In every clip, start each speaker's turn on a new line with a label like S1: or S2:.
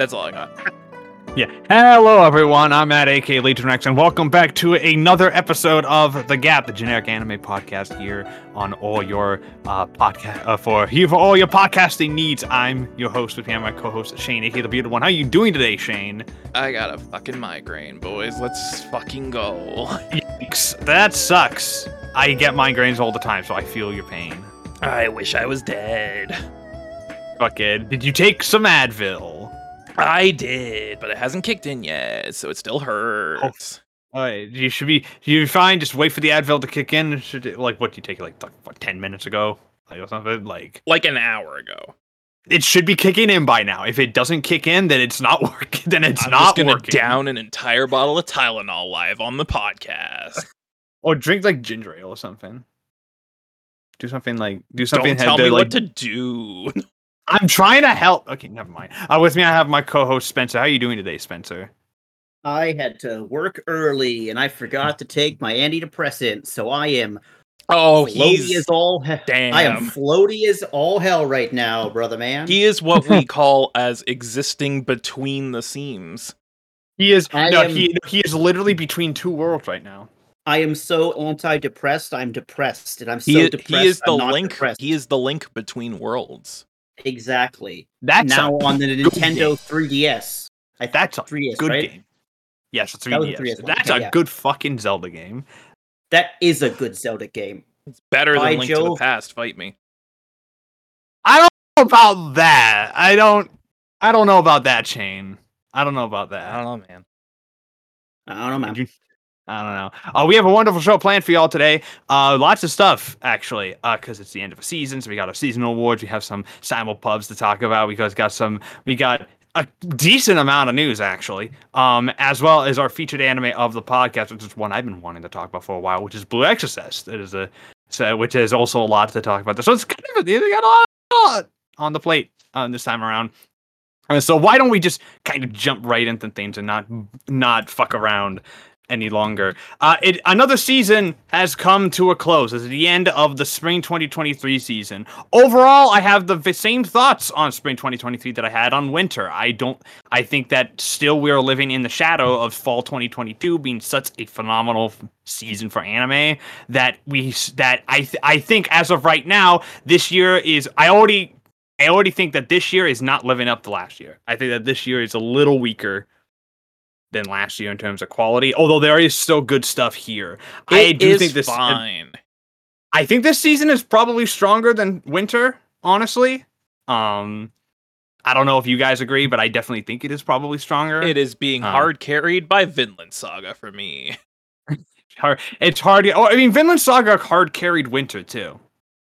S1: That's all I got.
S2: Yeah. Hello, everyone. I'm at AK LegionWrex, and welcome back to another episode of The Gap, the generic anime podcast here on all your uh, podcast uh, for here for all your podcasting needs. I'm your host with me, and my co-host Shane, AK the Beautiful One. How are you doing today, Shane?
S1: I got a fucking migraine, boys. Let's fucking go.
S2: Yikes, that sucks. I get migraines all the time, so I feel your pain.
S1: I wish I was dead.
S2: Fuck it. Did you take some Advil?
S1: I did, but it hasn't kicked in yet, so it still oh, hurts.
S2: All right, you should be you fine. Just wait for the Advil to kick in. Should it, like what you take like, like what, ten minutes ago, like or something like.
S1: Like an hour ago.
S2: It should be kicking in by now. If it doesn't kick in, then it's not working. Then it's
S1: I'm
S2: not
S1: just gonna
S2: working.
S1: down an entire bottle of Tylenol live on the podcast.
S2: Or drink like ginger ale or something. Do something like do something.
S1: Don't tell
S2: that,
S1: me
S2: like,
S1: what to do.
S2: I'm trying to help. Okay, never mind. Uh, with me, I have my co-host Spencer. How are you doing today, Spencer?
S3: I had to work early and I forgot to take my antidepressant, so I am
S1: Oh,
S3: floaty
S1: he's
S3: as all he-
S1: damn.
S3: I am floaty as all hell right now, brother man.
S1: He is what we call as existing between the seams.
S2: He is
S3: I
S2: no,
S3: am-
S2: he he is literally between two worlds right now.
S3: I am so anti-depressed. I'm depressed, and I'm so
S1: He, i-
S3: depressed.
S1: he is the
S3: I'm not
S1: link.
S3: depressed.
S1: He is the link between worlds.
S3: Exactly
S2: That's
S3: now on the Nintendo
S2: game.
S3: 3DS. I th-
S2: That's a
S3: 3DS,
S2: good
S3: right?
S2: game. Yes, it's
S3: That
S2: 3DS.
S3: 3DS.
S2: That's
S3: Okay,
S2: a
S3: yeah.
S2: good fucking Zelda game.
S3: That is a good Zelda game.
S1: It's better
S3: By
S1: than Link to the
S3: Jove.
S1: Past. Fight me.
S2: I don't know about that. I don't. I don't know about that, Shane. I don't know about that.
S1: I don't know, man.
S3: I don't know, man.
S2: Did you- I don't know. Uh, we have a wonderful show planned for y'all today. Uh, lots of stuff actually, because it's the end of a season. So we got our seasonal awards. We have some simul pubs to talk about. We guys got some. We got a decent amount of news actually, um, as well as our featured anime of the podcast, which is one I've been wanting to talk about for a while, which is Blue Exorcist. It is a so, which is also a lot to talk about. So it's kind of they got a lot, on the plate uh, this time around. Uh, so why don't we just kind of jump right into things and not not fuck around any longer? Uh, it another season has come to a close. It's the end of the spring 2023 season. Overall, I have the same thoughts on spring 2023 that I had on winter. I don't. I think that still we're living in the shadow of fall 2022 being such a phenomenal season for anime that we that I th- I think as of right now this year is I already I already think that this year is not living up to last year. I think that this year is a little weaker than last year in terms of quality. Although there is still good stuff here. I do
S1: is
S2: think this.
S1: fine.
S2: I think this season is probably stronger than winter. Honestly, um, I don't know if you guys agree, but I definitely think it is probably stronger.
S1: It is being
S2: Uh.
S1: hard carried by Vinland Saga for me.
S2: hard. It's hard. Oh, I mean, Vinland Saga hard carried winter too.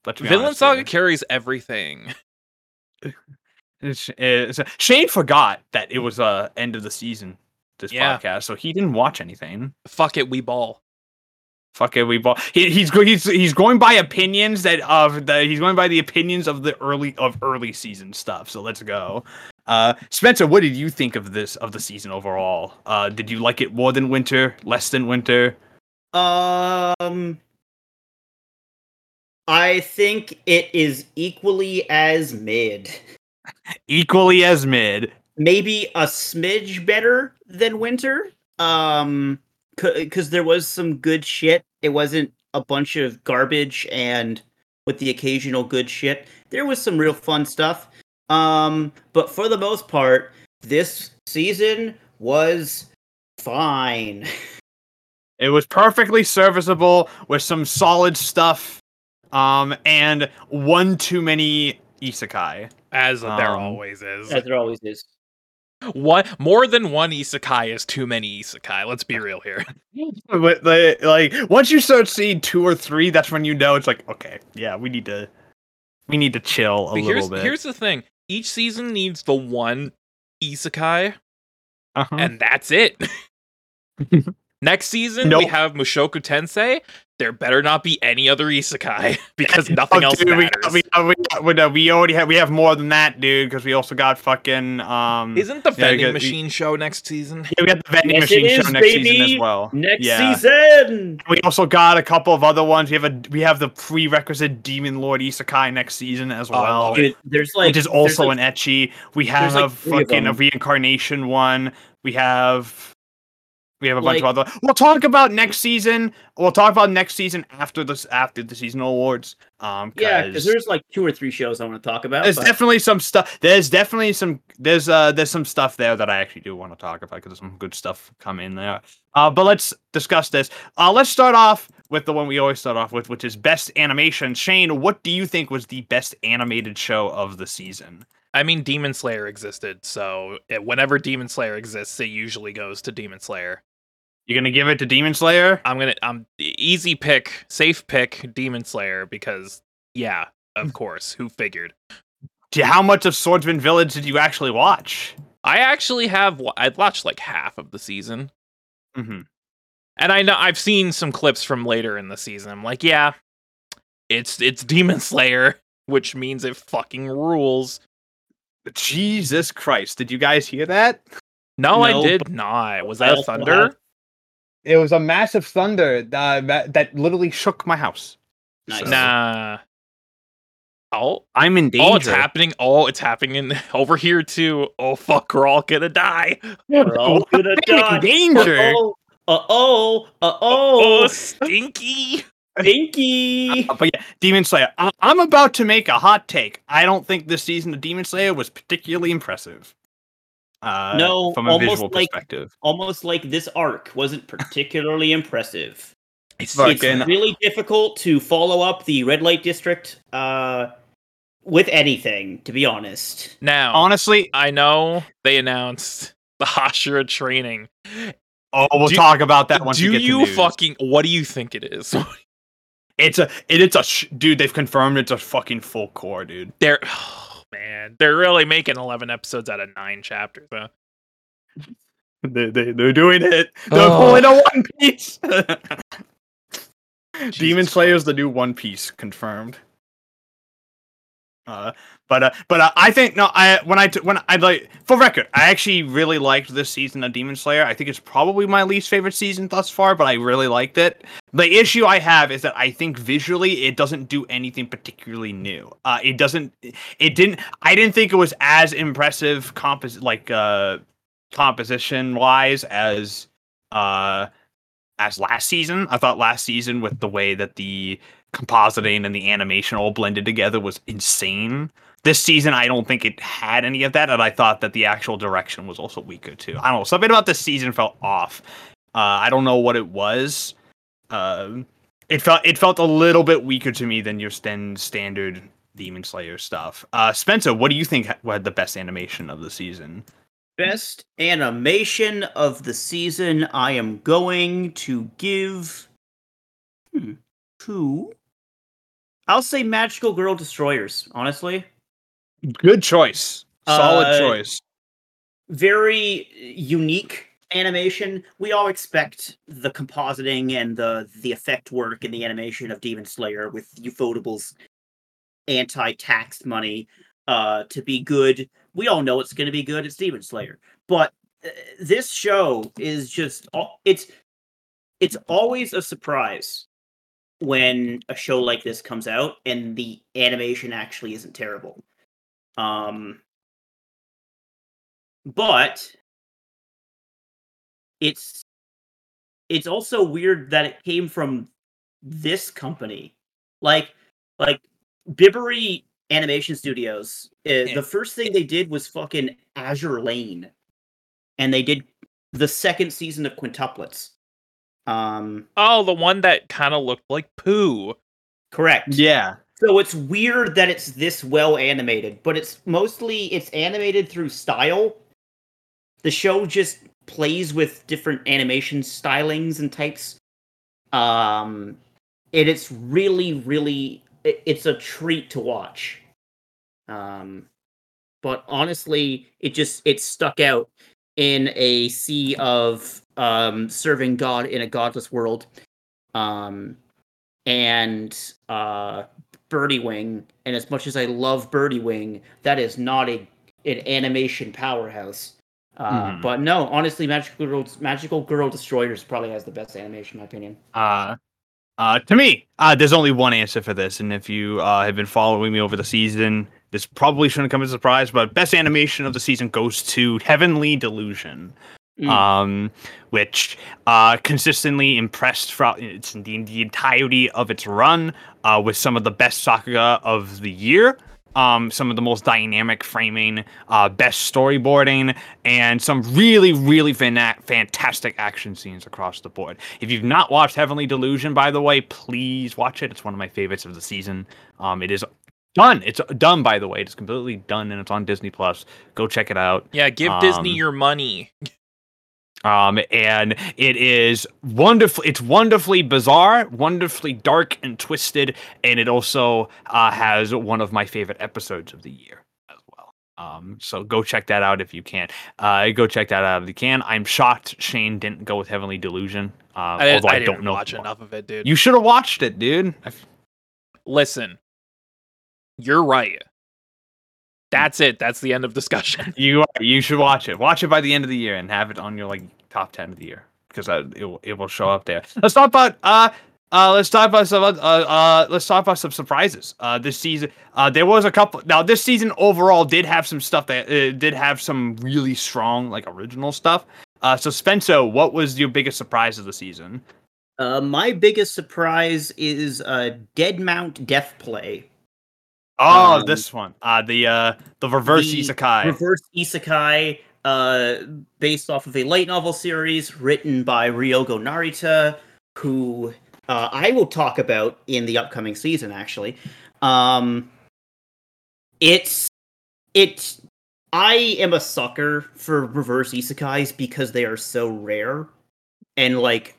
S2: Let's
S1: Vinland
S2: honest
S1: Saga carries everything.
S2: It's, it's, Shane forgot that it was uh end of the season. This
S1: Yeah.
S2: podcast, so he didn't watch anything.
S1: Fuck it, we ball.
S2: Fuck it, we ball. He, he's he's he's going by opinions that of the he's going by the opinions of the early of early season stuff. So let's go. Uh, Spencer, what did you think of this of the season overall? Uh, did you like it more than winter, less than winter?
S3: Um, I think it is equally as mid.
S2: Equally as mid.
S3: Maybe a smidge better than Winter. Um, because there was some good shit. It wasn't a bunch of garbage, and with the occasional good shit, there was some real fun stuff. Um, but for the most part, this season was fine.
S2: It was perfectly serviceable with some solid stuff, um, and one too many isekai.
S1: As there
S2: Um,
S1: always is.
S3: As there always is.
S1: One more than one isekai is too many isekai. Let's be real here.
S2: But like once you start seeing two or three, that's when you know it's like okay, yeah, we need to we need to chill a
S1: But
S2: little bit.
S1: here's the thing. Each season needs the one isekai,
S2: uh-huh.
S1: and that's it. Next season
S2: Nope.
S1: we have Mushoku Tensei. There better not be any other isekai because nothing
S2: Oh,
S1: else
S2: dude, we,
S1: matters.
S2: we, we, we, we, we already have we have more than that, dude, because we also got fucking um.
S1: Isn't the vending
S2: because-
S1: machine show next season?
S2: yeah, we got the vending
S3: Yes,
S2: machine
S3: it
S2: show
S3: is,
S2: next season as well.
S3: Next
S2: Yeah.
S3: season.
S2: We also got a couple of other ones. We have a we have the prerequisite Demon Lord Isekai next season as
S1: Oh,
S2: well.
S1: love
S3: Dude, there's like
S2: which is also
S3: like,
S2: an ecchi. We have
S3: like,
S2: fucking a reincarnation one. We have we have a bunch of other. We'll talk about next season. We'll talk about next season after this after the seasonal awards. Um,
S3: yeah,
S2: 'cause
S3: because there's like two or three shows I want to talk about.
S2: there's
S3: but-
S2: definitely some stuff. There's definitely some. There's uh there's some stuff there that I actually do want to talk about because there's some good stuff come in there. Uh, but let's discuss this. Uh, let's start off with the one we always start off with, which is best animation. Shane, what do you think was the best animated show of the season?
S1: I mean, Demon Slayer existed, so it, whenever Demon Slayer exists, it usually goes to Demon Slayer.
S2: You're gonna give it to Demon Slayer?
S1: I'm gonna, I'm easy pick, safe pick, Demon Slayer because yeah, of course, who figured?
S2: How much of Swordsman Village did you actually watch?
S1: I actually have, I'd watched like half of the season,
S2: Mm-hmm.
S1: and I know I've seen some clips from later in the season. I'm like, yeah, it's it's Demon Slayer, which means it fucking rules.
S2: Jesus Christ! Did you guys hear that?
S1: No, I did not. Was that thunder?
S3: Have-
S2: It was a massive thunder uh, that that literally shook my house.
S3: Nice.
S1: Nah. Oh,
S2: I'm in danger.
S1: oh, it's happening. Oh, it's happening in, over here too. Oh fuck, we're all gonna die.
S3: We're all gonna
S2: I'm in
S3: die.
S2: danger.
S3: Uh oh. Uh oh.
S1: Stinky.
S3: Pinky.
S2: Uh, but yeah, Demon Slayer. I- I'm about to make a hot take. I don't think this season of Demon Slayer was particularly impressive. Uh,
S3: No,
S2: from a
S3: almost
S2: visual
S3: like-
S2: perspective.
S3: Almost like this arc wasn't particularly impressive.
S1: It's,
S2: Fucking-
S3: It's really difficult to follow up the red light district uh, with anything, to be honest.
S1: now.
S2: Honestly,
S1: I know they announced the Hashira training.
S2: oh, we'll
S1: Do-
S2: talk about that once
S1: do
S2: we get to
S1: you
S2: news.
S1: fucking? What do you think it is?
S2: It's a it, it's a sh- dude. They've confirmed it's a fucking full core, dude.
S1: they're man, they're really making eleven episodes out of nine chapters. Huh?
S2: They, they they're doing it. They're
S1: Oh.
S2: pulling a One Piece. Demon
S1: Jesus
S2: Slayer's the new One Piece confirmed. Uh, but uh, but uh, I think no. I when I when I like for record, I actually really liked this season of Demon Slayer. I think it's probably my least favorite season thus far, but I really liked it. The issue I have is that I think visually it doesn't do anything particularly new. Uh, it doesn't. It didn't. I didn't think it was as impressive compos like uh composition wise as uh as last season. I thought last season with the way that the compositing and the animation all blended together was insane. This season, I don't think it had any of that, and I thought that the actual direction was also weaker too. I don't know. Something about this season felt off. Uh, I don't know what it was. Um, it felt it felt a little bit weaker to me than your standard Demon Slayer stuff. Uh, Spencer, what do you think ha- had the best animation of the season?
S3: Best animation of the season, I am going to give hmm, to. I'll say Magical Girl Destroyers, honestly.
S2: Good choice. Solid
S3: Uh,
S2: choice.
S3: very unique animation. We all expect the compositing and the the effect work and the animation of Demon Slayer with Ufotable's anti-taxed money uh to be good. We all know it's going to be good. It's Demon Slayer. But uh, this show is just it's it's always a surprise when a show like this comes out and the animation actually isn't terrible. Um but it's it's also weird that it came from this company like like Bibury animation studios uh,
S1: Yeah.
S3: the first thing they did was fucking Azur Lane and they did the second season of quintuplets um
S1: Oh, the one that kind of looked like poo.
S3: correct
S2: Yeah.
S3: So it's weird that it's this well animated, but it's mostly it's animated through style. The show just plays with different animation stylings and types. Um and it's really really it- it's a treat to watch. Um but honestly, it just it stuck out in a sea of um, serving God in a godless world. Um, and uh, Birdie Wing. And as much as I love Birdie Wing, that is not a an animation powerhouse. Uh,
S2: Mhm.
S3: But no, honestly, Magical Girl, Magical Girl Destroyers probably has the best animation, in my opinion.
S2: Uh, uh, to me, uh, there's only one answer for this, and if you uh, have been following me over the season, this probably shouldn't come as a surprise. But best animation of the season goes to Heavenly Delusion,
S3: Mm.
S2: um, which uh, consistently impressed throughout its the, the entirety of its run uh, with some of the best sakuga of the year. Um, some of the most dynamic framing, uh, best storyboarding, and some really, really fantastic action scenes across the board. If you've not watched Heavenly Delusion, by the way, please watch it. It's one of my favorites of the season. Um, it is done. It's done, by the way. It's completely done, and it's on Disney Plus. Go check it out.
S1: Yeah, give Disney
S2: Um,
S1: your money.
S2: Um, and it is wonderful. It's wonderfully bizarre, wonderfully dark and twisted, and it also uh, has one of my favorite episodes of the year as well. Um, so go check that out if you can. Uh, go check that out if you can. I'm shocked Shane didn't go with Heavenly Delusion. Uh,
S1: I,
S2: although I,
S1: I didn't
S2: don't know.
S1: watch enough of it, dude.
S2: You should have watched it, dude. I f-
S1: Listen, you're right. That's it. That's the end of discussion.
S2: You you should watch it. Watch it by the end of the year and have it on your like top ten of the year because it will it will show up there. Let's talk about uh uh let's talk about some uh uh let's talk about some surprises. Uh, this season uh there was a couple. Now this season overall did have some stuff that uh, did have some really strong like original stuff. Uh, so Spenso, what was your biggest surprise of the season?
S3: Uh, my biggest surprise is uh, Dead Mount Death Play.
S2: Oh,
S3: Um,
S2: this one. Uh, the uh the reverse
S3: the
S2: isekai.
S3: Reverse Isekai, uh, based off of a light novel series written by Ryogo Narita, who uh, I will talk about in the upcoming season. Actually, um, it's it's. I am a sucker for reverse isekais because they are so rare, and like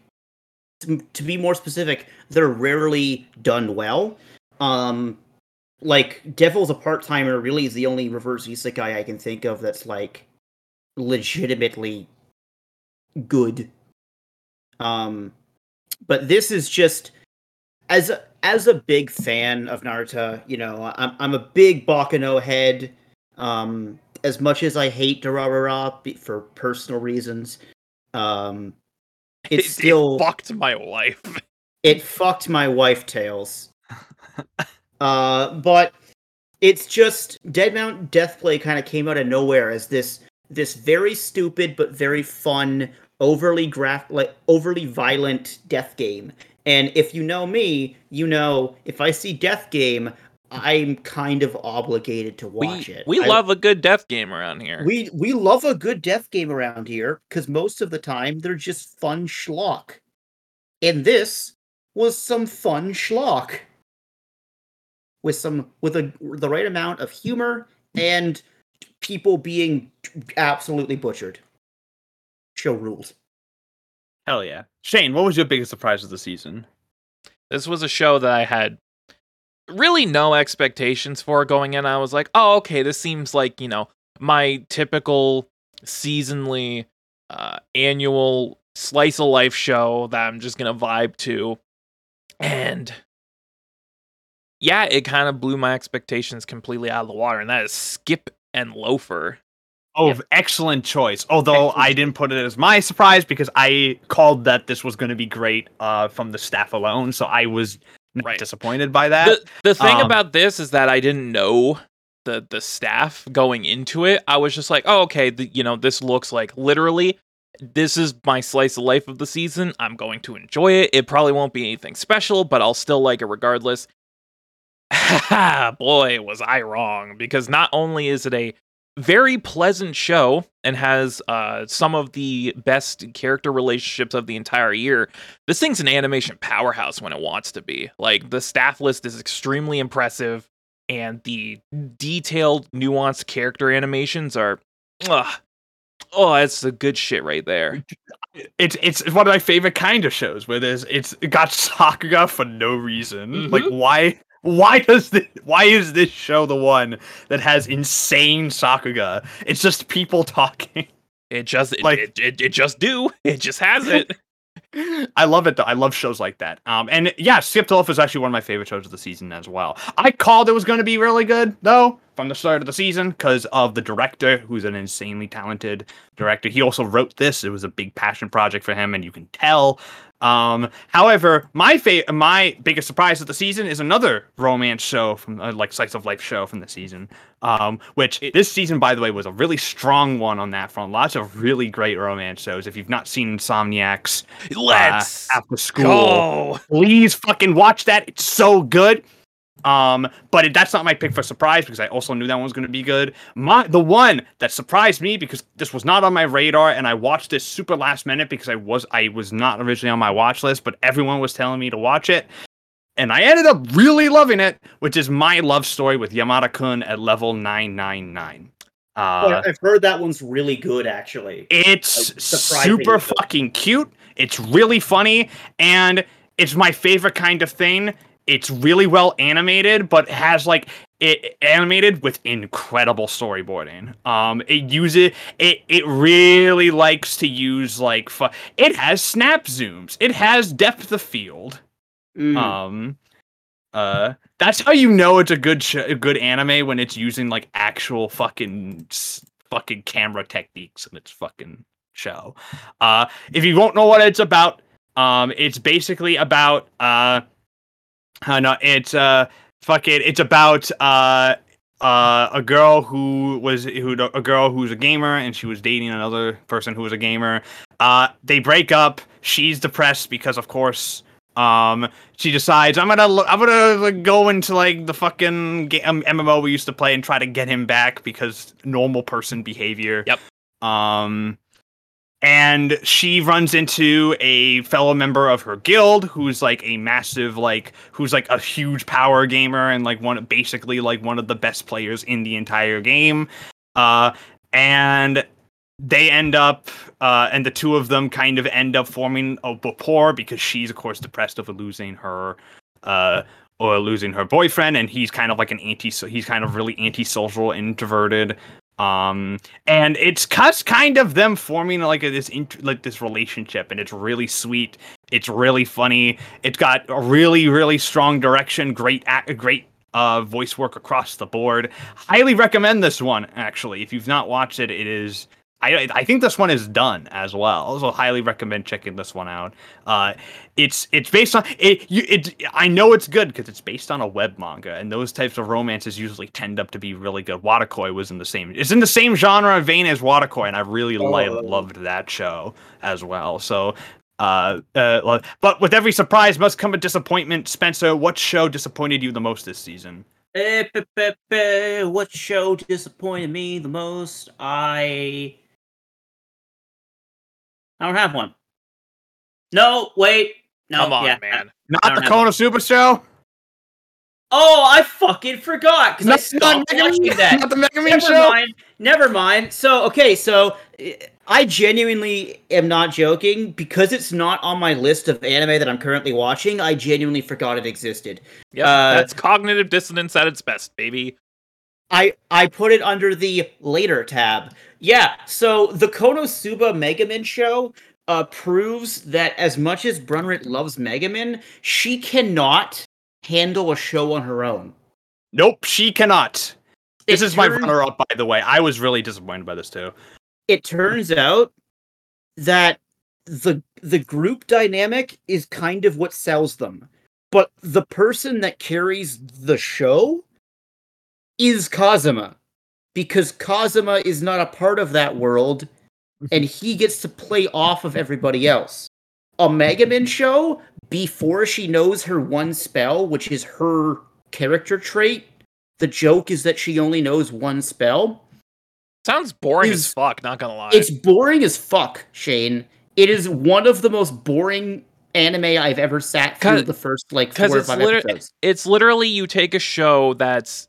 S3: to, to be more specific, they're rarely done well. Um, like Devil's a part timer really is the only reverse isekai I can think of that's like legitimately good. Um, but this is just as a, as a big fan of Narita, you know, I'm I'm a big Baccano head. Um, as much as I hate Durarara be- for personal reasons, um, it's
S1: It-
S3: still
S1: it fucked my wife.
S3: it fucked my wife tails. uh, but it's just Dead Mount Deathplay kind of came out of nowhere as this this very stupid but very fun, overly graph like overly violent death game. And if you know me, you know if I see death game, I'm kind of obligated to watch
S1: we
S3: it.
S1: we
S3: I-
S1: love a good death game around here.
S3: we we love a good death game around here because most of the time they're just fun schlock. And this was some fun schlock with some with a the right amount of humor and people being absolutely butchered. Show rules.
S2: Hell yeah, Shane. What was your biggest surprise of the season?
S1: this was a show that I had really no expectations for going in. I was like, oh, okay, this seems like, you know, my typical seasonally uh, annual slice of life show that I'm just going to vibe to. And yeah, it kind of blew my expectations completely out of the water. And that is Skip and Loafer.
S2: Oh,
S3: Yep.
S2: excellent choice. Although I didn't put it as my surprise because I called that this was going to be great uh, from the staff alone, so I was not
S1: Right.
S2: disappointed by that.
S1: the the thing
S2: um,
S1: about this is that I didn't know the the staff going into it. I was just like, oh, okay, the, you know, this looks like literally this is my slice of life of the season. I'm going to enjoy it. It probably won't be anything special, but I'll still like it regardless. Boy, was I wrong because not only is it a very pleasant show and has uh, some of the best character relationships of the entire year. This thing's an animation powerhouse when it wants to be. Like the staff list is extremely impressive, and the detailed, nuanced character animations are, ugh, oh, that's the good shit right there.
S2: it's it's one of my favorite kind of shows where there's it's it got Sakuga for no reason. Like why why does this why is this show the one that has insane Sakuga? It's just people talking.
S1: It just it,
S2: Like-
S1: it, it, it just do. It just has it.
S2: I love it though. I love shows like that. Um, and yeah, Skip and Loafer is actually one of my favorite shows of the season as well. I called it was going to be really good though from the start of the season because of the director, who's an insanely talented director. He also wrote this. It was a big passion project for him, and you can tell. Um, however, my fa- my biggest surprise of the season is another romance show from uh, like slice of life show from the season. Um, which this season, by the way, was a really strong one on that front. Lots of really great romance shows. If you've not seen Insomniacs,
S1: Let's
S2: uh, after school.
S1: go.
S2: Please fucking watch that. It's so good. Um, but it, that's not my pick for surprise because I also knew that one was going to be good. My the one that surprised me because this was not on my radar and I watched this super last minute because I was I was not originally on my watch list, but everyone was telling me to watch it. And I ended up really loving it, which is my love story with Yamada Kun at level 999. Uh,
S3: I've heard that one's really good, actually.
S2: it's
S3: Like,
S2: super fucking cute. It's really funny, and it's my favorite kind of thing. It's really well animated, but has like it animated with incredible storyboarding. Um, it uses it. It really likes to use like fu- it has snap zooms. It has depth of field.
S3: Mm.
S2: Um, uh, that's how you know it's a good sh- a good anime when it's using like actual fucking fucking camera techniques in its fucking show. Uh, if you won't know what it's about, um, it's basically about uh, uh no, it's uh, fuck it, it's about uh. Uh, a girl who was who a girl who's a gamer and she was dating another person who was a gamer. Uh, they break up. She's depressed because, of course, um, she decides I'm gonna I'm gonna like, go into like the fucking game, um, MMO we used to play and try to get him back because normal person behavior.
S1: Yep.
S2: Um, and she runs into a fellow member of her guild who's like a massive like who's like a huge power gamer and like one basically like one of the best players in the entire game. Uh, and they end up uh, and the two of them kind of end up forming a rapport because she's of course depressed over losing her uh, or losing her boyfriend and he's kind of like an anti so he's kind of really antisocial introverted um and it's cuts kind of them forming like a, this int- like this relationship and it's really sweet. It's really funny. It's got a really really strong direction great act great uh voice work across the board. Highly recommend this one actually. If you've not watched it it is I, I think this one is done as well. Also, highly recommend checking this one out. Uh, it's it's based on it. You, it I know it's good because it's based on a web manga, and those types of romances usually tend up to be really good. Wotakoi was in the same. It's in the same genre and vein as Wotakoi, and I really li-
S3: Oh.
S2: loved that show as well. So. Uh, uh, but with every surprise must come a disappointment. Spencer, what show disappointed you the most this season?
S3: Eh, pe- pe- pe, What show disappointed me the most? I. I don't have one. No, wait. No,
S1: Come on,
S3: yeah.
S1: man.
S2: Not
S3: don't
S2: the
S3: have
S2: Konosuba Show.
S3: Oh, I fucking forgot because I
S2: Not,
S3: stopped
S2: Mega
S3: watching
S2: Man-
S3: that.
S2: not the Megumin
S3: Never
S2: Show.
S3: mind. Never mind. So, okay, so eh, I genuinely am not joking because it's not on my list of anime that I'm currently watching. I genuinely forgot it existed.
S1: Yep,
S3: Uh,
S1: that's cognitive dissonance at its best, baby.
S3: I I put it under the later tab. Yeah, so the Konosuba Megumin show uh, proves that as much as Brunrit loves Megumin, she cannot handle a show on her own.
S2: Nope, she cannot. This is my runner up, by the way. I was really disappointed by this too.
S3: It turns out that the the group dynamic is kind of what sells them. But the person that carries the show is Kazuma. Because Kazuma is not a part of that world mm-hmm. and he gets to play off of everybody else. A Megumin show, before she knows her one spell, which is her character trait, the joke is that she only knows one spell.
S1: Sounds boring
S3: Is-
S1: as fuck, not gonna lie.
S3: It's boring as fuck, Shane. It is one of the most boring anime I've ever sat through the first like four or
S1: it's
S3: five
S1: liter-
S3: episodes.
S1: it's literally you take a show that's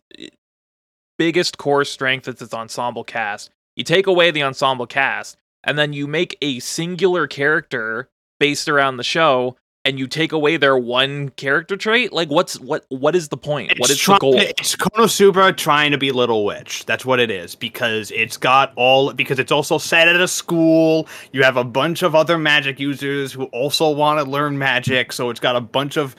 S1: biggest core strength is its ensemble cast. You take away the ensemble cast, and then you make a singular character based around the show and you take away their one character trait, like what's what what is the point? what
S2: It's
S1: is
S2: trying-
S1: the goal?
S2: It's Konosuba trying to be Little Witch. That's what it is because it's got all because it's also set at a school. You have a bunch of other magic users who also want to learn magic, so it's got a bunch of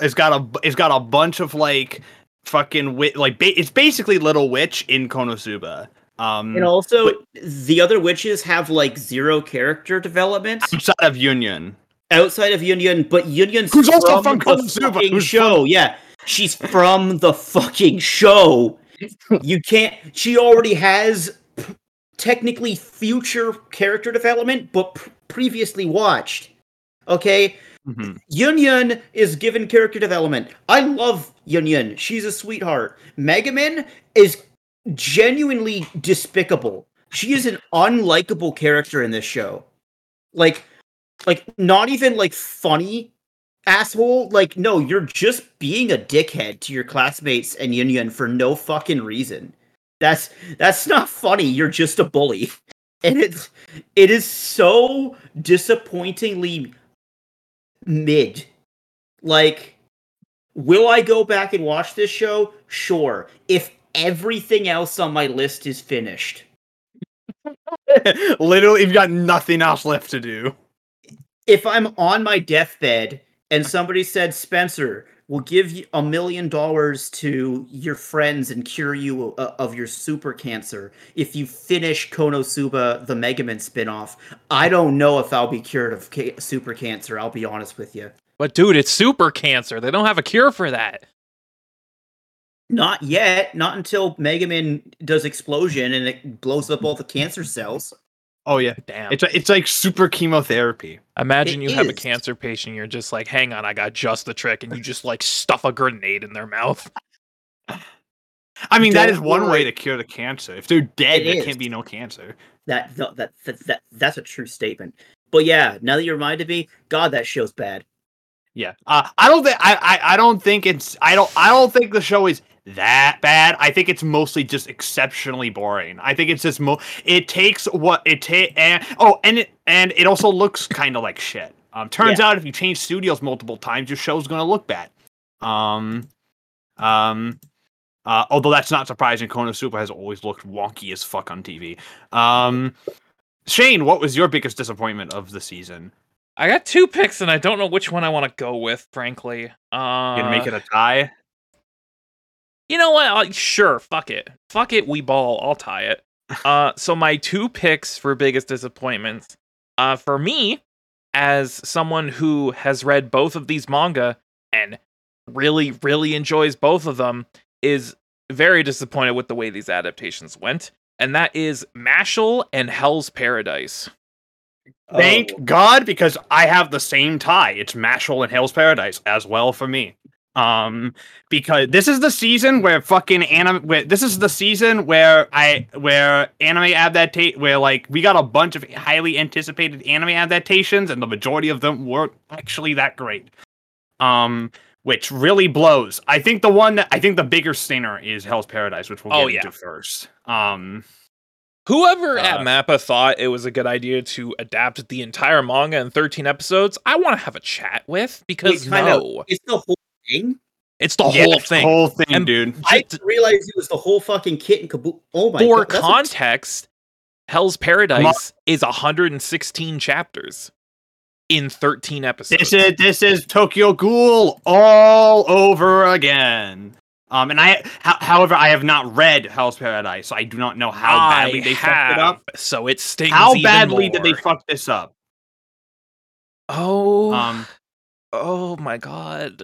S2: it's got a it's got a bunch of like fucking witch, like ba- it's basically Little Witch in Konosuba. Um
S3: And also, the other witches have like zero character development
S2: outside of Yun Yun.
S3: outside of Yun Yun, but Yun Yun's
S2: Who's also from
S3: the
S2: Konosuba, who's
S3: show. Yeah, she's from the fucking show. You can't. She already has p- technically future character development, but p- previously watched. Okay,
S2: Mhm.
S3: Yun Yun is given character development. I love Yun Yun. She's a sweetheart. Megumin is genuinely despicable. She is an unlikable character in this show. Like like not even like funny asshole. Like no, you're just being a dickhead to your classmates and Yun Yun for no fucking reason. That's that's not funny. You're just a bully. And it's it is so disappointingly mid. Like, will I go back and watch this show? Sure. If everything else on my list is finished.
S2: Literally, you've got nothing else left to do.
S3: If I'm on my deathbed and somebody said, Spencer, we'll give you a million dollars to your friends and cure you uh, of your super cancer if you finish Konosuba, the Megumin spinoff, I don't know if I'll be cured of ca- super cancer. I'll be honest with you.
S1: But dude, it's super cancer. They don't have a cure for that.
S3: Not yet. Not until Megumin does explosion and it blows up all the cancer cells.
S2: Oh yeah,
S1: Damn.
S2: it's it's like super chemotherapy.
S1: Imagine
S3: It
S1: you have a cancer patient, you're just like, hang on, I got just the trick, and you just like stuff a grenade in their mouth.
S2: I mean, that
S3: Don't
S2: is one way to cure the cancer. If they're dead,
S3: It
S2: there
S3: is.
S2: can't be no cancer.
S3: That, that that that that that's a true statement. But yeah, now that you reminded me, God, that show's bad.
S2: Yeah, uh, I don't think I, I I don't think it's I don't I don't think the show is that bad. I think it's mostly just exceptionally boring. I think it's just mo. It takes what it take and oh and it and it also looks kind of like shit. Um, turns out if you change studios multiple times, your show's gonna look bad. Um, um, uh, although that's not surprising. Konosuba has always looked wonky as fuck on TV. Um, Shane, what was your biggest disappointment of the season?
S1: I got two picks, and I don't know which one I want to go with, frankly. Uh,
S2: You gonna make it a tie?
S1: You know what? i sure, fuck it. Fuck it, we ball. I'll tie it. Uh, so my two picks for biggest disappointments. Uh, for me, as someone who has read both of these manga and really, really enjoys both of them, is very disappointed with the way these adaptations went. And that is Mashle and Hell's Paradise.
S2: Thank
S3: Oh.
S2: God, because I have the same tie. It's Mashle and Hell's Paradise as well for me. Um, because this is the season where fucking anime. Where, this is the season where I where anime adaptate where like we got a bunch of highly anticipated anime adaptations, and the majority of them weren't actually that great. Um, which really blows. I think the one that I think the bigger stinger is Hell's Paradise, which we'll get
S1: Oh, yeah.
S2: into first. Um,
S1: Whoever at
S2: Uh,
S1: Mappa thought it was a good idea to adapt the entire manga in 13 episodes, I want to have a chat with because
S3: Wait, time out.
S1: no,
S3: It's the whole thing.
S1: it's the
S2: yeah,
S1: whole
S2: it's the
S1: thing.
S2: whole thing,
S1: And-
S2: dude.
S3: I didn't realize it was the whole fucking kit and caboodle. Oh my
S1: for
S3: god! that's a-
S1: context, Hell's Paradise is 116 chapters in 13 episodes.
S2: This is this is Tokyo Ghoul all over again. Um, and I, ho- however, I have not read Hell's Paradise, so I do not know how badly they
S1: have,
S2: fucked it up.
S1: So it stings.
S2: How
S1: even
S2: badly did they fuck this up?
S1: Oh,
S2: Um,
S1: oh my god.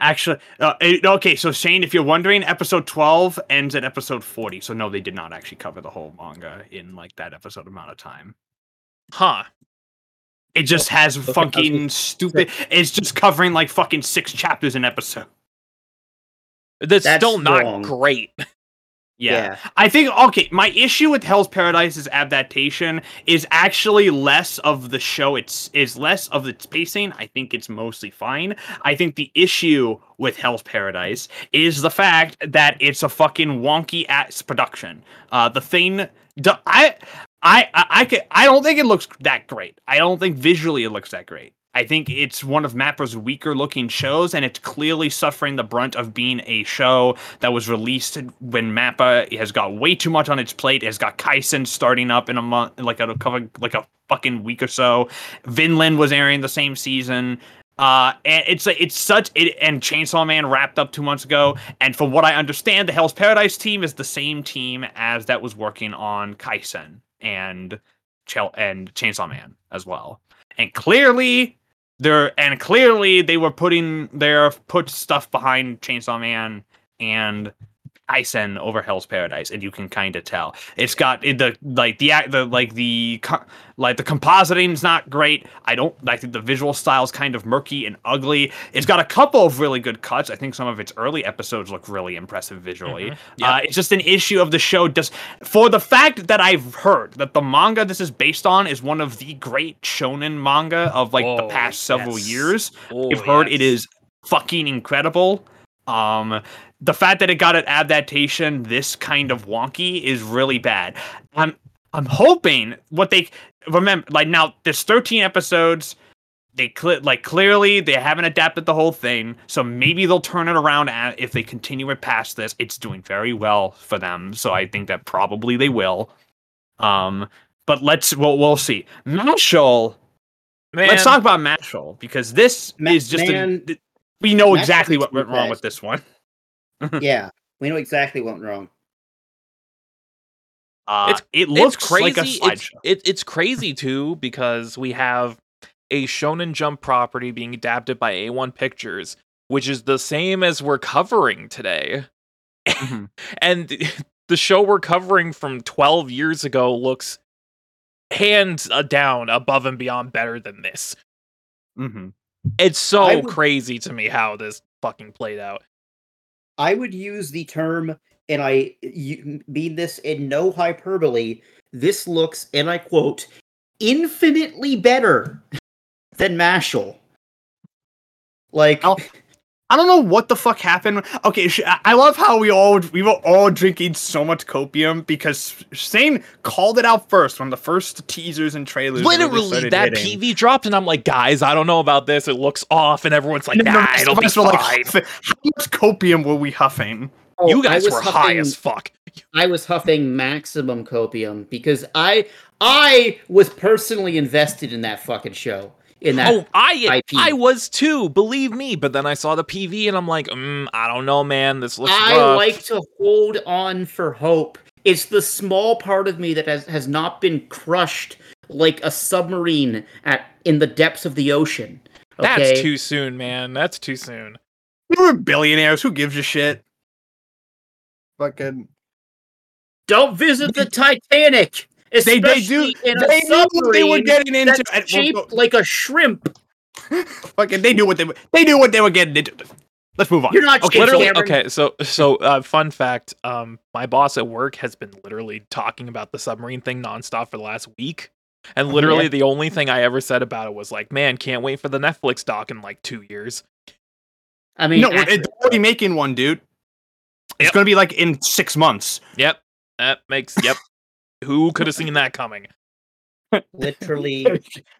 S2: Actually, uh, okay. So Shane, if you're wondering, episode twelve ends at episode forty. So no, they did not actually cover the whole manga in like that episode amount of time.
S1: Huh.
S2: It just has
S3: okay,
S2: fucking
S3: gonna
S2: stupid. It's just covering like fucking six chapters an episode.
S1: That's,
S3: That's
S1: still not
S3: wrong.
S1: great.
S2: Yeah. I think okay, my issue with Hell's Paradise's adaptation is actually less of the show it's is less of its pacing. I think it's mostly fine. I think the issue with Hell's Paradise is the fact that it's a fucking wonky ass production. Uh the thing the, I I I I, can, I don't think it looks that great. I don't think visually it looks that great. I think it's one of Mappa's weaker looking shows, and it's clearly suffering the brunt of being a show that was released when Mappa has got way too much on its plate. Has got Kaisen starting up in a month, like a like a fucking week or so. Vinland was airing the same season. Uh, and it's it's such it, and Chainsaw Man wrapped up two months ago, and from what I understand, the Hell's Paradise team is the same team as that was working on Kaisen and Chel- and Chainsaw Man as well. And clearly, they're and clearly they were putting their put stuff behind Chainsaw Man and Kaisen over Hell's Paradise, and you can kind of tell it's got it, the like the the like the like the compositing's not great. I don't. I think the visual style's kind of murky and ugly. It's got a couple of really good cuts. I think some of its early episodes look really impressive visually.
S1: Mhm. Yep.
S2: Uh, it's just an issue of the show. Just for the fact that I've heard that the manga this is based on is one of the great shonen manga of like the
S1: Oh,
S2: past several
S1: yes.
S2: years.
S1: Oh,
S2: I've heard it
S1: yes.
S2: is fucking incredible. Um, the fact that it got an adaptation this kind of wonky is really bad. I'm I'm hoping what they remember like now there's 13 episodes. They cle like clearly they haven't adapted the whole thing, so maybe they'll turn it around a- if they continue it past this. It's doing very well for them, so I think that probably they will. Um, but let's we'll we'll see.
S1: Mashle,
S2: let's talk about Mashle because this
S3: Ma-
S2: is just
S3: man,
S2: th- we know
S3: Mashle
S2: exactly what went wrong with this one.
S3: Yeah, we know exactly what went wrong.
S2: Uh,
S1: It's-
S2: it looks
S1: it's crazy.
S2: like a
S1: it's, it, it's crazy too because we have a Shonen Jump property being adapted by A1 Pictures, which is the same as we're covering today.
S2: Mhm.
S1: And the show we're covering from 12 years ago looks hands uh, down above and beyond better than this.
S2: Mhm.
S1: It's so
S3: would-
S1: crazy to me how this fucking played out.
S3: I would use the term, and I mean this in no hyperbole. This looks, and I quote, infinitely better than Mashle. Like,
S2: I'll- I don't know what the fuck happened. Okay, I- I love how we all we were all drinking so much copium because Shane called it out first when the first teasers and trailers. really
S1: Literally,
S2: started
S1: that
S2: hitting.
S1: PV dropped, and I'm like, guys, I don't know about this. It looks off, and everyone's like,
S2: And then the
S1: nah,
S2: rest
S1: it'll be
S2: us were like, how much copium were we huffing?
S3: oh,
S1: you guys
S3: was
S1: were high
S3: huffing-
S1: as fuck.
S3: I was huffing maximum copium because I I was personally invested in that fucking show. In that,
S1: Oh, I
S3: IP.
S1: I was too, believe me. But then I saw the PV, and I'm like, mm, I don't know, man. This looks
S3: I
S1: rough.
S3: like to hold on for hope. It's the small part of me that has, has not been crushed like a submarine at in the depths of the ocean. Okay?
S1: That's too soon, man. That's too soon.
S2: We were billionaires. Who gives a shit? Fucking.
S3: Don't visit the Titanic.
S2: They, they do.
S3: especially in a
S2: They knew what they were getting into.
S3: that's
S2: and-
S3: shaped like a shrimp.
S2: Fucking, they knew what they were. They knew what they were getting into. Let's move on.
S3: You're not
S2: Okay,
S1: literally,
S3: Cameron.
S1: okay. So, so uh, fun fact. Um, my boss at work has been literally talking about the submarine thing nonstop for the last week, and literally the only thing I ever said about it was like, "Man, can't wait for the Netflix doc in like two years."
S3: I mean,
S2: no, we're
S3: accurate,
S2: it's already making one, dude. It's
S1: Yep.
S2: gonna be like in six months.
S1: Yep, that makes yep. Who could have seen that coming?
S3: literally.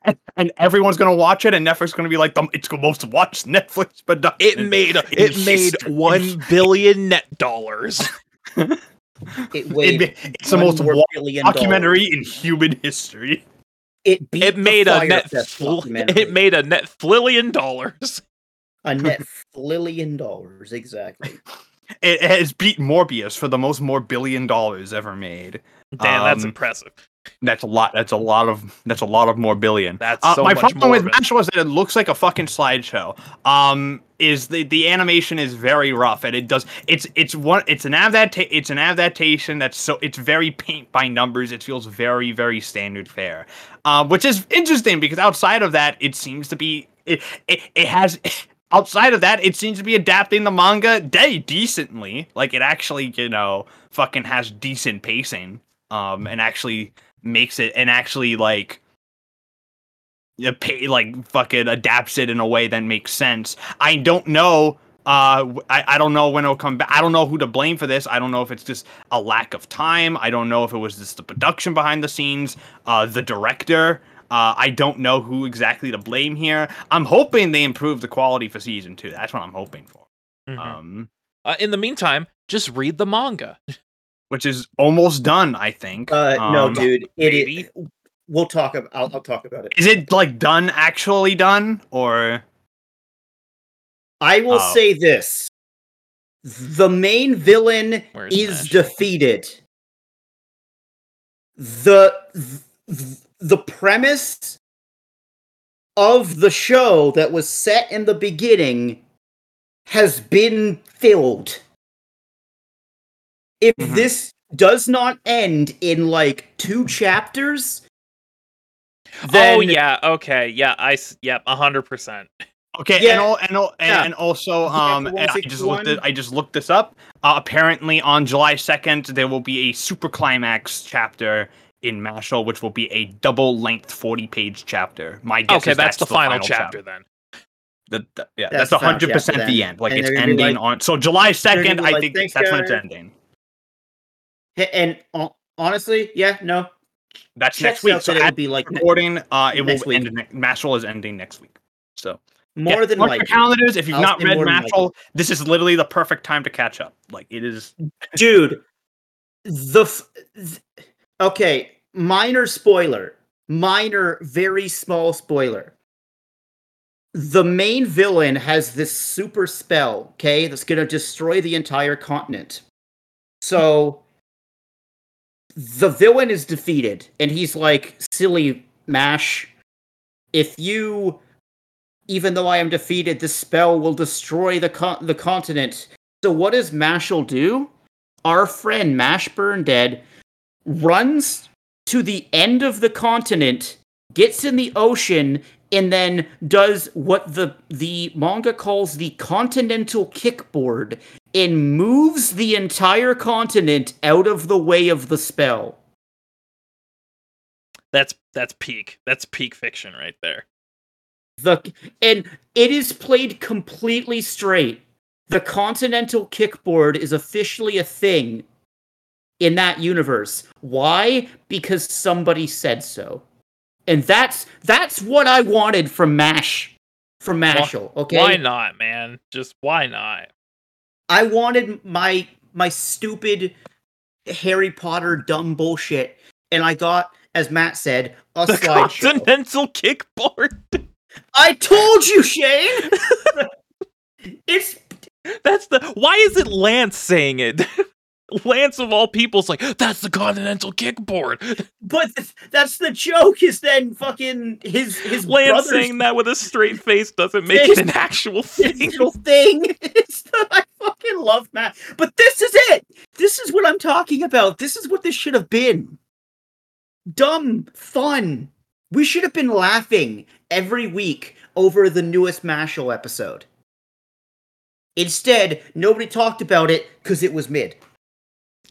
S2: and, and everyone's gonna watch it, and Netflix is gonna be like the it's the most watched Netflix production.
S1: It
S2: in-
S1: made it made one billion net dollars.
S3: It
S2: It
S3: weighed
S2: ma- it's the most
S3: more
S2: wa-
S3: billion
S2: documentary in human history.
S3: It beat
S1: It made a net. Fl- it made a net flillion dollars.
S3: a net flillion dollars exactly.
S2: It has beat Morbius for the most more billion dollars ever made.
S1: Damn, that's
S2: Um,
S1: impressive.
S2: That's a lot. That's a lot of. That's a lot of more billion.
S1: That's
S2: Uh,
S1: so
S2: my
S1: much
S2: problem with. Mash was that it looks like a fucking slideshow. Um, is the the animation is very rough and it does it's it's one it's an adapta- it's an adaptation that's so it's very paint by numbers. It feels very very standard fare, um, which is interesting because outside of that, it seems to be it it, it has. Outside of that, it seems to be adapting the manga day decently. Like it actually, you know, fucking has decent pacing. Um, and actually makes it and actually like pay, like fucking adapts it in a way that makes sense. I don't know. Uh, I, I don't know when it'll come back. I don't know who to blame for this. I don't know if it's just a lack of time. I don't know if it was just the production behind the scenes, uh, the director. Uh, I don't know who exactly to blame here. I'm hoping they improve the quality for season two. That's what I'm hoping for.
S1: Mhm.
S2: Um,
S1: Uh, in the meantime, just read the manga.
S2: which is almost done, I think.
S3: Uh, no,
S2: Um,
S3: dude. It,
S1: maybe.
S3: it, we'll talk about. I'll, I'll talk about it.
S2: Is it like done, actually done, or
S3: I will
S2: Oh.
S3: say this: the main villain
S1: Where's
S3: is
S1: Nash?
S3: defeated. The th- the premise of the show that was set in the beginning has been filled. If
S2: Mhm.
S3: this does not end in like two chapters, then
S1: oh yeah, okay, yeah, I s- yep, hundred percent.
S2: Okay,
S3: Yeah.
S2: and al- and al- and,
S3: Yeah.
S2: and also, um, and I just looked
S3: 161.
S2: at, I just looked this up. Uh, apparently, on July second, there will be a super climax chapter in Mashle, which will be a double length forty page chapter. My guess
S1: Okay,
S2: is
S1: that's, the, final, chapter, then.
S2: The, the- yeah,
S3: That's
S2: that's hundred percent
S3: chapter
S2: the end. Like
S3: And
S2: it's
S3: they're gonna be
S2: ending
S3: like-
S2: on. So July second,
S3: be
S2: I think that's when it's ending.
S3: And hon- honestly, yeah, no,
S2: That's next week. So
S3: it'll be like
S2: recording, uh, it will
S3: week.
S2: end. Mashle is ending next week. So
S3: more
S2: yeah,
S3: than
S2: mark your calendars. If you've
S3: I'll
S2: not read. Mashle, this is literally the perfect time to catch up. Like it is.
S3: dude the f- th- okay minor spoiler minor very small spoiler the main villain has this super spell okay that's to destroy the entire continent so the villain is defeated and he's like silly mash if you even though i am defeated this spell will destroy the con- the continent. So what does mashal do? Our friend Mash Burnedead runs to the end of the continent, gets in the ocean, and then does what the the manga calls the continental kickboard and moves the entire continent out of the way of the spell.
S1: That's that's peak. That's peak fiction right there.
S3: The and it is played completely straight. The continental kickboard is officially a thing in that universe. Why? Because somebody said so. And that's that's what I wanted from Mash from Mashle, okay?
S1: Why not, man? Just why not?
S3: I wanted my my stupid Harry Potter dumb bullshit and I got as Matt said a
S1: The
S3: slideshow.
S1: continental kickboard.
S3: I told you, Shane. it's
S1: That's the. Why is it Lance saying it? Lance of all people's like that's the continental kickboard.
S3: But th- that's the joke. Is then fucking his his
S1: Lance saying that with a straight face doesn't make it an actual thing.
S3: thing. It's fucking love Matt. But this is it. This is what I'm talking about. This is what this should have been. Dumb fun. We should have been laughing every week over the newest Mashle episode. Instead, nobody talked about it because it was mid.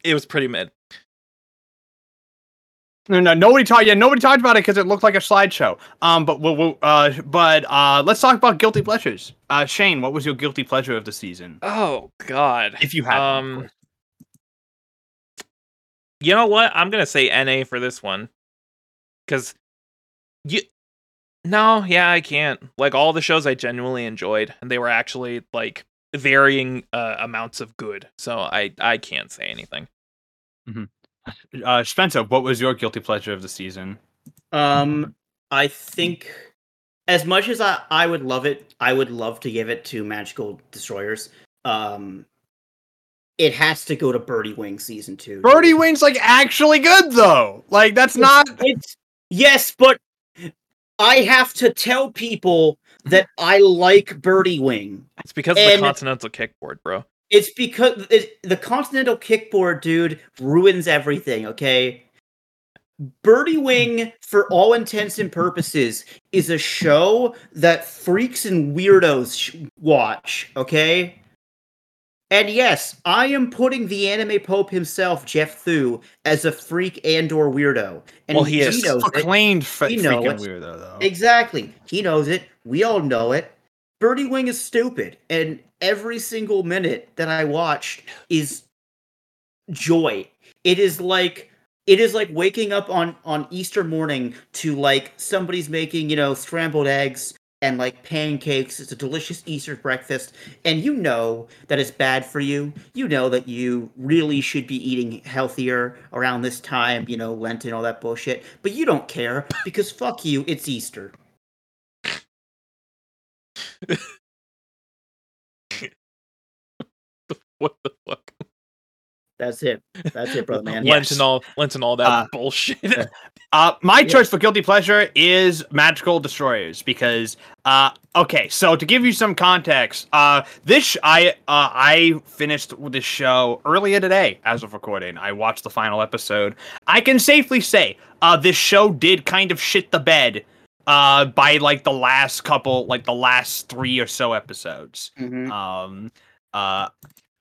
S1: It was pretty mid.
S2: No, no, nobody talked. Yeah, nobody talked about it because it looked like a slideshow. Um, but we'll, we'll uh, but uh, let's talk about guilty pleasures. Uh, Shane, what was your guilty pleasure of the season?
S1: Oh God.
S2: If you had, one, of
S1: Um,
S2: course.
S1: You know what? I'm gonna say NA for this one. Cause you No, yeah, I can't. Like all the shows I genuinely enjoyed, and they were actually like varying uh, amounts of good. So I I can't say anything.
S2: Uh, Spencer, what was your guilty pleasure of the season?
S3: Um, I think as much as I, I would love it, I would love to give it to Magical Destroyers. Um, it has to go to Birdie Wing season two.
S2: Birdie Wing's like actually good though. Like that's not.
S3: It's yes, but I have to tell people that I like Birdie Wing.
S1: It's because of the continental kickboard, bro.
S3: It's because it, the Continental Kickboard, dude, ruins everything. Okay. Birdie Wing, for all intents and purposes, is a show that freaks and weirdos sh- watch. Okay. And yes, I am putting the anime pope himself, Geoff Thew, as a freak and/or weirdo. And
S1: Well, he is.
S3: knows it.
S2: proclaimed f-
S3: We know
S2: freaking weirdo though.
S3: Exactly. He knows it. We all know it. Birdie Wing is stupid. And every single minute that I watched is joy. It is like it is like waking up on on Easter morning to like somebody's making you know scrambled eggs and like pancakes. It's a delicious Easter breakfast, and you know that it's bad for you. You know that you really should be eating healthier around this time, you know, Lent and all that bullshit. But you don't care because fuck you, it's Easter.
S1: what the fuck?
S3: That's it. That's it, brother man.
S2: Yeah.
S1: Lent
S2: Yes.
S1: and all, Lent and all that
S2: Uh,
S1: bullshit.
S2: Uh, my
S3: Yeah.
S2: choice for guilty pleasure is Magical Destroyers because, uh, okay, so to give you some context, uh, this sh- I uh, I finished this show earlier today as of recording. I watched the final episode. I can safely say, uh, this show did kind of shit the bed, uh, by like the last couple, like the last three or so episodes.
S3: Mhm.
S2: Um, uh,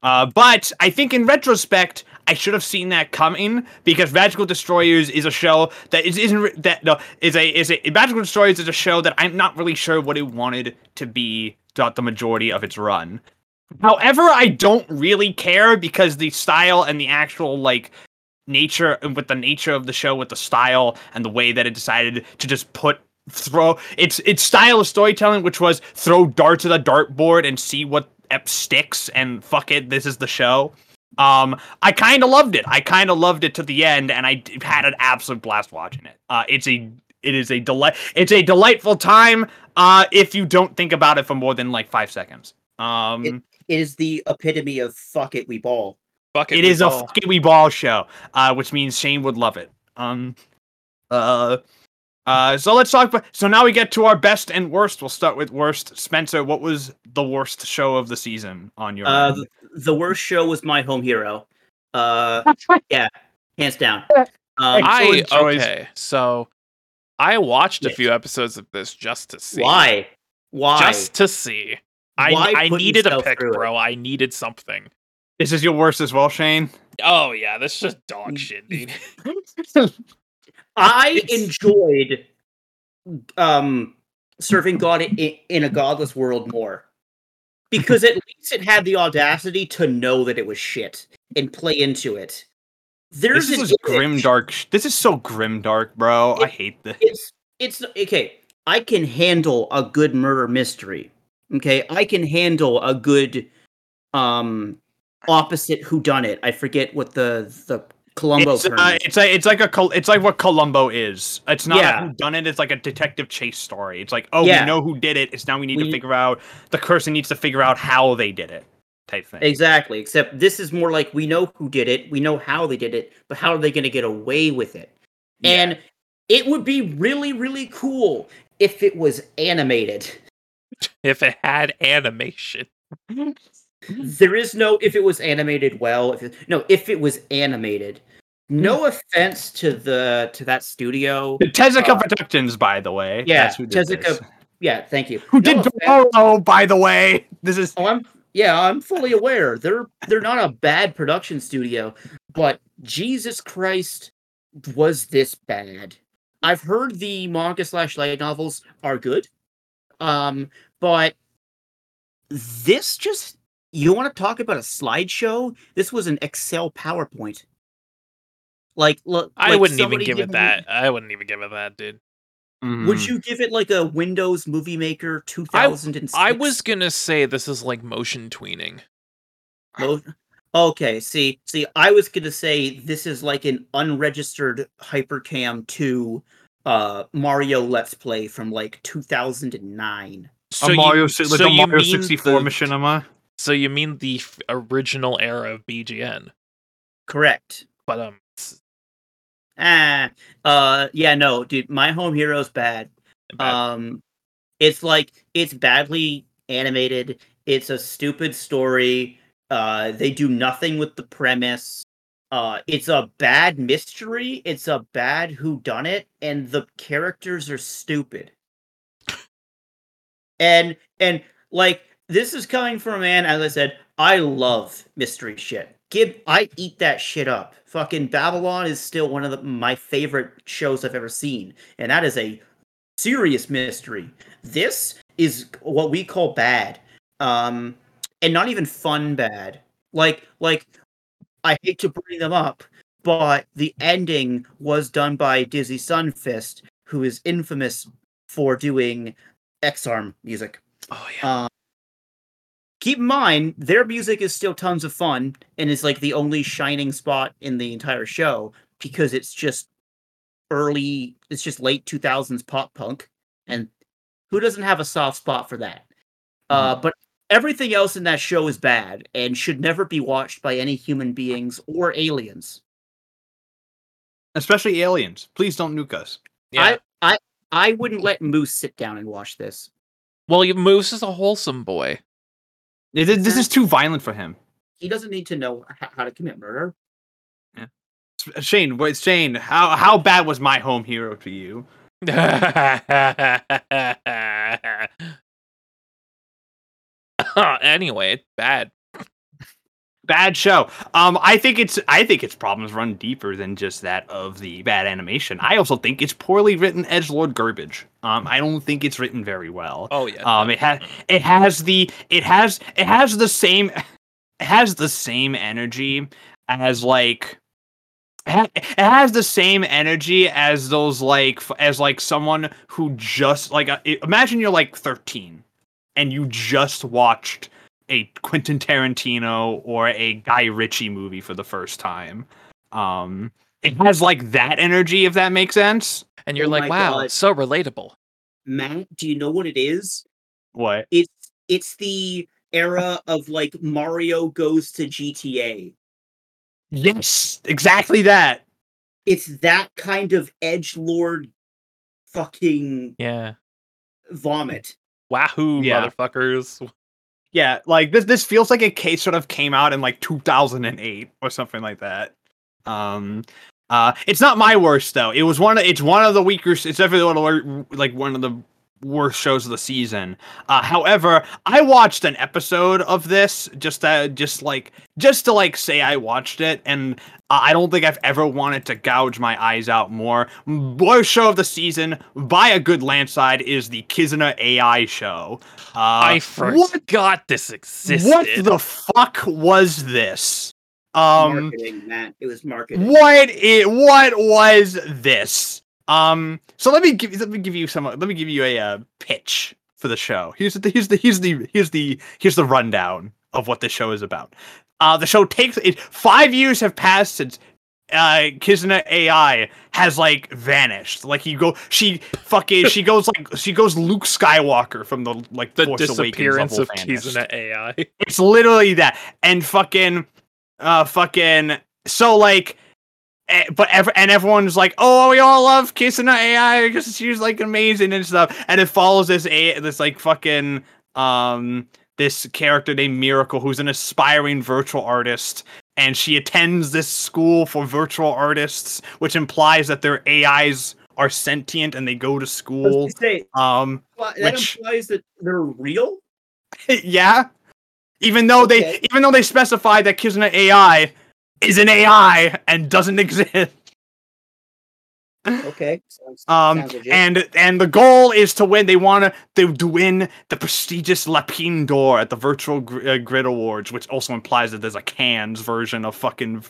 S2: uh, but I think in retrospect, I should have seen that coming because Magical Destroyers is a show that is isn't that no is a is a Magical Destroyers is a show that I'm not really sure what it wanted to be throughout the majority of its run. However, I don't really care because the style and the actual like nature with the nature of the show with the style and the way that it decided to just put throw its its style of storytelling which was throw darts at a dartboard and see what ep sticks and fuck it this is the show um i kind of loved it i kind of loved it to the end and I had an absolute blast watching it uh it's a it is a delight it's a delightful time uh if you don't think about it for more than like five seconds um
S3: It- It is the epitome of fuck it, we ball.
S1: Fuck
S2: it
S1: we
S2: is a
S1: ball.
S2: fucking we ball show, uh, which means Shane would love it. Um, uh, uh, so let's talk. About, so now we get to our best and worst. We'll start with worst. Spencer, what was the worst show of the season on your?
S3: Uh,
S2: end?
S3: the, the worst show was My Home Hero. Uh, yeah, hands down. Um,
S1: I
S2: Excellent choice.
S1: okay, so I watched a
S3: Yes.
S1: few episodes of this just to see.
S3: why? Why?
S1: Just to see. I
S3: Why
S1: I
S3: put
S1: needed a pick,
S3: through it?
S1: bro. I needed something.
S2: this is your worst as well, Shane.
S1: Oh yeah, this is just dog
S3: Mm,
S1: shit, dude.
S3: I
S2: It's-
S3: enjoyed um serving God in, in a godless world more because at least it had the audacity to know that it was shit and play into it. There's
S2: this is grim dark. This is so grim dark, bro. I hate this.
S3: It's it's okay. I can handle a good murder mystery. Okay, I can handle a good um opposite who done it. I forget what the the Columbo
S2: It's, uh, it's like it's like a Col- it's like what Columbo is. It's not
S3: Yeah.
S2: who done it. It's like a detective chase story. It's like oh
S3: Yeah.
S2: we know who did it. It's now we need
S3: We-
S2: to figure out the person needs to figure out how they did it type thing.
S3: Exactly. Except this is more like we know who did it, we know how they did it, but how are they going to get away with it?
S2: Yeah.
S3: And it would be really, really cool if it was animated.
S1: if it had animation.
S3: There is no if it was animated well. If it, no, if it was animated. No offense to the to that studio.
S2: Tezuka
S3: Uh,
S2: Productions, by the way.
S3: yeah,
S2: That's who did
S3: Tezuka-
S2: this.
S3: Yeah, thank you.
S2: Who
S3: No
S2: did
S3: offense-
S2: Dororo, by the way? This is
S3: Oh, I'm yeah, I'm fully aware. They're they're not a bad production studio, but Jesus Christ, was this bad? I've heard the manga slash light novels are good, um, but this just you want to talk about a slideshow? This was an Excel PowerPoint. Like, look,
S1: I
S3: like
S1: wouldn't even give it
S3: me-
S1: that. I wouldn't even give it that, dude.
S3: Would
S2: Mhm.
S3: you give it like a Windows Movie Maker 2006?
S1: I was gonna say this is like motion tweening.
S3: Mo- okay, see, see, I was gonna say this is like an unregistered Hypercam 2 uh Mario Let's Play from like 2009.
S1: So
S2: a Mario, si- like
S1: so
S2: a Mario
S1: mean
S2: 64
S1: the-
S2: machinima?
S1: So you mean the f- original era of BGN?
S3: Correct.
S1: But um,
S3: Ah, uh, yeah, no, dude, My Home Hero's bad.
S1: bad.
S3: Um, it's like it's badly animated. It's a stupid story. Uh, they do nothing with the premise. Uh, it's a bad mystery. It's a bad who done it, and the characters are stupid. And and like this is coming from a man, as I said, I love mystery shit. Give I eat that shit up. Fucking Babylon is still one of the, my favorite shows I've ever seen, and that is a serious mystery. This is what we call bad, um, and not even fun bad. Like like I hate to bring them up, but the ending was done by Dizzy Sunfist, who is infamous for doing Ex-Arm music.
S1: Oh yeah.
S3: Um, keep in mind, their music is still tons of fun and is like the only shining spot in the entire show because it's just early, it's just late 2000s pop punk. And who doesn't have a soft spot for that? Uh, but everything else in that show is bad and should never be watched by any human beings or aliens.
S2: Especially aliens. Please don't nuke us.
S1: yeah.
S3: I, I, I wouldn't let Moose sit down and watch this.
S1: well, you- Moose is a wholesome boy.
S2: This is- this is too violent for him.
S3: He doesn't need to know how to commit murder. Yeah.
S2: Uh, Shane, wait, Shane, how how bad was my home hero to you?
S1: anyway, it's bad.
S2: Bad show. Um, I think it's I think its problems run deeper than just that of the bad animation. I also think it's poorly written edge lord garbage. Um, I don't think it's written very well.
S1: Oh yeah.
S2: Um, it has it has the it has it has the same it has the same energy as like it has the same energy as those like as like someone who just like uh, imagine you're like 13 and you just watched a Quentin Tarantino or a Guy Ritchie movie for the first time. Um it has like that energy if that makes sense.
S1: and you're
S3: oh
S1: like, wow,
S3: God.
S1: it's so relatable.
S3: Matt, do you know what it is?
S2: What?
S3: It's it's the era of like Mario goes to GTA.
S2: Yes, exactly that.
S3: It's that kind of edge lord fucking
S1: Yeah.
S2: vomit.
S1: Wahoo,
S3: vomit.
S1: motherfuckers.
S2: Yeah, like this this feels like a case sort of came out in like 2008 or something like that. Um uh it's not my worst though. It was one of it's one of the weaker it's definitely one of the like one of the worst shows of the season. Uh however, I watched an episode of this just to just like just to like say I watched it and I don't think I've ever wanted to gouge my eyes out more. Worst show of the season by a good landslide is the Kizuna AI show. Uh,
S1: I
S2: what
S1: forgot this existed.
S2: what the fuck was this? Um
S3: marketing, Matt. It was marketing.
S2: what it what was this? Um so let me give let me give you some let me give you a uh, pitch for the show. Here's the here's the here's the here's the here's the rundown of what the show is about. Uh the show takes it 5 years have passed since uh Kizuna AI has like vanished. Like you go she fucking she goes like she goes Luke Skywalker from the like
S1: the
S2: Force
S1: disappearance of
S2: vanished.
S1: Kizuna AI.
S2: It's literally that. And fucking, uh, fucking. So like, but ev- and everyone's like, oh, we all love Kizuna AI because she's like amazing and stuff. And it follows this a this like fucking um this character named Miracle who's an aspiring virtual artist. And she attends this school for virtual artists, which implies that their AIs are sentient and they go to school.
S3: say,
S2: Um,
S3: well, that
S2: which-
S3: implies that they're real.
S2: yeah. Even though they even though they specify that Kizuna AI is an AI and doesn't exist.
S3: Okay. Sounds,
S2: Um
S3: sounds
S2: and and the goal is to win. They want to to win the prestigious Lapine d'Or at the Virtual uh, Grid Awards, which also implies that there's a cans version of fucking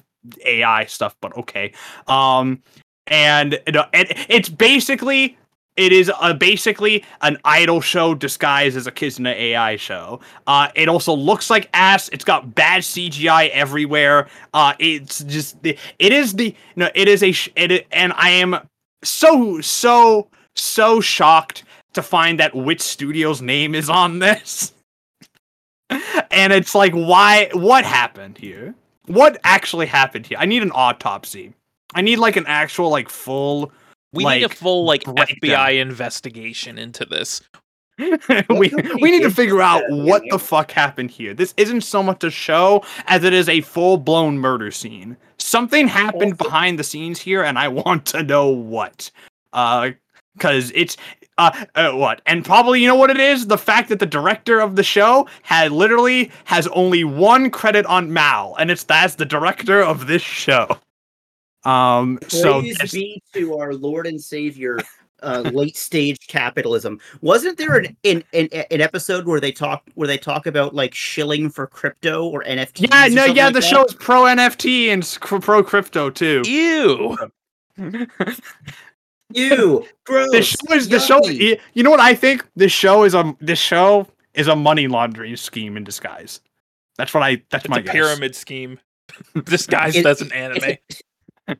S2: AI stuff. But okay. Um, and know, it, it's basically it is a, basically an idol show disguised as a Kizuna AI show. Uh, it also looks like ass. It's got bad CGI everywhere. Uh, it's just the it is the no it is a it and I am so so so shocked to find that which studio's name is on this. and it's like why what happened here? What actually happened here? I need an autopsy. I need like an actual like full
S1: We need a full like
S2: breakdown.
S1: FBI investigation into this.
S2: we we need to figure out what the fuck happened here. This isn't so much a show as it is a full blown murder scene. Something happened behind the scenes here, and I want to know what. Uh, because it's uh, uh what and probably you know what it is the fact that the director of the show had literally has only one credit on mal and it's that's the director of this show um so
S3: Praise
S2: this-
S3: be to our Lord and Savior, uh, late stage capitalism. Wasn't there an, an an an episode where they talk where they talk about like shilling for crypto or NFT?
S2: Yeah, no, yeah, the show is pro NFT and pro crypto too.
S1: Ew.
S3: Ew, gross.
S2: the show is the show. You know what I think? This show is a this show is a money laundering scheme in disguise. That's what I. That's
S1: It's
S2: my
S1: a
S2: guess.
S1: pyramid scheme disguised
S3: It-
S1: as an anime.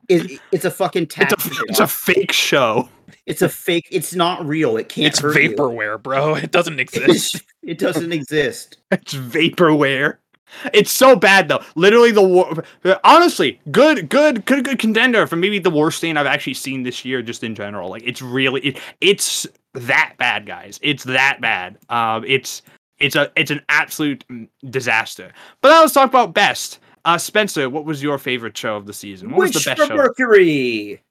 S3: It- it's a fucking tax.
S2: It's a, it's a fake show.
S3: It's a fake. It's not real. It can't.
S1: It's
S3: hurt you.
S1: vaporware, bro. It doesn't exist.
S3: it doesn't exist.
S2: It's vaporware. It's so bad though. Literally the war. Honestly, good, good, good, good contender for maybe the worst thing I've actually seen this year, just in general. Like it's really, it, it's that bad, guys. It's that bad. Um, it's it's a it's an absolute mm, disaster. But now let's talk about best. Uh, Spencer, what was your favorite show of the season? What
S3: Wish
S2: was the best
S3: for
S2: show?
S3: Mercury.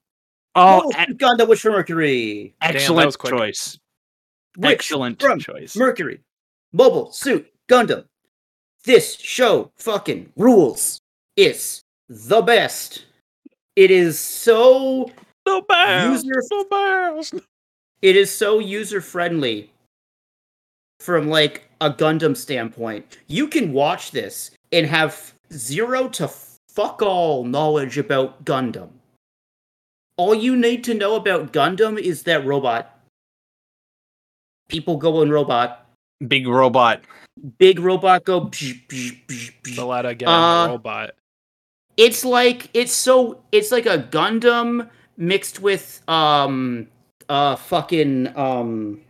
S2: Oh,
S3: Oh,
S2: e-
S3: Gundam Wish for Mercury.
S2: excellent
S1: was quick.
S2: choice.
S3: Wish
S2: Excellent
S3: from
S2: choice.
S3: Mercury. Mobile Suit Gundam. This show fucking rules. It's the best. It is so
S1: The best.
S3: User-
S1: The best.
S3: it is so user friendly from like a Gundam standpoint. You can watch this and have zero to fuck all knowledge about Gundam. All you need to know about Gundam is that robot. People go in robot.
S2: Big robot.
S3: Big robot go. Psh, psh, psh, psh.
S1: The let again,
S3: Uh,
S1: robot.
S3: It's like it's so it's like a Gundam mixed with um uh fucking um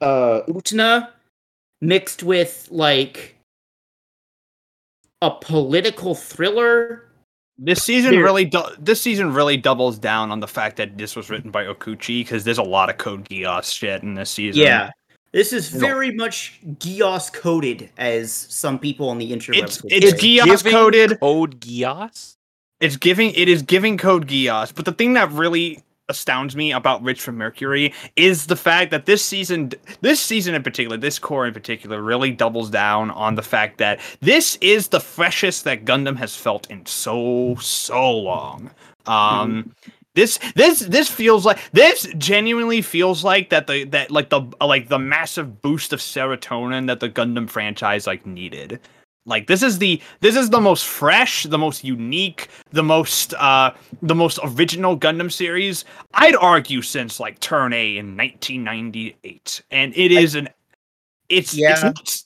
S3: uh Utena mixed with like a political thriller.
S2: This season
S3: Here.
S2: really, du- this season really doubles down on the fact that this was written by Okouchi because there's a lot of Code Geass shit in this season.
S3: Yeah. This is
S2: No.
S3: very much Geass coded, as some people on the interwebs
S2: it's
S3: would
S2: it's
S3: say.
S2: Geass coded.
S1: Code Geass?
S2: It's giving it is giving Code Geass. But the thing that really astounds me about Witch from Mercury is the fact that this season, this season in particular, this core in particular, really doubles down on the fact that this is the freshest that Gundam has felt in so so long. Um, this this this feels like this genuinely feels like that the that like the like the massive boost of serotonin that the Gundam franchise like needed. Like this is the this is the most fresh, the most unique, the most uh the most original Gundam series I'd argue since like Turn A in 1998. And it is an it's
S3: Yeah.
S2: it's not,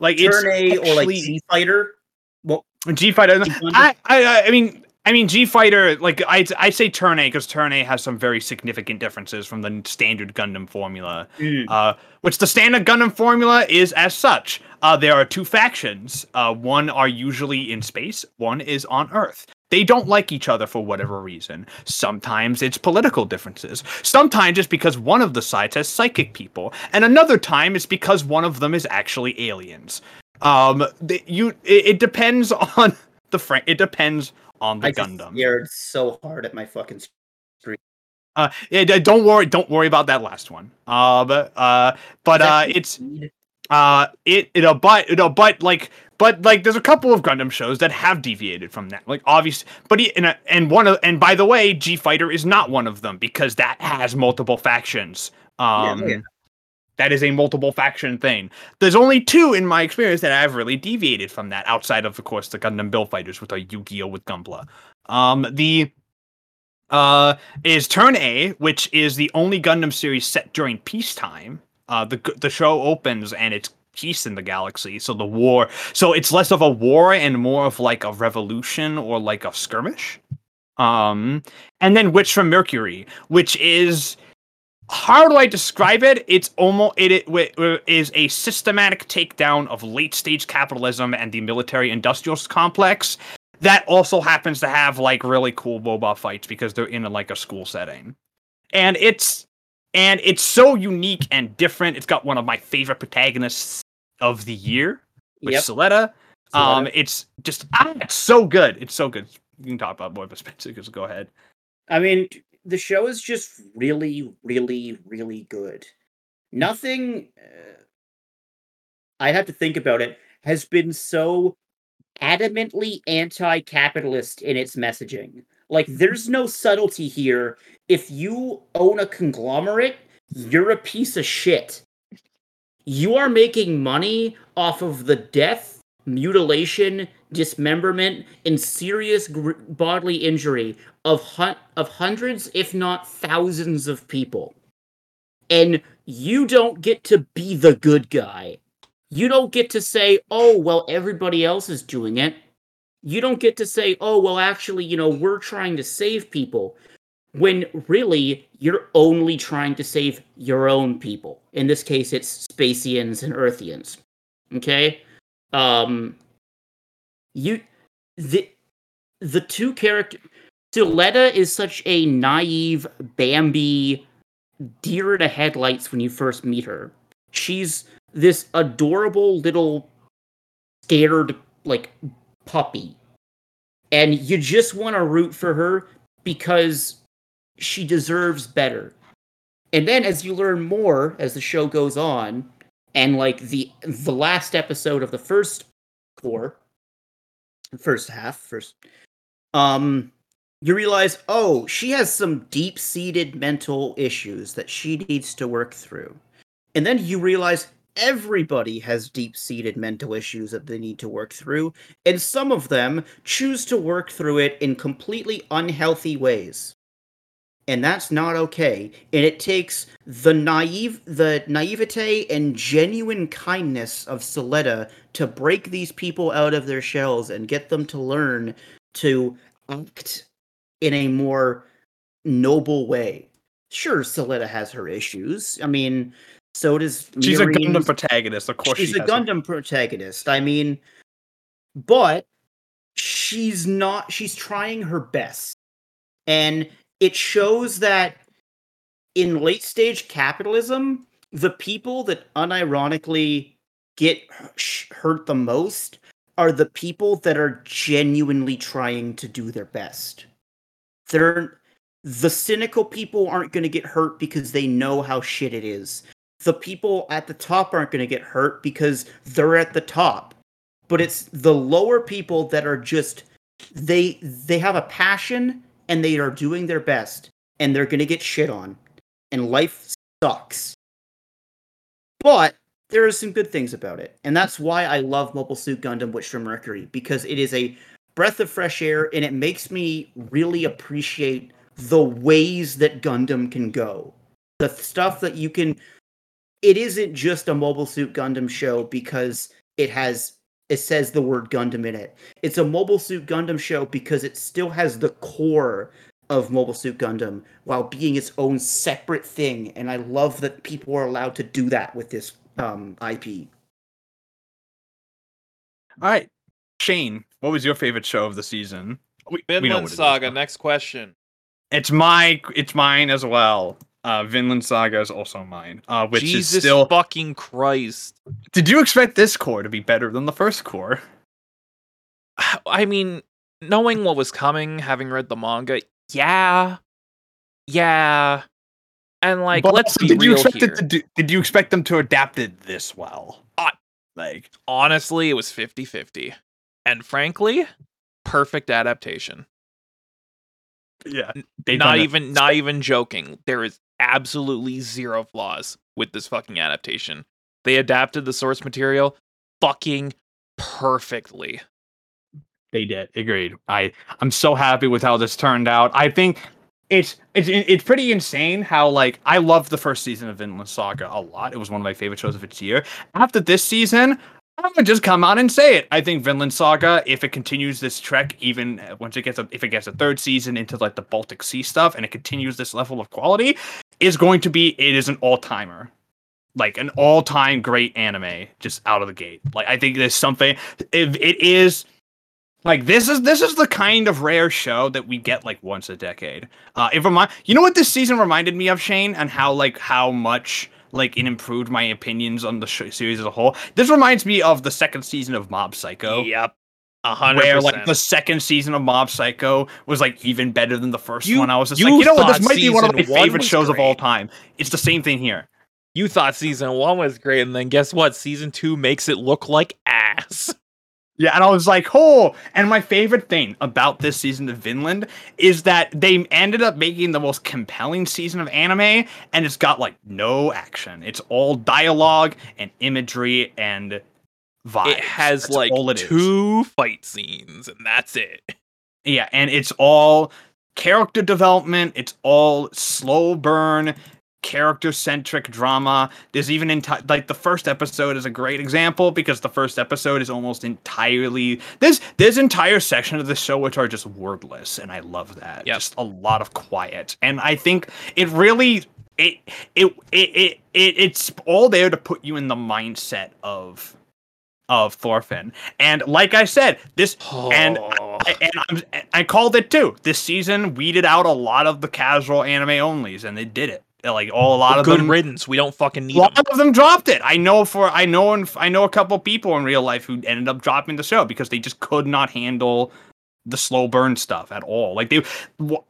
S2: like it's
S3: Turn A or like
S2: actually-
S3: G Fighter. Well,
S2: G Fighter. I, I I mean I mean G Fighter like I I say Turn A because Turn A has some very significant differences from the standard Gundam formula.
S3: mm,
S2: Uh, which the standard Gundam formula is as such. Uh, there are two factions. Uh, one are usually in space. One is on Earth. They don't like each other for whatever reason. Sometimes it's political differences. Sometimes it's because one of the sides has psychic people, and another time it's because one of them is actually aliens. Um, the, you it, it depends on the fr- It depends on the
S3: I
S2: Gundam.
S3: scared so hard at my fucking.
S2: Uh, yeah, d- don't worry. Don't worry about that last one. Uh, but uh, but uh, it's uh it it'll but it'll but like but like there's a couple of Gundam shows that have deviated from that like obvious but he, and, uh, and one of and by the way G Fighter is not one of them because that has multiple factions um
S3: yeah.
S2: That is a multiple faction thing there's only two in my experience that I've really deviated from that outside of of course the Gundam Build Fighters with a Yu-Gi-Oh with Gunpla um the uh is Turn A which is the only Gundam series set during peacetime uh, the the show opens and it's peace in the galaxy. So the war, so it's less of a war and more of like a revolution or like a skirmish. Um, and then Witch from Mercury, which is how do I describe it? It's almost it, it wi- wi- a systematic takedown of late stage capitalism and the military industrial complex. That also happens to have like really cool robot fights because they're in like a school setting, and it's and it's so unique and different. It's got one of my favorite protagonists of the year, which
S3: Yep.
S2: is Suletta. Um, it's just ah, it's so good. It's so good. You can talk about but Spencer, just go ahead.
S3: I mean, the show is just really, really, really good. Nothing. Uh, I'd have to think about it. Has been so adamantly anti-capitalist in its messaging. Like, there's no subtlety here. If you own a conglomerate, you're a piece of shit. You are making money off of the death, mutilation, dismemberment, and serious gr- bodily injury of of hundreds, if not thousands, of people. And you don't get to be the good guy. You don't get to say, "Oh, well, everybody else is doing it." You don't get to say, "Oh, well, actually, you know, we're trying to save people." When really, you're only trying to save your own people. In this case, it's Spacians and Earthians. Okay? Um you the the two character Suletta is such a naive Bambi deer the headlights when you first meet her. She's this adorable little scared like puppy. And you just want to root for her because she deserves better. And then as you learn more as the show goes on, and like the the last episode of the first core, first half, first um you realize, oh, she has some deep seated mental issues that she needs to work through. And then you realize everybody has deep seated mental issues that they need to work through, and some of them choose to work through it in completely unhealthy ways. And that's not okay. And it takes the naive the naivete and genuine kindness of Suletta to break these people out of their shells and get them to learn to act in a more noble way. Sure, Suletta has her issues. I mean, so does
S2: She's a Gundam protagonist, of course.
S3: she's
S2: she
S3: a. Gundam protagonist. I mean, but she's not. She's trying her best, and it shows that in late stage capitalism, the people that unironically get hurt the most are the people that are genuinely trying to do their best. They're the cynical people aren't going to get hurt because they know how shit it is the people at the top aren't going to get hurt because they're at the top but it's the lower people that are just they they have a passion and they are doing their best and they're going to get shit on and life sucks. But there are some good things about it and that's why i love mobile suit gundam witch from mercury because it is a breath of fresh air and it makes me really appreciate the ways that gundam can go. The stuff that you can it isn't just a mobile suit gundam show because it has it says the word gundam in it it's a mobile suit gundam show because it still has the core of mobile suit gundam while being its own separate thing and i love that people are allowed to do that with this um ip
S2: All right, Shane, what was your favorite show of the season? We, we know
S1: Vinland
S2: what it is.
S1: Saga. Next question.
S2: It's my, it's mine as well. Uh, Vinland Saga is also mine. Uh, which
S1: Jesus
S2: is still.
S1: fucking Christ.
S2: Did you expect this core to be better than the first core?
S1: I mean, knowing what was coming, having read the manga, yeah, yeah, and like,
S2: But
S1: let's
S2: also,
S1: be
S2: did you
S1: real
S2: expect
S1: here.
S2: it to do, Did you expect them to adapt it this well?
S1: I-
S2: like,
S1: Honestly, it was 50-50. and frankly, perfect adaptation.
S2: yeah,
S1: not even, not even joking. There is absolutely zero flaws with this fucking adaptation. They adapted the source material fucking perfectly.
S2: They did. Agreed. I I'm so happy with how this turned out. I think it's it's it's pretty insane how like I loved the first season of Vinland Saga a lot. It was one of my favorite shows of its year. After this season, I'm gonna just come out and say it. I think Vinland Saga, if it continues this trek, even uh, once it gets a, if it gets a third season into like the Baltic Sea stuff, and it continues this level of quality, is going to be it is an all timer. Like an all time great anime, just out of the gate. Like I think there's something. If it is like this is this is the kind of rare show that we get like once a decade. Uh, it remind you know what this season reminded me of Shane and how like how much like it improved my opinions on the sh- series as a whole. This reminds me of the second season of Mob Psycho.
S1: Yep. A hundred
S2: Where like the second season of Mob Psycho was like even better than the first
S1: You-
S2: one. I was just
S1: you
S2: like, you know what, this might be one of my
S1: one
S2: favorite shows of all time. It's the same thing here.
S1: You thought season one was great, and then guess what? Season two makes it look like ass.
S2: Yeah, and I was like, oh. And my favorite thing about this season of Vinland is that they ended up making the most compelling season of anime, and it's got like no action. It's all dialogue and imagery and vibes.
S1: It has
S2: That's
S1: like
S2: it is.
S1: two fight scenes, and that's it.
S2: Yeah, and it's all character development. It's all slow burn, character centric drama. There's even enti- like the first episode is a great example because the first episode is almost entirely there's there's entire section of the show which are just wordless, and I love that.
S1: Yep.
S2: Just a lot of quiet, and I think it really. It, it it it it it's all there to put you in the mindset of of Thorfinn. And like I said, this and
S1: Oh.
S2: I- and I'm, I called it too. This season weeded out a lot of the casual anime onlys, and they did it. Like all a lot of
S1: good
S2: them,
S1: riddance. We don't fucking need
S2: a lot
S1: them.
S2: of them dropped it. I know for I know and I know a couple people in real life who ended up dropping the show because they just could not handle the slow burn stuff at all. Like they,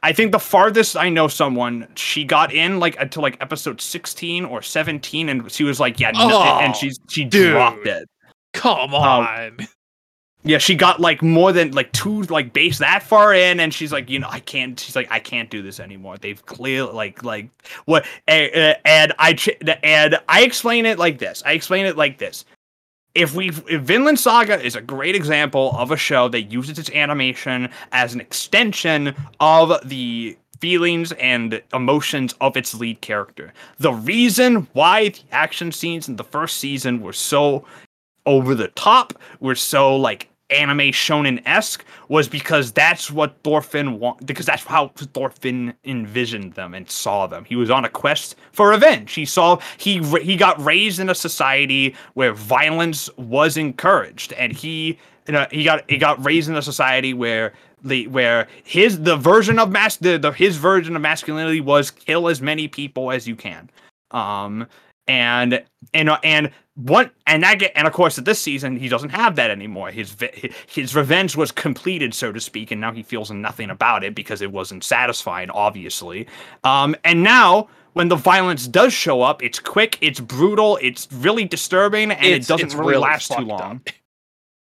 S2: I think the farthest I know someone she got in like until like episode sixteen or seventeen, and she was like, yeah, no,
S1: Oh,
S2: and she she
S1: dude.
S2: dropped it.
S1: Come
S2: Um,
S1: on.
S2: Yeah, she got like more than like two like base that far in, and she's like, you know, I can't. She's like, I can't do this anymore. They've clear like like what? And, and I and I explain it like this. I explain it like this. If we if Vinland Saga is a great example of a show that uses its animation as an extension of the feelings and emotions of its lead character. The reason why the action scenes in the first season were so over the top, were so like anime shonen esque, was because that's what Thorfinn want. Because that's how Thorfinn envisioned them and saw them. He was on a quest for revenge. He saw he he got raised in a society where violence was encouraged, and he you know, he got he got raised in a society where the where his the version of mas the, the his version of masculinity was kill as many people as you can. Um and and and one and that get and of course at this season he doesn't have that anymore. His his revenge was completed, so to speak, and now he feels nothing about it because it wasn't satisfying, obviously. Um, and now when the violence does show up, it's quick, it's brutal, it's really disturbing, and
S1: It's-
S2: it doesn't really,
S1: really
S2: last too long.
S1: up.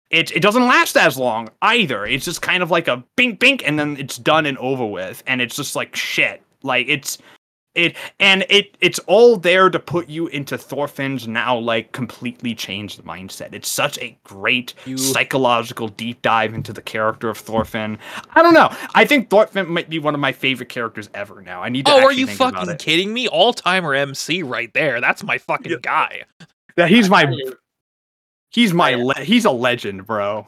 S2: It it doesn't last as long either. It's just kind of like a bink bink, and then it's done and over with, and it's just like shit. Like it's it and it it's all there to put you into Thorfinn's now like completely changed mindset. It's such a great
S1: You-
S2: psychological deep dive into the character of Thorfinn. I don't know. I think Thorfinn might be one of my favorite characters ever now. I need to
S1: Oh, are you
S2: think
S1: fucking kidding me? All timer MC right there. That's my fucking
S2: Yeah.
S1: guy.
S2: Yeah, he's my he's my
S3: oh,
S2: le- he's a legend, bro.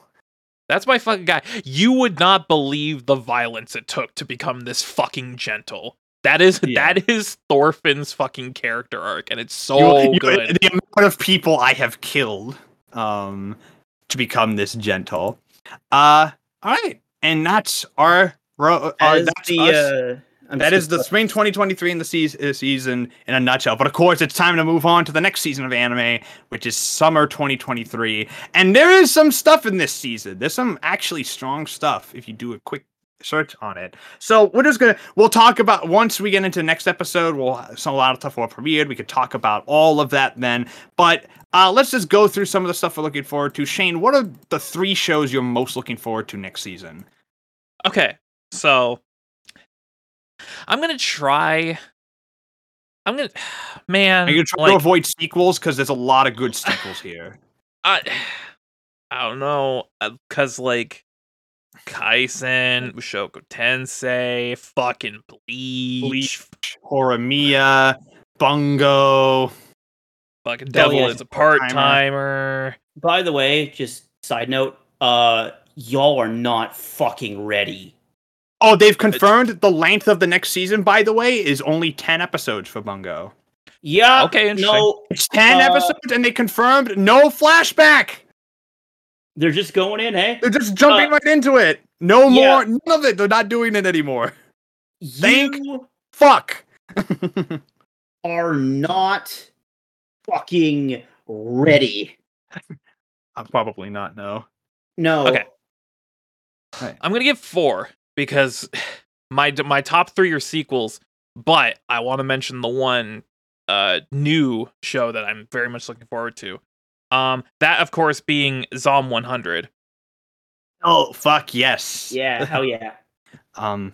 S1: That's my fucking guy. You would not believe the violence it took to become this fucking gentle. That is
S2: Yeah.
S1: that is Thorfinn's fucking character arc, and it's so
S2: You- you-
S1: good.
S2: The amount of people I have killed um to become this gentle. Uh all right. And that's our ro- our
S3: As
S2: that's
S3: the,
S2: us.
S3: uh, I'm
S2: that the
S3: gonna-
S2: spring 2023 in the season, uh, season in a nutshell. But of course, it's time to move on to the next season of anime, which is summer 2023. And there is some stuff in this season. There's some actually strong stuff if you do a quick search on it. So we're just gonna we'll talk about once we get into the next episode. We'll some a lot of stuff will premiered. We could talk about all of that then. But uh, let's just go through some of the stuff we're looking forward to. Shane, what are the three shows you're most looking forward to next season?
S1: Okay, so I'm gonna try. I'm gonna, man.
S2: Are you trying
S1: like,
S2: to avoid sequels? Because there's a lot of good sequels here.
S1: I, I don't know, because like Kaisen, Mushoku Tensei, fucking Bleach,
S2: Bleach. Horimiya, Bungo.
S1: fucking
S3: Hell
S1: Devil
S3: yeah.
S1: is a part timer.
S3: By the way, just side note, uh, y'all are not fucking ready.
S2: Oh, they've confirmed the length of the next season, by the way, is only 10 episodes for Bungo.
S3: Yeah.
S1: Okay, interesting.
S3: No,
S2: It's 10
S3: Uh,
S2: episodes, and they confirmed no flashback.
S3: They're just going in, hey?
S2: They're just jumping
S3: Uh,
S2: right into it. No
S3: yeah.
S2: more. None of it. They're not doing it anymore. Thank-
S3: You
S2: Fuck.
S3: are not fucking ready.
S2: I'm probably not, no.
S3: No.
S1: Okay. I'm gonna give four because my my top three are sequels, but I want to mention the one uh new show that I'm very much looking forward to. Um, that of course being Zom 100.
S2: Oh fuck yes.
S3: Yeah, hell yeah.
S2: Um,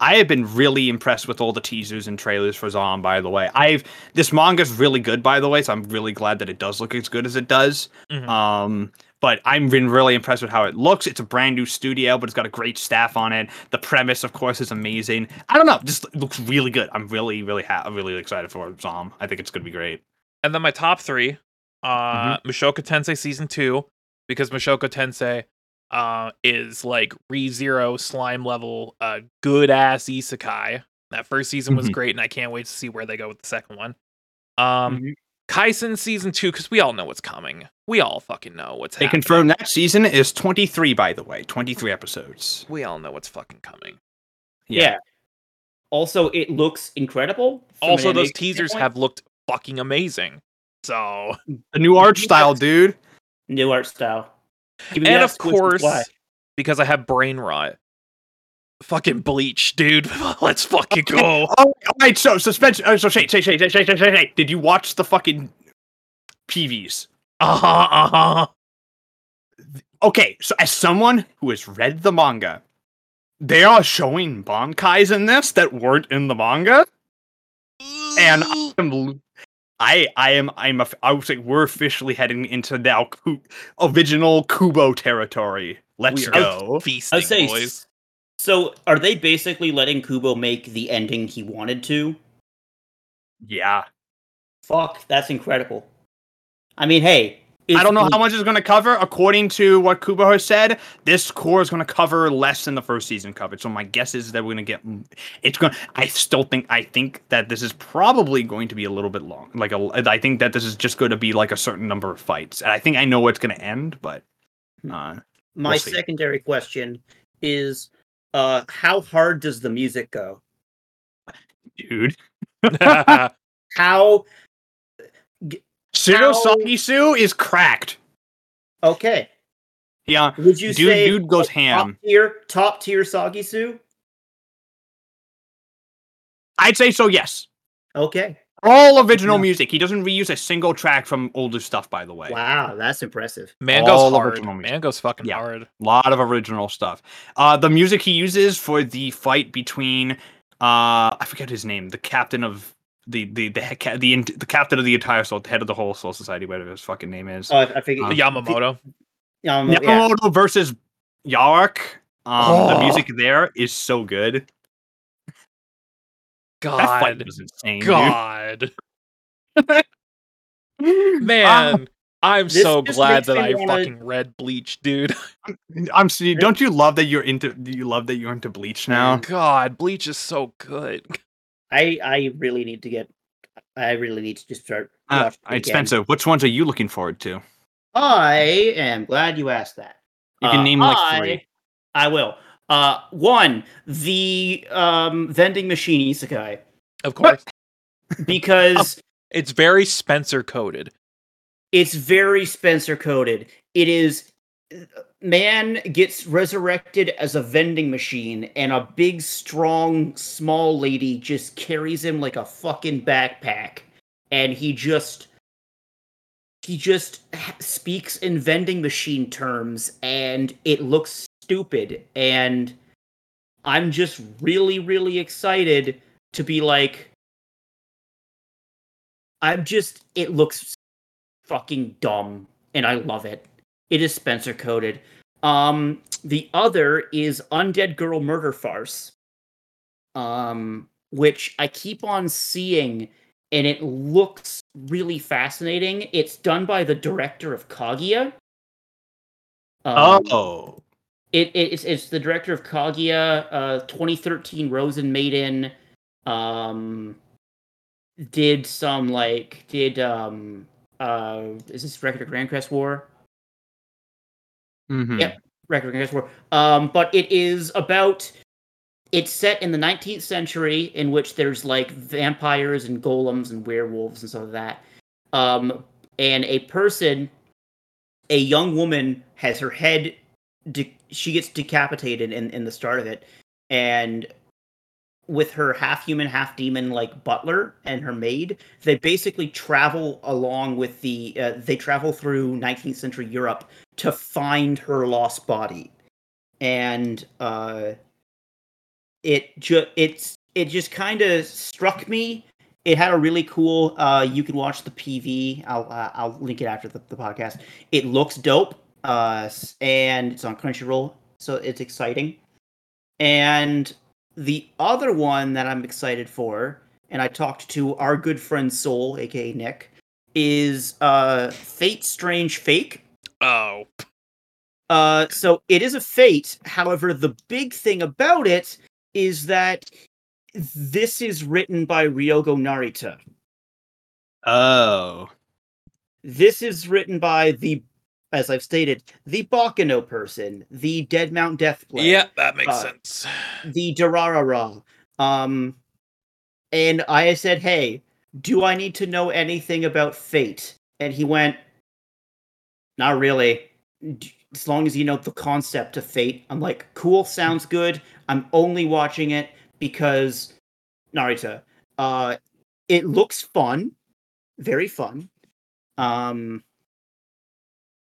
S2: I have been really impressed with all the teasers and trailers for Zom. By the way, I've this manga's really good. By the way, so I'm really glad that it does look as good as it does.
S1: Mhm.
S2: Um, but I've been really impressed with how it looks. It's a brand new studio, but it's got a great staff on it. The premise, of course, is amazing. I don't know, just looks really good. I'm really, really, ha- really excited for Zom. I think it's gonna be great.
S1: And then my top three,
S2: Mm-hmm.
S1: uh, Mushoku Tensei season two, because Mushoku Tensei, uh, is like re zero slime level, uh, good ass isekai. That first season was
S2: Mhm.
S1: great, and I can't wait to see where they go with the second one. Um, Kaisen season two, because we all know what's coming. We all fucking know what's
S2: They
S1: happening.
S2: confirmed that season is 23, by the way, 23 episodes.
S1: We all know what's fucking coming.
S3: Yeah. Also, it looks incredible.
S1: Also, those teasers
S3: standpoint.
S1: have looked fucking amazing. So,
S2: the new art style, dude.
S3: new art style.
S1: And of course, because I have brain rot. Fucking bleach, dude. Let's fucking go.
S2: Oh, all right. So suspension. Uh, so Shay, Shay, Shay, Shay, Shay, Shay, Shay, Shay. Did you watch the fucking PVs?
S1: Uh huh. Uh huh.
S2: Okay, so as someone who has read the manga, they are showing bankais in this that weren't in the manga, and I'm, I, I am, I'm, a, I would say we're officially heading into now original Kubo territory. Let's go.
S1: feasting,
S3: I'd say.
S1: boys.
S3: So, are they basically letting Kubo make the ending he wanted to?
S2: Yeah,
S3: Fuck, that's incredible. I mean, hey,
S2: I don't know
S3: it's-
S2: how much it's going to cover. According to what Kubo has said, this cour is going to cover less than the first season covered. So my guess is that we're going to get. It's going. I still think. I think that this is probably going to be a little bit long. Like a. I think that this is just going to be like a certain number of fights. And I think I know where it's going to end, but. Uh,
S3: My
S2: We'll
S3: secondary question is, uh, how hard does the music go?
S2: dude,
S3: How?
S2: Shiro
S3: How-
S2: Sagisu is cracked.
S3: Okay,
S2: Yeah,
S3: would you
S2: dude,
S3: say
S2: dude goes
S3: top
S2: ham.
S3: tier, top tier Sagisu?
S2: I'd say so. Yes.
S3: Okay,
S2: All original
S3: Yeah.
S2: music. He doesn't reuse a single track from older stuff. By the way.
S3: wow, that's impressive.
S1: Mango's
S2: All
S1: hard.
S2: original music.
S1: Mango's fucking
S2: Yeah.
S1: hard.
S2: A lot of original stuff. Uh, the music he uses for the fight between uh, I forget his name, the captain of the the the ca- the, the captain of the entire soul, the head of the whole Soul Society, whatever his fucking name is.
S3: Oh, I, I figured.
S2: Uh,
S1: Yamamoto.
S3: Um, yeah.
S2: Yamamoto versus Yarak. Um, The
S1: Oh.
S2: music there is so good. God, That fight
S1: God.
S2: was insane. dude.
S1: God. Man. I'm
S3: This
S1: so glad that I
S3: wanna-
S1: fucking read Bleach, dude.
S2: I'm. see- Don't you love that you're into? Do you love that you're into Bleach now?
S1: God, Bleach is so good.
S3: I I really need to get. I really need to just start.
S2: Uh,
S3: watching it
S2: all right,
S3: again.
S2: Spencer, which ones are you looking forward to?
S3: I am glad you asked that.
S2: You can
S3: Uh,
S2: name like
S3: I-
S2: three.
S3: I will. Uh, one, the um vending machine isekai,
S1: Of course.
S3: because
S1: It's very Spencer coded.
S3: it's very Spencer coded. It is man gets resurrected as a vending machine, and a big, strong, small lady just carries him like a fucking backpack, and he just he just speaks in vending machine terms, and it looks stupid, and I'm just really, really excited to be like. I'm just. It looks fucking dumb and I love it. It is Spencer coded. Um the other is Undead Girl Murder Farce. Um which I keep on seeing and it looks really fascinating. It's done by the director of Kaguya. Um,
S2: oh,
S3: it, it- it's it's the director of Kaguya, uh, 2013 Rosen Maiden, um, did some like did um uh is this Record of Grancrest War?
S2: Mhm.
S3: Yep. Record Grand War. Um, but it is about it's set in the 19th century in which there's like vampires and golems and werewolves and stuff like that. Um, and a person, a young woman, has her head. De- she gets decapitated in in the start of it, and with her half human, half demon like butler and her maid, they basically travel along with the. Uh, they travel through 19th century Europe to find her lost body and uh, it just it's it just kind of struck me. It had a really cool. Uh, you can watch the PV. I'll uh, I'll link it after the, the podcast. It looks dope. Uh, and it's on Crunchyroll, so it's exciting. And the other one that I'm excited for, and I talked to our good friend Soul, aka Nick, is uh Fate Strange Fake.
S1: Oh,
S3: Uh, so it is a fate. However, the big thing about it is that this is written by Ryogo Narita.
S2: Oh.
S3: This is written by the, as I've stated, the Baccano person, the Dead Mount Death Play,
S1: yeah, that makes
S3: Uh,
S1: sense.
S3: the Durarara. Um, and I said, "Hey, do I need to know anything about Fate?" And he went, "Not really. As long as you know the concept of Fate." I'm like, "Cool, sounds good. I'm only watching it because Narita. Uh, it looks fun, very fun. Um,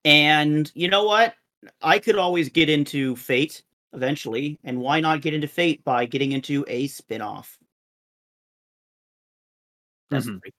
S3: and you know what? I could always get into Fate eventually, and why not get into Fate by getting into a spin-off?
S2: Mhm.
S3: great.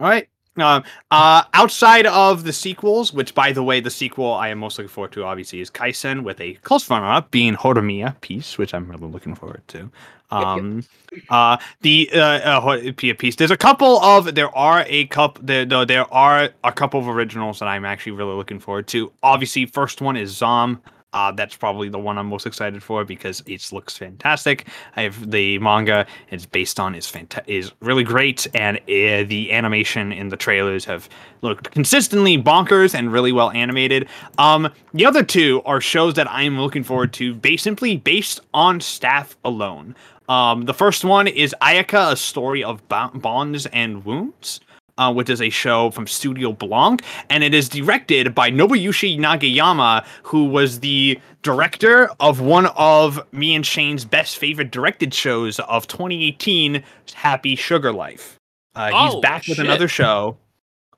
S2: All right. Um, uh, outside of the sequels, which by the way, the sequel I am most looking forward to obviously is Kaisen with a close runner up being Horimiya piece, which I'm really looking forward to.
S3: yep.
S2: Um, uh, the uh, uh, piece. There's a couple of there are a couple there though there are a couple of originals that I'm actually really looking forward to. Obviously, first one is Zom. Uh, that's probably the one I'm most excited for because it looks fantastic. I have the manga it's based on is fanta- is really great, and uh, the animation in the trailers have looked consistently bonkers and really well animated. Um, the other two are shows that I'm looking forward to, based simply based on staff alone. Um, the first one is Ayaka, a story of bonds and wounds uh, which is a show from Studio Blanc, and it is directed by Nobuyoshi Nagayama, who was the director of one of me and Shane's best favorite directed shows of 2018, Happy Sugar Life. Uh, he's
S1: Oh,
S2: back with another show.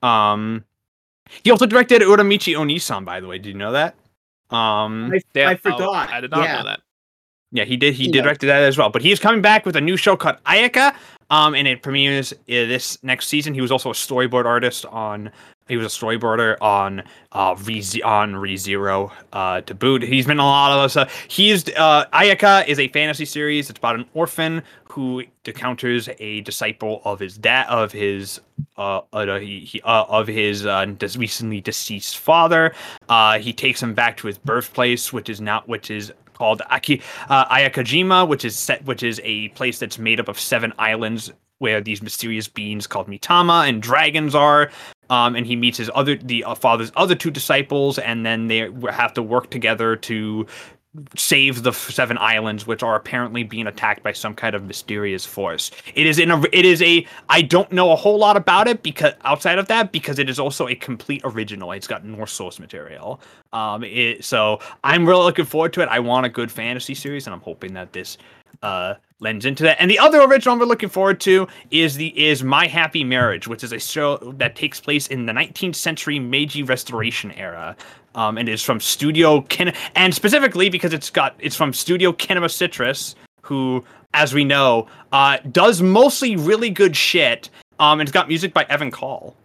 S2: Um, he also directed Uramichi Oniisan, by the way. Did you know that? Um,
S3: I,
S1: Damn,
S3: I
S1: oh,
S3: forgot.
S1: I did not
S3: yeah.
S1: know that.
S2: yeah, he did. He
S3: Yeah.
S2: directed that as well. But he is coming back with a new show called Ayaka, um, and it premieres uh, this next season. He was also a storyboard artist on. He was a storyboarder on uh Re- on ReZero uh to boot. He's been a lot of stuff. He's uh Ayaka is a fantasy series. It's about an orphan who encounters a disciple of his dad of his uh, uh he, he uh, of his uh recently deceased father. Uh, he takes him back to his birthplace, which is not which is called Aki uh, Ayakajima, which is set which is a place that's made up of seven islands where these mysterious beings called Mitama and dragons are. Um, and he meets his other the uh, father's other two disciples, and then they have to work together to save the seven islands which are apparently being attacked by some kind of mysterious force. It is in a it is a i don't know a whole lot about it because outside of that because it is also a complete original. It's got norse source material. Um it, so i'm really looking forward to it. I want a good fantasy series and i'm hoping that this uh lends into that. And the other original we're looking forward to is the is my happy marriage which is a show that takes place in the 19th century meiji restoration era um, and is from Studio Kin, and specifically because it's got it's from Studio Kinema Citrus, who, as we know, uh, does mostly really good shit. Um, and it's got music by Evan Call.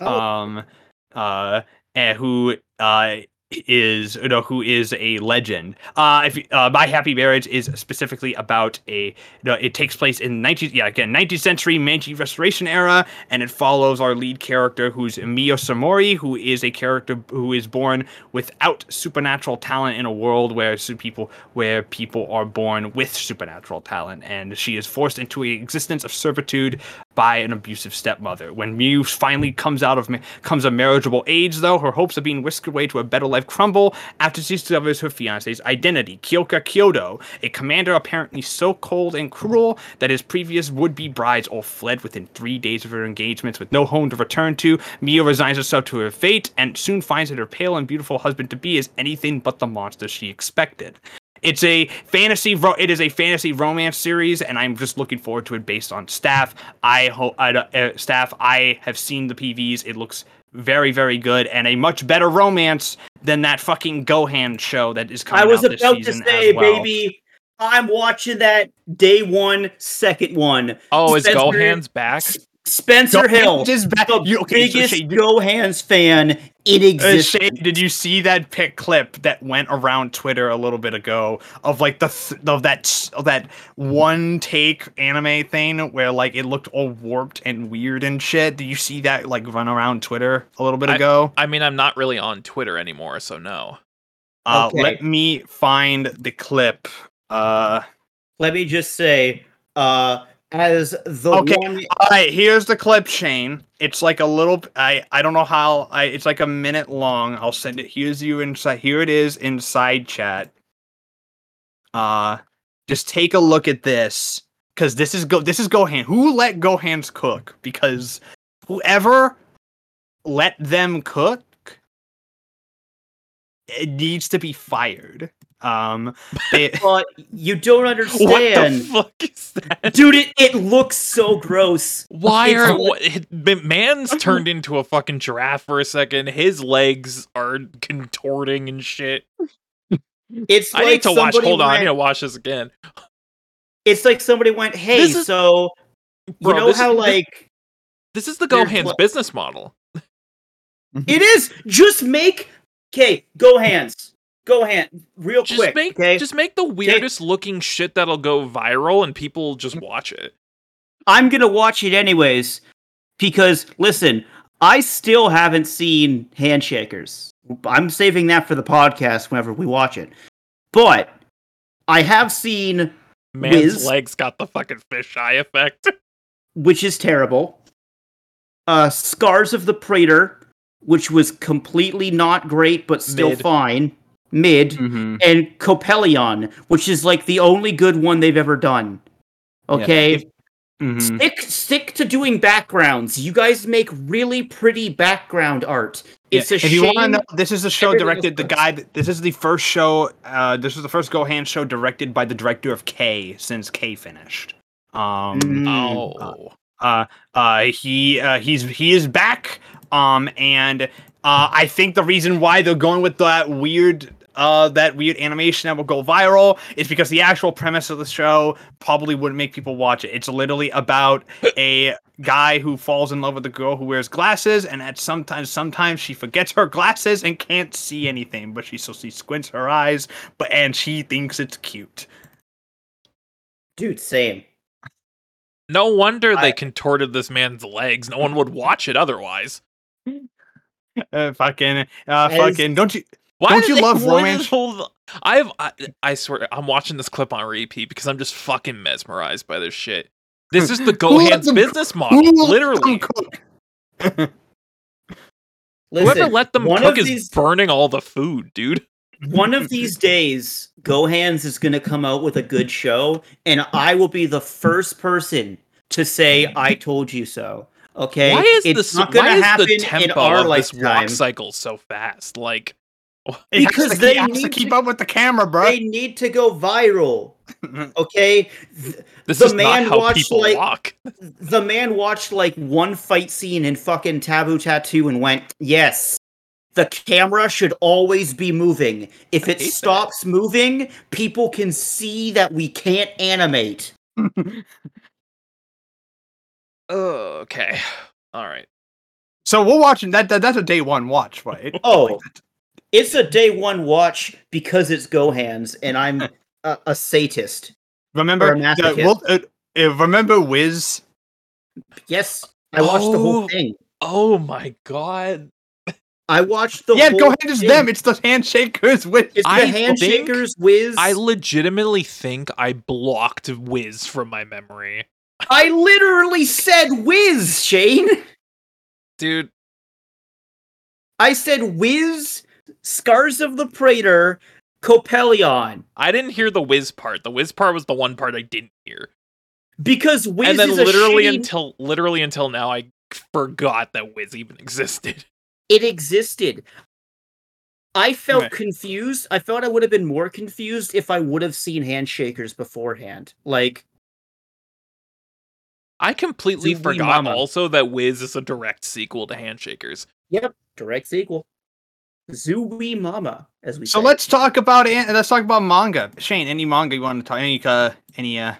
S3: Oh,
S2: Um, uh, and who uh is you know who is a legend. Uh, if uh, My Happy Marriage is specifically about a you know, it takes place in 19 yeah again 19th century Meiji Restoration era, and it follows our lead character who's Miyo Saimori, who is a character who is born without supernatural talent in a world where people where people are born with supernatural talent, and she is forced into an existence of servitude by an abusive stepmother. When Miyu finally comes out of ma- comes of marriageable age, though, her hopes of being whisked away to a better life crumble after she discovers her fiance's identity, Kiyoka Kudo, a commander apparently so cold and cruel that his previous would-be brides all fled within three days of her engagements with no home to return to. Miyu resigns herself to her fate and soon finds that her pale and beautiful husband-to-be is anything but the monster she expected. It's a fantasy. Ro- it is a fantasy romance series, and I'm just looking forward to it based on staff. I hope I, uh, staff. I have seen the PVs. It looks very, very good, and a much better romance than that fucking Gohan show that is coming
S3: I was
S2: out this
S3: about to say,
S2: well.
S3: baby, I'm watching that day one, second one.
S1: Oh, is
S3: Spencer-
S1: GoHands back?
S3: Spencer Hill,
S2: GoHands is back.
S3: the
S2: You- okay, so
S3: biggest
S2: Shane, did-
S3: GoHands fan in
S2: Uh. Shane, did you see that pic clip that went around Twitter a little bit ago of like the th- of that of that one take anime thing where like it looked all warped and weird and shit? Did you see that like run around Twitter a little bit ago?
S1: I mean, I'm not really on Twitter anymore, so no.
S2: Uh,
S3: Okay.
S2: Let me find the clip. Uh,
S3: Let me just say, uh, as the
S2: Okay.
S3: one,
S2: all right, here's the clip, Shane. It's like a little. I I don't know how. I it's like a minute long. I'll send it. Here's you inside. Here it is inside chat. Uh, just take a look at this because this is go. This is Gohan. Who let GoHands cook? Because whoever let them cook, it needs to be fired. Um, they,
S3: but you don't
S1: What the
S3: understand,
S1: fuck is that?
S3: dude. It, it looks so gross.
S1: Why are
S3: like-
S1: what, it- man's turned into a fucking giraffe for a second? His legs are contorting and shit.
S3: It's
S1: I
S3: like
S1: need to watch.
S3: somebody
S1: Hold on, I need to watch this again.
S3: It's like somebody went, "Hey,
S1: is-
S3: so
S1: Bro,
S3: you know
S1: this
S3: how
S1: is,
S3: like
S1: this is the
S3: there's GoHands
S1: business model.
S3: it is just make okay, go hands, go hand, real
S1: Just
S3: quick,
S1: make
S3: okay.
S1: just make the weirdest looking shit that'll go viral and people just watch it.
S3: I'm gonna watch it anyways because listen, I still haven't seen Handshakers. I'm saving that for the podcast whenever we watch it. But I have seen,
S1: Man's
S3: W'z.
S1: legs got the fucking fisheye effect.
S3: which is terrible. Uh, Scars of the Praetor, which was completely not great but still
S1: Mid.
S3: fine, mid,
S2: Mhm.
S3: and Coppelion, which is like the only good one they've ever done. Okay,
S2: if- Mhm.
S3: stick stick to doing backgrounds. You guys make really pretty background art. It's
S2: Yeah,
S3: a
S2: if
S3: shame.
S2: you want to know, this is the show directed. The guy. that- This is the first show. Uh, this is the first Gohan show directed by the director of K since K finished. Um.
S3: Mm.
S1: oh,
S2: Uh. Uh. He. Uh. He's. He is back. Um. And. Uh. I think the reason why they're going with that weird. Uh, that weird animation that will go viral is because the actual premise of the show probably wouldn't make people watch it. It's literally about a guy who falls in love with a girl who wears glasses, and at sometimes sometimes she forgets her glasses and can't see anything, but she so she squints her eyes, but and she thinks it's cute.
S3: Dude, same.
S1: no wonder
S2: I-
S1: they contorted this man's legs. No one would watch it otherwise.
S2: Uh, fucking, uh,
S3: As-
S2: fucking, don't you?
S1: Why
S2: Don't
S1: did
S2: you love
S1: why
S2: romance?
S1: whole- I've I, I swear I'm watching this clip on repeat because I'm just fucking mesmerized by this shit. This is the
S2: let GoHands
S1: business model, literally.
S3: Listen,
S1: Whoever let them
S3: one
S1: cook
S3: of
S1: is
S3: these
S1: burning all the food, dude.
S3: one of these days, GoHands is going to come out with a good show, and I will be the first person to say, "I told you so." Okay,
S1: Why is
S3: it's
S1: the
S3: not going
S1: why
S3: to
S1: is
S3: happen
S1: the
S3: in
S1: tempo
S3: our
S1: of this walk cycle so fast? Like,
S2: It
S3: Because
S2: to,
S3: they
S2: they has to keep
S3: to-
S2: up with the camera, bro.
S3: They need to go viral. Okay,
S1: this
S3: The
S1: is not
S3: man
S1: how
S3: watched,
S1: people
S3: like-
S1: walk.
S3: the man watched like one fight scene in fucking Taboo Tattoo and went, "Yes." The camera should always be moving. If it
S1: hate that.
S3: stops moving, people can see that we can't animate.
S1: Oh, okay. All right.
S2: so we're watching that, that. That's a day one watch, right?
S3: Oh, it's a day one watch because it's GoHands, and I'm a, a sadist.
S2: Remember,
S3: a
S2: the, well, uh, uh, remember W'z?
S3: Yes, I watched the whole
S1: Oh.
S3: thing.
S1: Oh my god.
S3: I watched the
S2: yeah,
S3: whole
S2: go ahead, it's them. It's the handshakers with.
S3: It's the
S1: I think-
S3: handshakers W'z.
S1: I legitimately think I blocked W'z from my memory.
S3: I literally said W'z, Shane.
S1: Dude,
S3: I said W'z, Scars of the Praetor, Coppelion.
S1: I didn't hear the W'z part. The W'z part was the one part I didn't hear.
S3: Because W'z
S1: and then
S3: is a
S1: literally
S3: shitty-
S1: until literally until now I forgot that W'z even existed.
S3: it existed. I felt
S2: Right.
S3: confused. I felt I would have been more confused if I would have seen handshakers beforehand. Like,
S1: I completely forgot
S3: mama?
S1: also that W'z is a direct sequel to Handshakers.
S3: yep, direct sequel. Zooey Mama, as we
S2: So
S3: say.
S2: let's talk about it. Let's talk about manga. Shane, any manga you want to talk? Any uh, any uh,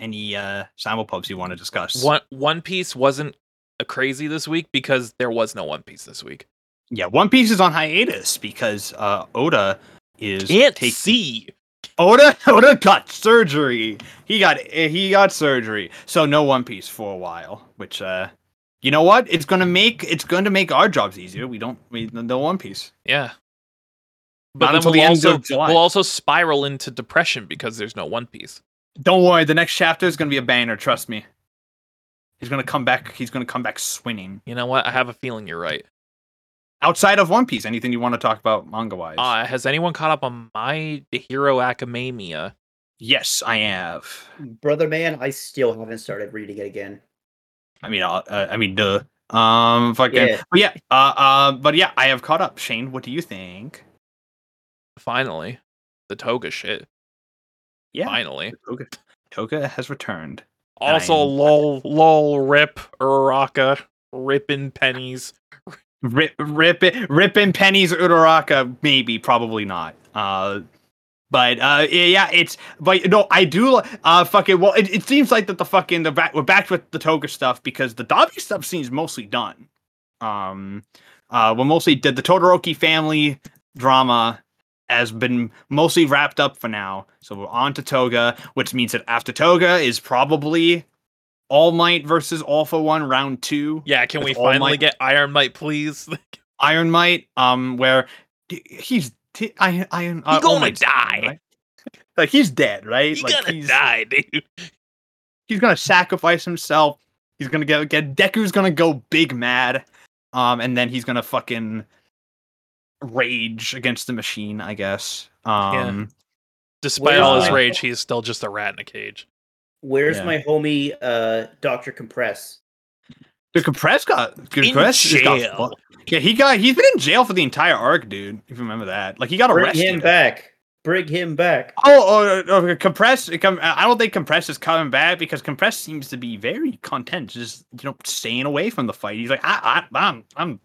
S2: any uh, simulpubs you want to discuss?
S1: One One Piece wasn't a crazy this week because there was no One Piece this week.
S2: Yeah, One Piece is on hiatus because uh, Oda is
S1: Can't
S2: taking
S1: see.
S2: Oda Oda got surgery. He got he got surgery. So no One Piece for a while, which uh you know what? It's going to make it's going to make our jobs easier. We don't we no One Piece.
S1: Yeah.
S2: Not
S1: But then
S2: until
S1: we'll
S2: the end
S1: also
S2: of July.
S1: we'll also spiral into depression because there's no One Piece.
S2: Don't worry, the next chapter is going to be a banger, trust me. He's going to come back he's going to come back swinging.
S1: You know what? I have a feeling you're right.
S2: Outside of One Piece, anything you want to talk about manga-wise?
S1: Uh, has anyone caught up on My Hero Academia?
S2: yes, I have.
S3: Brother Man, I still haven't started reading it again.
S2: I mean, uh, uh, I mean, duh. Um, fucking,
S3: Yeah.
S2: but yeah, uh, uh, but yeah, I have caught up. Shane, what do you think?
S1: Finally, the Toga shit.
S2: Yeah,
S1: Finally.
S2: Toga, Toga has returned.
S1: Also,
S2: I'm-
S1: lol, lol, rip, Uraraka, ripping pennies.
S2: Rip, rip, it, ripping pennies, Uraraka, maybe, probably not. Uh, but uh, yeah, it's but no, I do. Uh, fucking well, it, it seems like that the fucking the back we're back with the Toga stuff because the Dabi stuff seems mostly done. Um, uh, we mostly did the Todoroki family drama has been mostly wrapped up for now. So we're on to Toga, which means that after Toga is probably All Might versus All for One round two.
S1: Yeah, can we
S2: All
S1: finally
S2: Might-
S1: get Iron Might, please?
S2: Iron Might, um, where he's t- I, Iron. Uh, All
S1: gonna
S2: Might's dead,
S1: die.
S2: right? Like he's dead, right?
S1: He
S2: like
S1: gonna
S2: he's,
S1: die, dude.
S2: He's gonna sacrifice himself. He's gonna get get Deku's gonna go big mad, um, and then he's gonna fucking rage against the machine, I guess. Um,
S1: Despite
S3: Where's
S1: all his rage, he's still just a rat in a cage.
S3: Where's
S2: Yeah.
S3: my homie, uh, Doctor Compress?
S2: The compress got
S1: In
S2: compress just got yeah, he got he's been in jail for the entire arc, dude. If you remember that, like he got
S3: Bring
S2: arrested.
S3: him back. Bring him back.
S2: Oh, oh, oh, compress. I don't think compress is coming back because compress seems to be very content, just you know, staying away from the fight. He's like, I, I, I'm, I'm,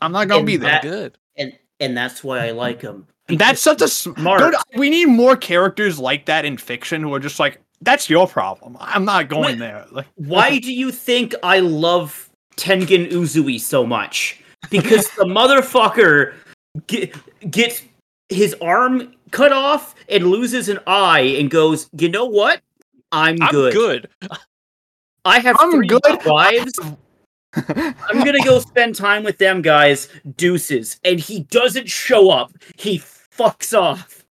S2: I'm not gonna
S3: And
S2: be there.
S3: that-
S1: Good.
S3: And and that's why I like him.
S2: That's such a
S3: Smart.
S2: Dude, we need more characters like that in fiction who are just like, that's your problem. I'm not going
S3: What?
S2: there. Like,
S3: Why do you think I love Tengen Uzui so much? Because the motherfucker get, gets his arm cut off and loses an eye and goes, you know what? I'm,
S1: I'm
S3: good.
S1: good.
S3: I have
S2: I'm
S3: three
S2: good.
S3: wives. I'm gonna go spend time with them guys. Deuces, and he doesn't show up. He fucks off.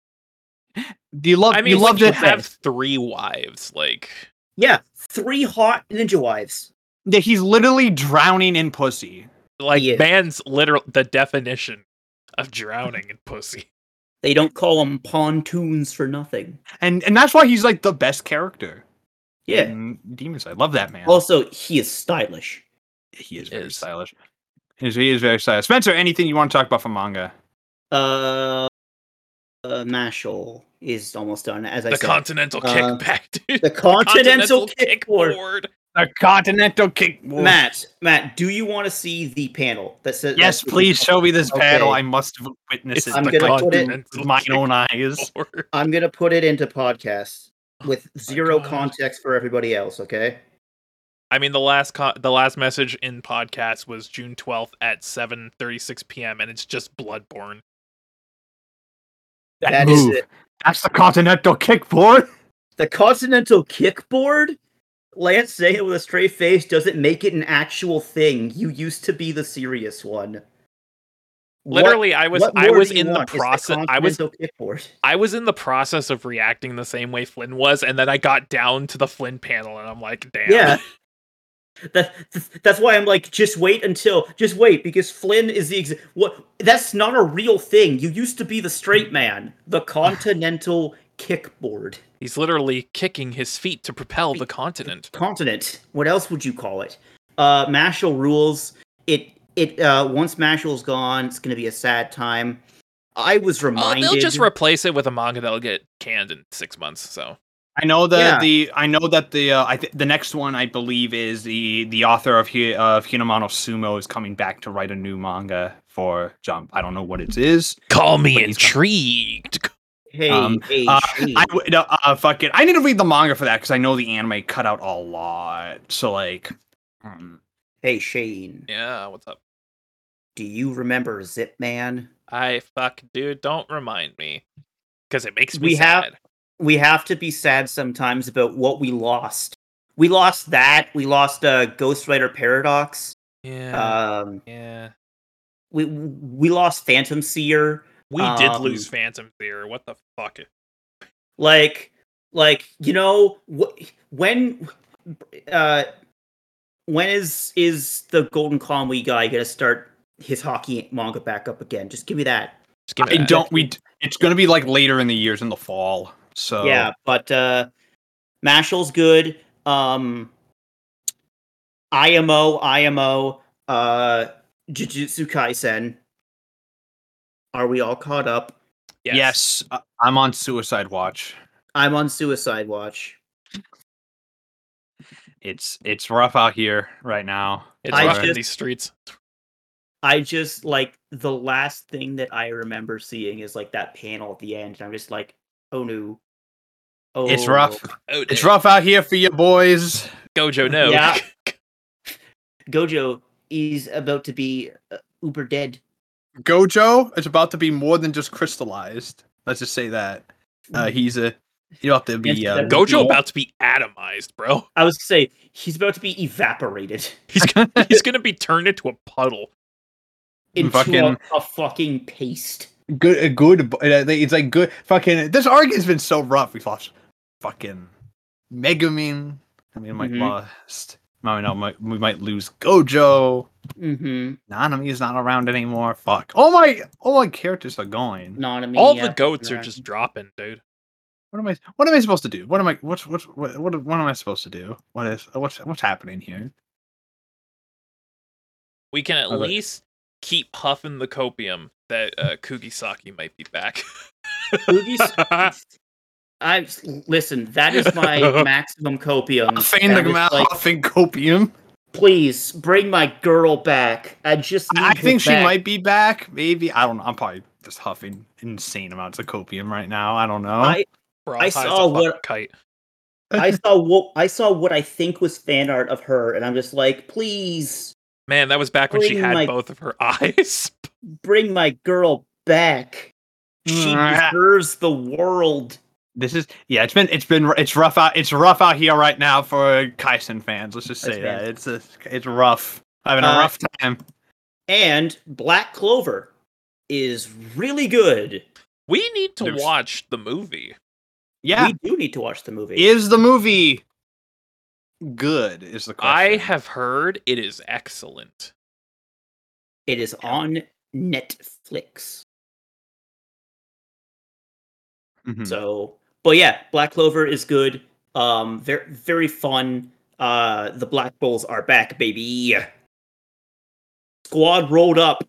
S2: Do you love?
S1: I mean,
S2: you love
S1: you
S2: to
S1: have three wives. Like,
S3: Yeah, three hot ninja wives.
S2: That he's literally drowning in pussy.
S1: like
S3: He is.
S1: man's literal the definition of drowning in pussy.
S3: They don't call them pontoons for nothing.
S2: And and that's why he's like the best character.
S3: Yeah.
S2: in Demon Slayer. Love that man.
S3: Also, he is stylish.
S2: he is very
S1: is.
S2: stylish. He is, he is very stylish. Spencer, anything you want to talk about from manga?
S3: Uh, uh Mashle is almost done. As I
S1: the
S3: said,
S1: continental
S3: uh,
S1: kickback, dude.
S3: the continental, kickboard.
S1: kickboard.
S2: The Continental Kick.
S3: Matt, Matt, do you want to see the panel that says?
S2: Yes, please show me this
S3: Okay.
S2: panel. I must witness
S1: It's
S2: it
S3: I'm
S2: with
S3: gonna
S2: my,
S3: put it-
S2: with my own eyes.
S3: I'm gonna put it into podcast oh with zero
S1: Oh
S3: context for everybody else. Okay.
S1: I mean, the last co- the last message in podcast was June twelfth at seven thirty six p.m. and it's just Bloodborne.
S2: That,
S3: That is
S2: move.
S3: it.
S2: That's the Continental Kickboard.
S3: The continental kickboard. Lance saying it with a straight face doesn't make it an actual thing. You used to be the serious one. What-
S1: Literally, I was I was in the process. I was
S3: kickboard.
S1: I was in the process of reacting the same way Flynn was, and then I got down to the Flynn panel, and I'm like, damn.
S3: Yeah. That, that's why I'm like, just wait until, just wait, because Flynn is the ex- what? That's not a real thing. You used to be the straight man, the continental kickboard
S1: He's literally kicking his feet to propel the continent.
S3: continent. What else would you call it? Uh, Mashle rules. It it uh once Mashle's gone, it's gonna be a sad time. I was
S1: Oh,
S3: reminded.
S1: they'll just replace it with a manga that'll get canned in six months. So
S2: I know the
S3: Yeah.
S2: the I know that the uh, I th- the next one I believe is the the author of Hi- of Hinomaru Zumo is coming back to write a new manga for Jump. I don't know what it is.
S1: Call me
S2: But he's
S1: intrigued.
S3: Hey,
S2: Um,
S3: hey,
S2: Uh,
S3: Shane.
S2: I w- no, uh, fuck it. I need to read the manga for that because I know the anime cut out a lot. So like, um,
S3: hey, Shane.
S1: Yeah, what's up?
S3: Do you remember Zip Man?
S1: I fuck, dude. Don't remind me, because it makes me
S3: We have-
S1: sad.
S3: We have to be sad sometimes about what we lost. We lost that. We lost uh, Ghost Rider Paradox.
S1: Yeah,
S3: Um,
S1: yeah.
S3: we we lost Phantom Seer.
S1: We did
S3: um,
S1: lose Phantom Fear. What the fuck?
S3: Like, like you know, wh- when, uh, when is is the Golden Conway guy gonna start his hockey manga back up again? Just give me that.
S1: Just give me
S2: I
S1: that.
S2: don't. We. It's gonna be like later in the years in the fall. So
S3: Yeah, but uh Mashle's good. Um IMO, IMO, uh Jujutsu Kaisen. Are we all caught up?
S2: Yes, uh, I'm on Suicide Watch.
S3: I'm on Suicide Watch.
S2: It's it's rough out here right now.
S1: It's
S3: I
S1: rough in these streets.
S3: I just like the last thing that I remember seeing is like that panel at the end, and I'm just like, oh no. Oh
S2: It's rough.
S1: Oh,
S2: It's rough out here for you boys.
S1: Gojo, no.
S3: Yeah. Gojo is about to be uh, uber dead.
S2: Gojo is about to be more than just crystallized. Let's just say that. Uh, he's a you have to be uh,
S1: Gojo
S3: Yeah.
S1: about to be atomized, bro.
S3: I was gonna say he's about to be evaporated
S1: He's gonna, he's gonna be turned into a puddle.
S3: into
S2: Fucking-
S3: a, a fucking paste.
S2: good a good uh, it's like good fucking this arc has been so rough we've lost fucking megumi i mean we might
S3: Mhm.
S2: lost I know might, we might lose gojo
S3: Mm-hmm.
S2: nanami is not around anymore fuck all my all my characters are going
S3: Not a
S1: All the goats are just dropping, dude.
S2: what am i what am i supposed to do what am i what's what's what what, what am i supposed to do what is what's what's happening here
S1: We can at
S2: Okay.
S1: least keep huffing the copium that uh, Kugisaki might be back.
S3: I listen. That is my maximum copium.
S2: Feign
S3: That
S2: the
S3: is
S2: mouth
S3: like,
S2: and copium
S3: please bring my girl back. I just. Need
S2: i
S3: her
S2: think she
S3: back.
S2: might be back maybe i don't know i'm probably just huffing insane amounts of copium right now i don't know
S3: I I
S1: high as a
S3: saw what-
S1: kite.
S3: I saw what I saw what I think was fan art of her, and I'm just like, please
S1: Man, that was back when she had
S3: my-
S1: both of her eyes.
S3: bring my girl back. She deserves the world.
S2: This is yeah. It's been it's been it's rough out. It's rough out here right now for Kaisen fans. Let's just say that
S3: fans.
S2: it's a, it's rough. Having a
S3: Uh,
S2: rough time.
S3: And Black Clover is really good.
S1: We need to
S2: There's-
S1: watch the movie.
S2: Yeah,
S3: We do need to watch the movie.
S2: is the movie good? Is the question.
S1: I have heard it is excellent.
S3: It is on Netflix.
S2: Mhm.
S3: So, but yeah, Black Clover is good. Um, very very fun. Uh, the Black Bulls are back, baby. Squad rolled up.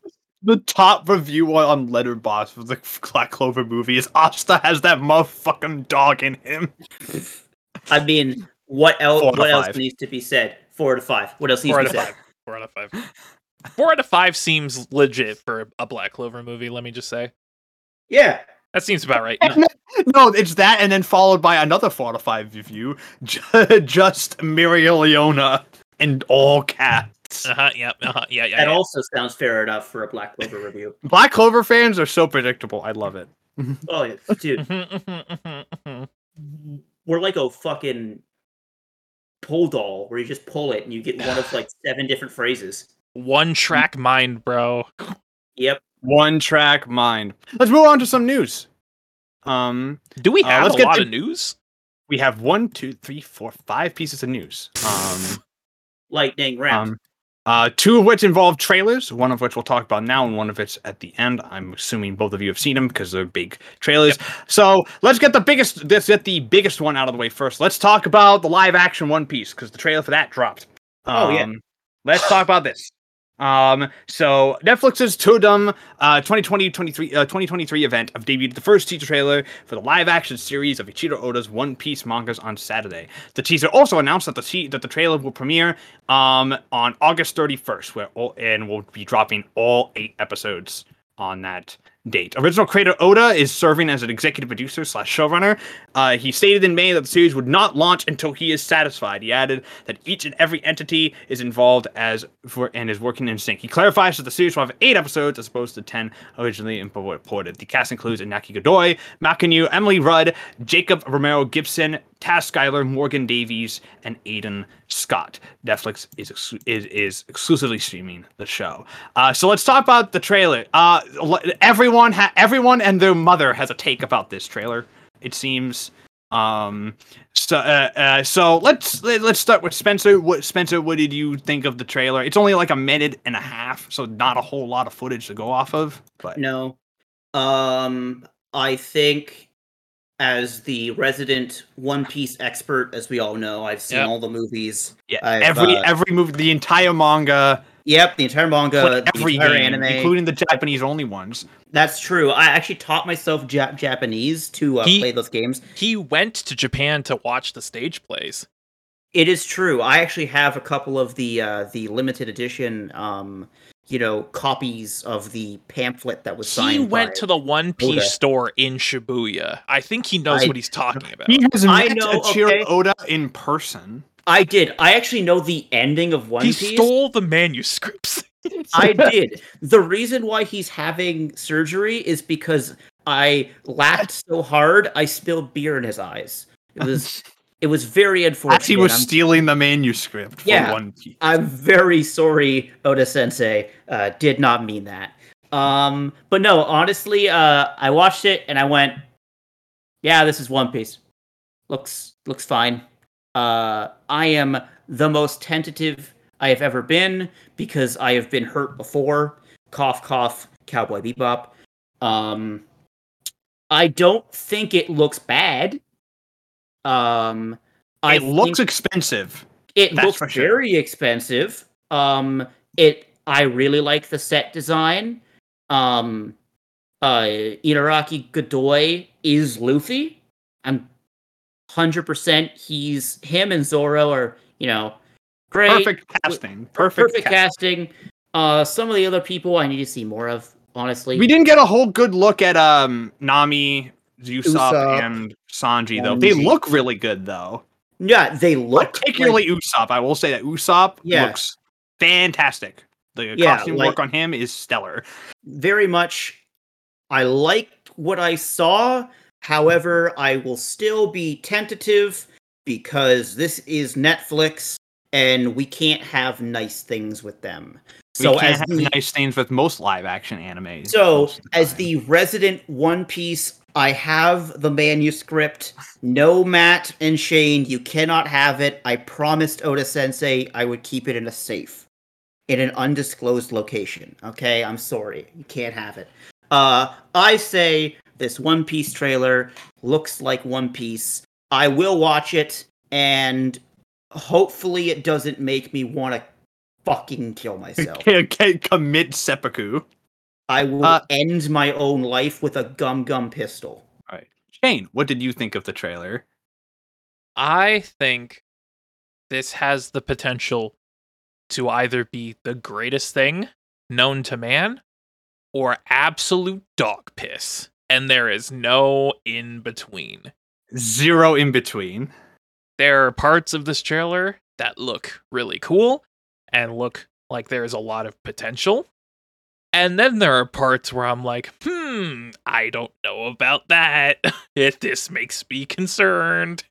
S2: the top review on Letterboxd for the Black Clover movie is Asta has that motherfucking dog in him.
S3: I mean, what else?
S2: Four out
S3: What else
S2: five.
S3: needs to be said? Four to five. What else needs
S1: Four
S3: to
S1: out
S3: be
S1: of
S3: said?
S1: five. Four out of five. Four out of five seems legit for a Black Clover movie. Let me just say
S3: Yeah.
S1: That seems about right.
S2: And then- no, it's that, and then followed by another four out of five review, ju- just Mereoleona in all cats.
S1: Uh huh. Yeah. Uh huh. Yeah. Yeah.
S3: That
S1: yeah.
S3: also sounds fair enough for a Black Clover review.
S2: Black Clover fans are so predictable. I love it.
S3: Oh, yeah, dude, we're like a fucking pull doll where you just pull it and you get one of like seven different phrases.
S1: One track mind, bro.
S3: Yep.
S2: One track mind. Let's move on to some news. Um,
S1: Do we
S2: Uh,
S1: have
S2: let's
S1: a
S2: get
S1: lot
S2: to-
S1: of news?
S2: we have one, two, three, four, five pieces of news. Um,
S3: Lightning round.
S2: um, uh, two of which involve trailers. One of which we'll talk about now, and one of it's at the end. I'm assuming both of you have seen them because they're big trailers. So let's get the biggest. Let's get the biggest one out of the way first. Let's talk about the live action One Piece because the trailer for that dropped.
S3: Oh, yeah.
S2: Um, Let's talk about this. Um, so Netflix's Tudum uh 2020 23 uh, 2023 event have debuted the first teaser trailer for the live action series of Ichiro Oda's One Piece mangas on Saturday. The teaser also announced that the te- that the trailer will premiere um on August 31st, where all, and will be dropping all eight episodes on that date. Original creator Oda is serving as an executive producer slash showrunner. Uh, he stated in May that the series would not launch until he is satisfied. He added that each and every entity is involved as for and is working in sync. He clarifies that the series will have eight episodes as opposed to ten originally reported. The cast includes Inaki Godoy, Mackenyu, Emily Rudd, Jacob Romero Gibson, Taz Skylar, Morgan Davies, and Aidan Scott. Netflix is is, is exclusively streaming the show. Uh, so let's talk about the trailer. Uh, everyone ha- everyone and their mother has a take about this trailer. It seems. Um. So uh, uh so let's let, let's start with Spencer. What Spencer? What did you think of the trailer? It's only like a minute and a half, so not a whole lot of footage to go off of. But
S3: No. Um I think as the resident One Piece expert, as we all know, I've seen
S1: Yep.
S3: all the movies.
S2: yeah,
S3: I've,
S2: every
S3: uh,
S2: every movie, the entire manga,
S3: Yep, the entire manga, the
S2: every
S3: entire
S2: game,
S3: anime.
S2: including the Japanese only ones.
S3: That's true. I actually taught myself Jap- Japanese to uh,
S1: He-
S3: play those games.
S1: He went to Japan to watch the stage plays.
S3: It is true. I actually have a couple of the uh, the limited edition, um, you know, copies of the pamphlet that was signed.
S1: He went
S3: by-
S1: to the One Piece
S3: Oda.
S1: store in Shibuya. I think he knows
S3: I-
S1: what he's talking about.
S2: He has
S3: I
S2: met
S3: know,
S2: Ichiro
S3: okay.
S2: Oda in person.
S3: I did. I actually know the ending of One
S1: He
S3: Piece.
S1: stole the manuscripts.
S3: I did. The reason why he's having surgery is because I laughed so hard I spilled beer in his eyes. It was it was very unfortunate.
S2: As he was
S3: I'm-
S2: stealing the manuscript for
S3: Yeah.
S2: One Piece.
S3: I'm very sorry, Oda Sensei. Uh, did not mean that. Um, but no, honestly, uh, I watched it and I went, "Yeah, this is One Piece. Looks looks fine." Uh, I am the most tentative I have ever been because I have been hurt before. Cough, cough. Cowboy Bebop. Um, I don't think it looks bad. Um, I
S2: it looks expensive.
S3: it
S2: That's
S3: looks
S2: sure.
S3: very expensive. Um, it I really like the set design. Um, uh, Inaraki Godoy is Luffy. I'm hundred percent. He's him and Zoro are you know great,
S2: Perfect casting. Perfect.
S3: perfect
S2: cast-
S3: casting. Uh, some of the other people I need to see more of. Honestly,
S2: We didn't get a whole good look at um Nami, Usopp,
S3: Usopp,
S2: and Sanji though. They look really good though.
S3: yeah, they look
S2: Particularly Usopp. I will say that Usopp
S3: Yeah.
S2: looks fantastic. The
S3: Yeah,
S2: costume
S3: like-
S2: work on him is stellar.
S3: very much I liked what I saw. However, I will still be tentative because this is Netflix and we can't have nice things with them.
S2: We
S3: So as
S2: have
S3: the,
S2: nice things with most live action animes.
S3: so as the resident One Piece, I have the manuscript. No, Matt and Shane, you cannot have it. I promised Oda Sensei I would keep it in a safe, in an undisclosed location. Okay, I'm sorry, you can't have it. Uh, I say this One Piece trailer looks like One Piece. I will watch it, and hopefully, it doesn't make me want to fucking kill myself.
S2: Can- can commit seppuku.
S3: I will
S2: Uh,
S3: end my own life with a gum gum pistol.
S2: All right. Shane, what did you think of the trailer?
S1: I think this has the potential to either be the greatest thing known to man or absolute dog piss. And there is no in between.
S2: Zero in between.
S1: There are parts of this trailer that look really cool and look like there's a lot of potential. And then there are parts where I'm like, hmm, I don't know about that. if this makes me concerned.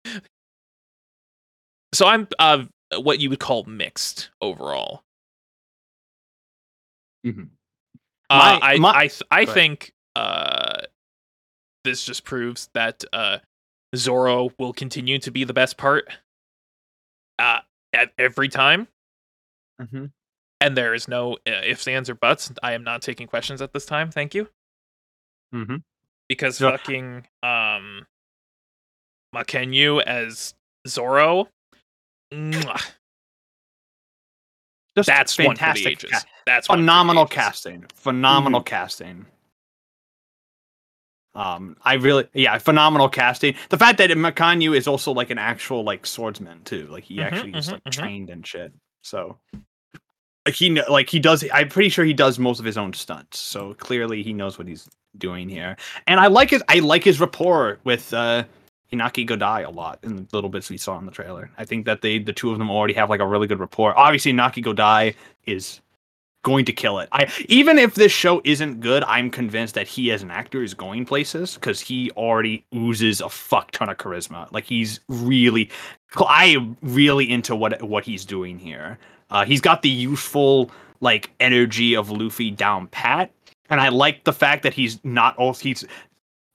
S1: So I'm uh what you would call mixed overall.
S2: Mhm.
S1: Uh,
S2: My-
S1: I
S2: my-
S1: I th- I think uh this just proves that uh Zoro will continue to be the best part uh at every time
S2: Mm-hmm.
S1: And there is no uh, ifs ands or buts. I am not taking questions at this time. Thank you.
S2: Mm-hmm.
S1: Because
S2: So-
S1: fucking um Mackenyu as Zoro mwah.
S2: Just
S1: That's one for the
S2: fantastic
S1: ages.
S2: ca-
S1: That's one for the
S2: phenomenal casting. Phenomenal casting. Um, I really, yeah, phenomenal casting. The fact that Mackenyu is also like an actual like swordsman too, like he
S1: Mhm,
S2: actually is
S1: mhm,
S2: like
S1: mhm.
S2: trained and shit. So, like he, like he does. I'm pretty sure he does most of his own stunts. So clearly he knows what he's doing here. And I like his, I like his rapport with uh Hinaki Godai a lot in the little bits we saw in the trailer. I think that they, the two of them already have like a really good rapport. Obviously, Hinaki Godai is going to kill it. I even if this show isn't good, I'm convinced that he as an actor is going places because he already oozes a fuck ton of charisma. Like he's really, I am really into what what he's doing here. Uh, he's got the youthful like energy of Luffy down pat, and I like the fact that he's not also he's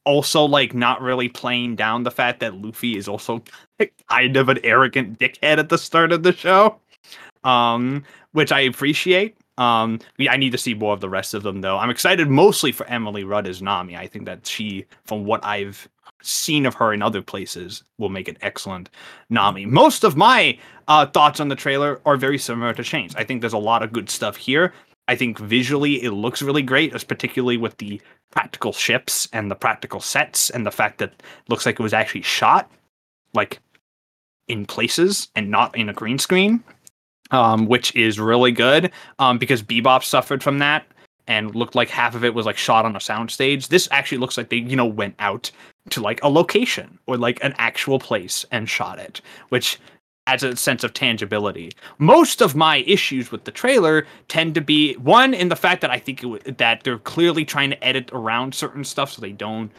S2: also like not really playing down the fact that Luffy is also kind of an arrogant dickhead at the start of the show. Um, which I appreciate. Um, I need to see more of the rest of them though. I'm excited mostly for Emily Rudd as Nami. I think that she, from what I've seen of her in other places, will make an excellent Nami. Most of my uh, thoughts on the trailer are very similar to Shane's. I think there's a lot of good stuff here. I think visually it looks really great, as particularly with the practical ships and the practical sets and the fact that it looks like it was actually shot like in places and not in a green screen um, which is really good um, because Bebop suffered from that and looked like half of it was like shot on a soundstage. This actually looks like they, you know, went out to like a location or like an actual place and shot it, which adds a sense of tangibility. Most of my issues with the trailer tend to be one in the fact that I think w- that they're clearly trying to edit around certain stuff so they don't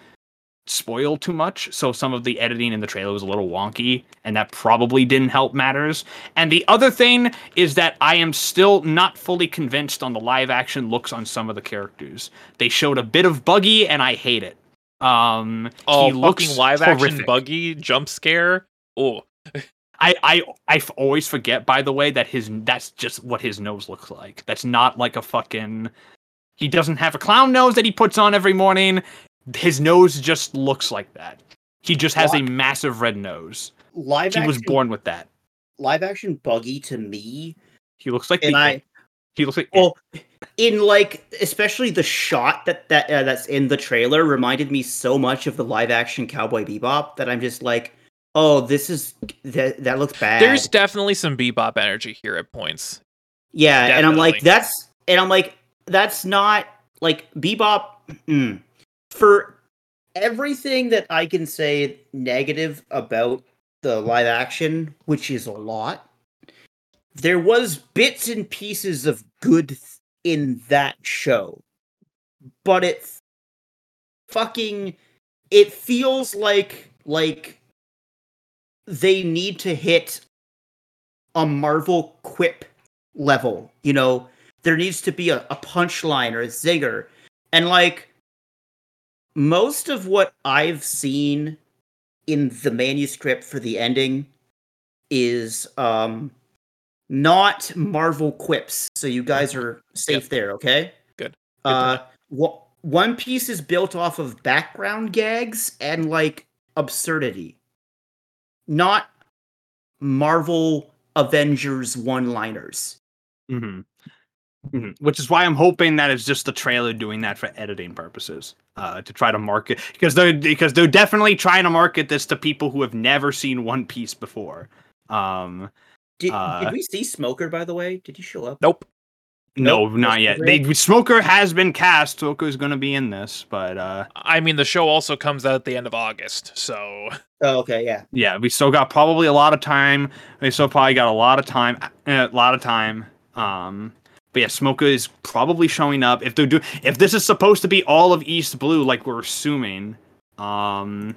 S2: spoil too much. So some of the editing in the trailer was a little wonky, and that probably didn't help matters. And the other thing is that I am still not fully convinced on the live action looks on some of the characters. They showed a bit of Buggy, and I hate it. Um,
S1: Oh,
S2: he looks
S1: fucking live action buggy jump scare. Oh,
S2: I, I I always forget, by the way, that his that's just what his nose looks like. That's not like a fucking. He doesn't have a clown nose that he puts on every morning. His nose just looks like that. He just has a massive red nose.
S3: Live
S2: He
S3: action,
S2: was born with that.
S3: live action buggy to me,
S2: He looks like
S3: and
S2: the,
S3: I
S2: he looks like
S3: well in like especially the shot that that uh, that's in the trailer reminded me so much of the live action Cowboy Bebop that I'm just like, oh, this is that that looks bad.
S1: there's definitely some bebop energy here at points.
S3: Yeah, and I'm like, that's and I'm like, that's not like Bebop. mm. For everything that I can say negative about the live action, which is a lot, there was bits and pieces of good in that show, but it f- fucking it feels like like they need to hit a Marvel quip level. You know, there needs to be a, a punchline or a zinger. And like most of what I've seen in the manuscript for the ending is um not Marvel quips. So you guys are safe there, okay?
S1: Good. Good
S3: Uh One Piece is built off of background gags and like absurdity. Not Marvel Avengers one-liners.
S2: Mhm. Mhm. Which is why I'm hoping that it's just the trailer doing that for editing purposes, uh, to try to market because they're because they're definitely trying to market this to people who have never seen One Piece before. Um,
S3: Did,
S2: Uh,
S3: did we see Smoker by the way? Did he show up?
S1: Nope.
S2: no,
S3: Nope,
S2: not yet. They Smoker has been cast. Smoker's going to be in this, but uh,
S1: I mean, the show also comes out at the end of August, so
S3: Oh, okay, yeah.
S2: yeah, we still got probably a lot of time. We still probably got a lot of time, uh, a lot of time. Um, but yeah, Smoker is probably showing up. If they're do, if this is supposed to be all of East Blue, like we're assuming, um,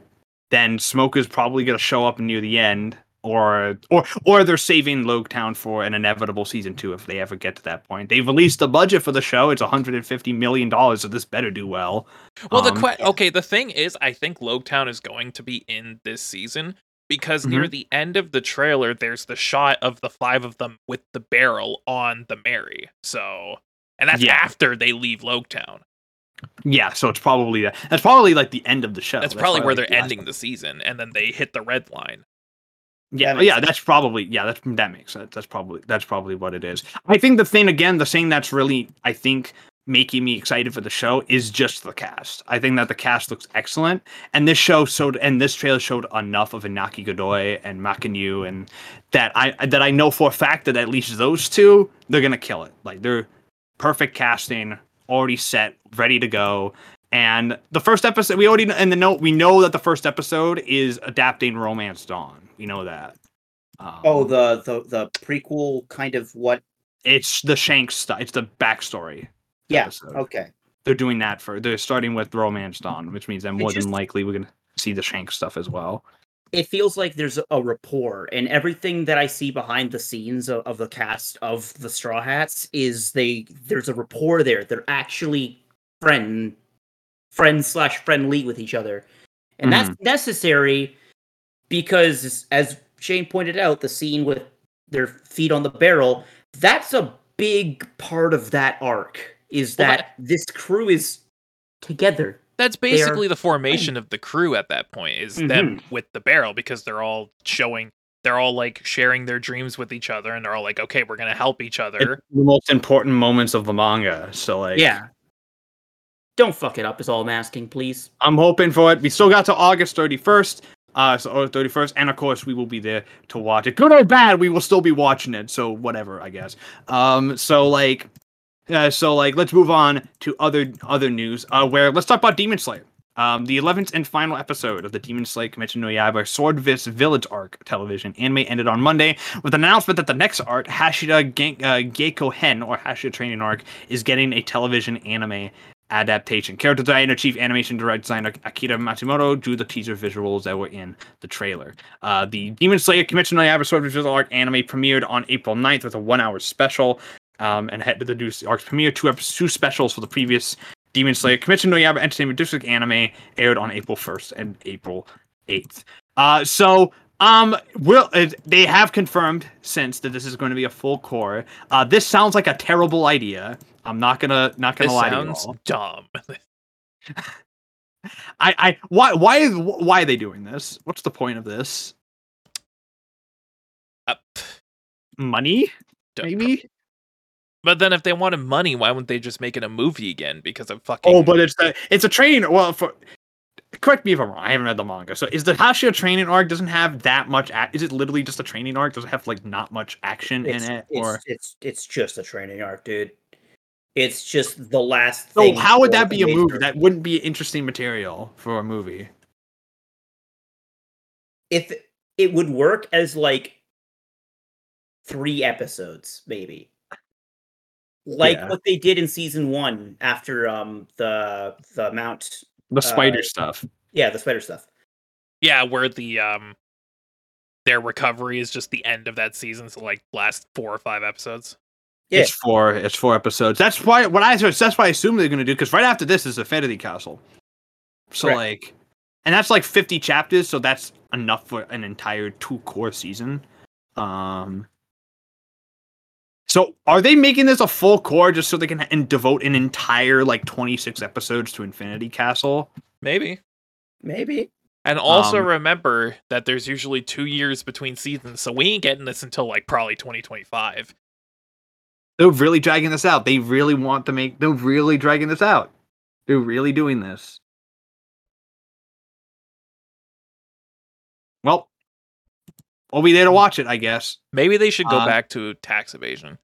S2: then Smoker's probably gonna show up near the end, or or or they're saving Loguetown for an inevitable season two if they ever get to that point. They've released the budget for the show; it's 150 million dollars, so this better do well.
S1: Well, the
S2: Um,
S1: que- okay, the thing is, I think Loguetown is going to be in this season because near
S2: Mm-hmm.
S1: the end of the trailer, there's the shot of the five of them with the barrel on the Mary. So, and that's
S2: Yeah.
S1: after they leave Loguetown.
S2: Yeah, so it's probably that. That's probably like the end of the show.
S1: That's, probably where
S2: like,
S1: they're
S2: the
S1: ending the season, and then they hit the red line.
S2: Yeah,
S3: That
S2: yeah,
S3: sense.
S2: that's probably yeah, that's that makes sense. That's probably that's probably what it is. I think the thing again, the thing that's really I think making me excited for the show is just the cast. I think that the cast looks excellent, and this show showed and this trailer showed enough of Inaki Godoy and Mackenyu, and that I that I know for a fact that at least those two they're gonna kill it. Like they're perfect casting, already set, ready to go. And the first episode, we already in the note we know that the first episode is adapting Romance Dawn. We know that. Um,
S3: Oh, the the the prequel kind of what?
S2: it's the Shanks stuff. It's the backstory.
S3: Yeah.
S2: episode.
S3: Okay.
S2: They're doing that for. They're starting with Romance Dawn, which means that more
S3: just-
S2: than likely we're gonna see the Shanks stuff as well.
S3: It feels like there's a rapport, and everything that I see behind the scenes of, of the cast of the Straw Hats is they there's a rapport there. They're actually friend friends slash friendly with each other, and that's necessary because, as Shane pointed out, the scene with their feet on the barrel that's a big part of that arc. Is
S1: Well,
S3: that this crew is together?
S1: That's
S3: They are
S1: basically the formation of the crew at that point is mm-hmm. them with the barrel because they're all showing they're all like sharing their dreams with each other and they're all like, okay, we're gonna help each other.
S2: It's the most important moments of the manga. So like,
S3: Yeah. Don't fuck it up. Is all I'm asking, please.
S2: I'm hoping for it. We still got to August 31st. Uh, so August 31st, and of course we will be there to watch it. Good or bad, we will still be watching it. So whatever, I guess. Um, so like, uh, so like, let's move on to other other news. Uh, where let's talk about Demon Slayer. Um, the 11th and final episode of the Demon Slayer Kimetsu no Yaiba Swordsmith Village arc television anime ended on Monday with an announcement that the next arc, Hashira Gen- uh, Geiko Hen or Hashira Training Arc, is getting a television anime adaptation. Character designer, chief animation director designer Akira Matsumoto drew the teaser visuals that were in the trailer. Uh, the Demon Slayer Kimetsu no Yaiba Swordsmith Village Arc anime premiered on April 9th with a one-hour special, um, and head to the new arc's premiere. Two episodes, two specials for the previous Demon Slayer Kimetsu no Yaiba Entertainment District anime aired on April 1st and April 8th. Uh, so um, will uh, they have confirmed since that this is going to be a full cour? Uh, this sounds like a terrible idea. I'm not gonna not gonna
S1: this
S2: lie to you
S1: sounds dumb.
S2: I, I, why, why, why are they doing this? What's the point of this?
S1: Uh, pff,
S2: Money,
S1: duh.
S2: maybe.
S1: But then if they wanted money, why wouldn't they just make it a movie again? Because of fucking
S2: Oh, but it's a it's a training. Well, for correct me if I'm wrong. I haven't read the manga. So is the Hashira training arc doesn't have that much? Ac- is it literally just a training arc? Does it have like not much action
S3: It's,
S2: in it?
S3: it's,
S2: Or
S3: it's it's just a training arc, dude. It's just the last
S2: so how would that be a movie? That wouldn't be interesting material for a movie.
S3: if it would work as like three episodes, maybe. Like
S2: Yeah.
S3: what they did in season one after um the the Mount
S2: The spider
S3: Uh,
S2: stuff.
S3: yeah, the spider stuff.
S1: yeah, where the um their recovery is just the end of that season, so like last four or five episodes.
S3: Yeah.
S2: It's four. It's four episodes. That's why. What I that's why I assume they're gonna do because right after this is Infinity Castle. So
S3: Correct.
S2: like, and that's like fifty chapters. So that's enough for an entire two cour season. Um. So are they making this a full cour just so they can and devote an entire like twenty six episodes to Infinity Castle?
S1: Maybe.
S3: Maybe.
S1: And also
S2: Um,
S1: remember that there's usually two years between seasons, so we ain't getting this until like probably 2025.
S2: They're really dragging this out. They really want to make. They're really dragging this out. They're really doing this. Well, we'll be there to watch it, I guess.
S1: Maybe they should go
S2: Uh,
S1: back to tax evasion.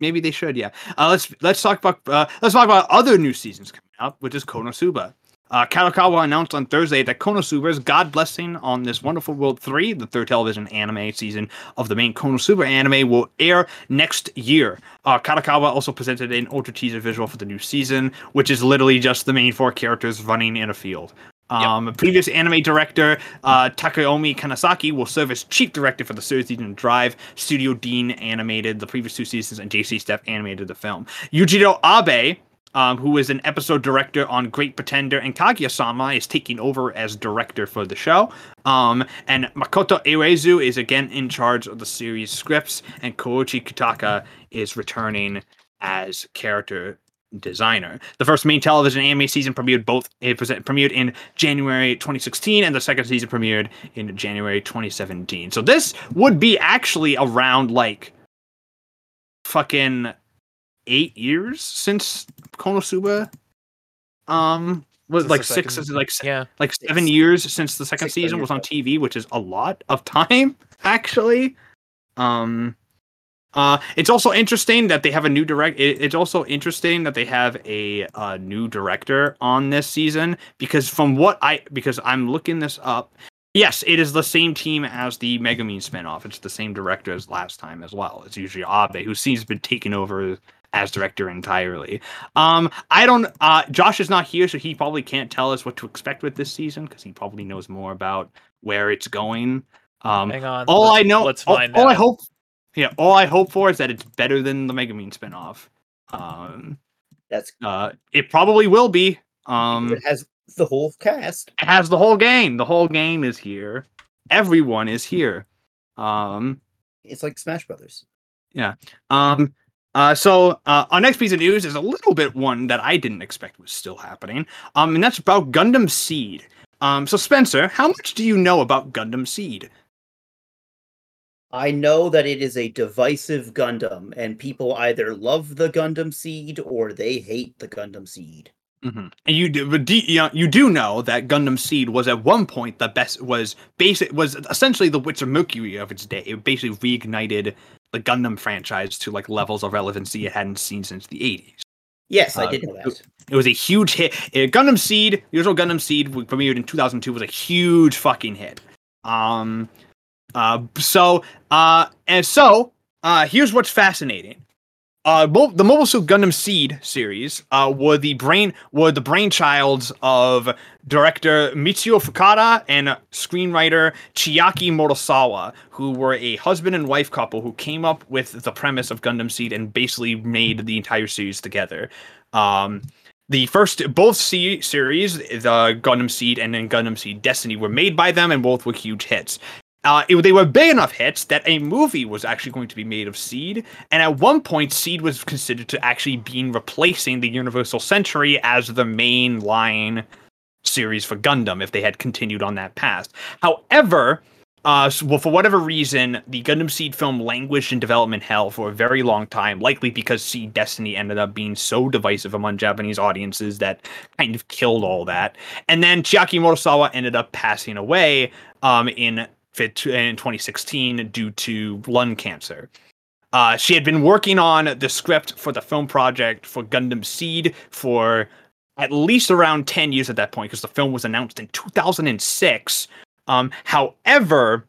S2: Maybe they should. Yeah. Uh, let's let's talk about uh, let's talk about other new seasons coming up, which is Konosuba. Uh, Kadokawa announced on Thursday that Konosuba's God Blessing on This Wonderful World 3, the third television anime season of the main Konosuba anime, will air next year. Uh, Kadokawa also presented an ultra teaser visual for the new season, which is literally just the main four characters running in a field. Um, Previous anime director uh, Takaomi Kanasaki will serve as chief director for the third season Drive. Studio Dean animated the previous two seasons, and J.C.Staff animated the film. Yujiro Abe, um, who is an episode director on Great Pretender and Kaguya-sama, is taking over as director for the show. Um, and Makoto Uezu is again in charge of the series scripts, and Koichi Kikuta is returning as character designer. The first main television anime season premiered both it was premiered in January 2016 and the second season premiered in January 2017. So this would be actually around like fucking 8 years since Konosuba um was like 6
S1: second-
S2: like
S1: Yeah.
S2: like 7
S3: Six.
S2: years since the second season was on TV, which is a lot of time actually. Um uh, it's also interesting that they have a new direct. It, it's also interesting that they have a uh, new director on this season because from what I because I'm looking this up. Yes, it is the same team as the Megumin spinoff. It's the same director as last time as well. It's Yujiro Abe, who seems to be taken over as director entirely. Um, I don't. Uh, Josh is not here, so he probably can't tell us what to expect with this season because he probably knows more about where it's going. Um,
S1: Hang on.
S2: all
S1: let's-
S2: I know,
S1: Let's
S2: all,
S1: find
S2: all. I hope, yeah, all I hope for is that it's better than the Megumin spinoff. Um,
S3: That's
S2: uh, it probably will be. Um,
S3: it has the whole cast.
S2: it has the whole game. The whole game is here. Everyone is here. Um,
S3: It's like Smash Brothers. Yeah.
S2: Um, uh, so uh, our next piece of news is a little bit one that I didn't expect was still happening. Um, and that's about Gundam Seed. Um, so Spencer, how much do you know about Gundam Seed?
S3: I know that it is a divisive Gundam, and people either love the Gundam Seed or they hate the Gundam Seed.
S2: Mm-hmm. And you do, you, do know that Gundam Seed was at one point the best was basic was essentially the Witch of Mercury of its day. It basically reignited the Gundam franchise to like levels of relevancy it hadn't seen since the 80s.
S3: Yes, I
S2: Uh,
S3: did know that.
S2: It was a huge hit. Uh, Gundam Seed, the original Gundam Seed, premiered in 2002, was a huge fucking hit. Um, uh, so, uh, and so, uh, here's what's fascinating. Uh, the Mobile Suit Gundam Seed series, uh, were the brain were the brainchilds of director Mitsuo Fukada and screenwriter Chiaki Morosawa, who were a husband and wife couple who came up with the premise of Gundam Seed and basically made the entire series together. Um, the first both se- series, the Gundam Seed and then Gundam Seed Destiny, were made by them, and both were huge hits. Uh, it- they were big enough hits that a movie was actually going to be made of Seed, and at one point, Seed was considered to actually being replacing the Universal Century as the main line series for Gundam if they had continued on that path. However, uh, s- well, for whatever reason, the Gundam Seed film languished in development hell for a very long time, likely because Seed Destiny ended up being so divisive among Japanese audiences that kind of killed all that. And then Chiaki Morosawa ended up passing away um, in, fit- in 2016 due to lung cancer. Uh, she had been working on the script for the film project for Gundam Seed for at least around 10 years at that point, because the film was announced in 2006. Um, however,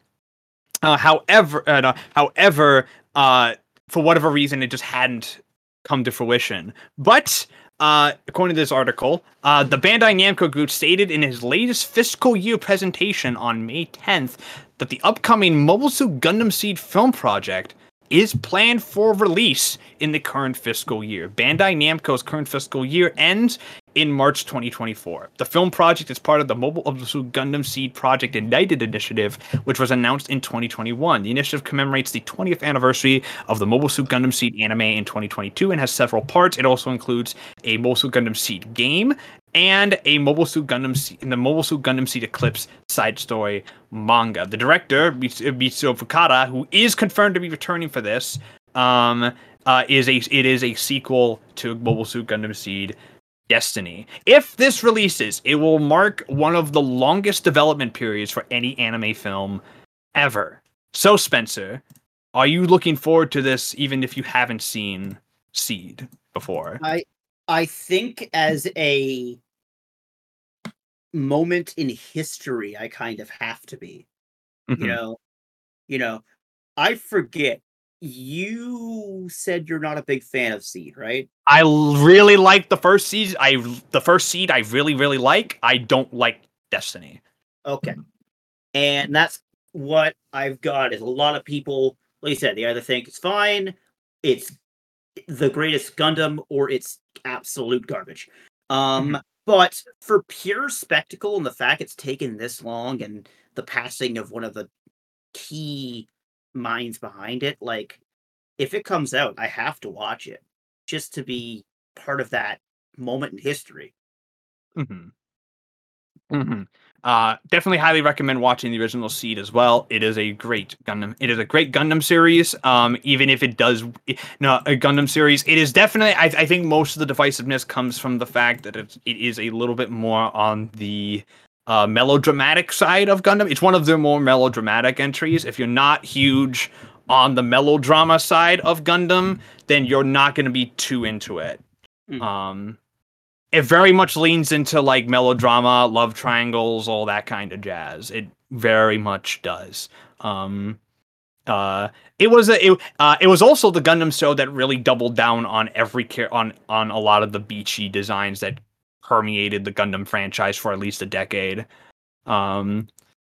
S2: uh, however, uh, no, however, uh, for whatever reason, it just hadn't come to fruition. But uh, according to this article, uh, the Bandai Namco Group stated in his latest fiscal year presentation on May 10th that the upcoming Mobile Suit Gundam Seed film project is planned for release in the current fiscal year. Bandai Namco's current fiscal year ends in March 2024. The film project is part of the Mobile Suit Gundam Seed Project Ignited initiative, which was announced in 2021. The initiative commemorates the 20th anniversary of the Mobile Suit Gundam Seed anime in 2022 and has several parts. It also includes a Mobile Suit Gundam Seed game and a Mobile Suit Gundam Se- in the Mobile Suit Gundam Seed Eclipse side story manga. The director Mitsuo Fukada, who is confirmed to be returning for this, um, uh, is a it is a sequel to Mobile Suit Gundam Seed Destiny. If this releases, it will mark one of the longest development periods for any anime film ever. So, Spencer, are you looking forward to this even if you haven't seen Seed before?
S3: I I think as a moment in history, I kind of have to be.
S2: Mhm.
S3: You know, you know, I forget. You said you're not a big fan of Seed, right?
S2: I really like the first seed. I the first seed I really really like. I don't like Destiny.
S3: Okay. And that's what I've got is a lot of people, like you said, they either think it's fine, it's the greatest Gundam, or it's absolute garbage. Um, but for pure spectacle and the fact it's taken this long and the passing of one of the key minds behind it, like if it comes out, I have to watch it just to be part of that moment in history.
S2: hmm hmm Uh, definitely highly recommend watching the original Seed as well. It is a great Gundam. It is a great Gundam series. Um, even if it does no a Gundam series, it is definitely. I, I think most of the divisiveness comes from the fact that it, it is a little bit more on the uh, melodramatic side of Gundam. It's one of their more melodramatic entries. If you're not huge on the melodrama side of Gundam, then you're not going to be too into it.
S3: Mm.
S2: Um, it very much leans into like melodrama, love triangles, all that kind of jazz. It very much does. Um, uh, it was a it, uh, it was also the Gundam show that really doubled down on every care on on a lot of the beachy designs that permeated the Gundam franchise for at least a decade. Um,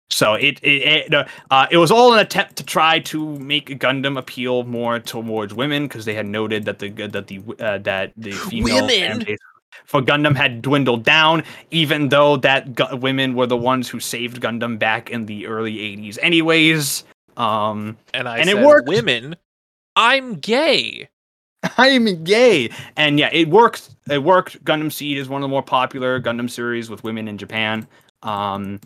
S2: so it it it, uh, it was all an attempt to try to make Gundam appeal more towards women because they had noted that the that the uh, that the female fan base for Gundam had dwindled down, even though that gu- women were the ones who saved Gundam back in the early '80s, anyways. Um,
S1: And I
S2: And it worked.
S1: women, I'm gay.
S2: I'm gay, and yeah, it worked. It worked. Gundam Seed is one of the more popular Gundam series with women in Japan, um,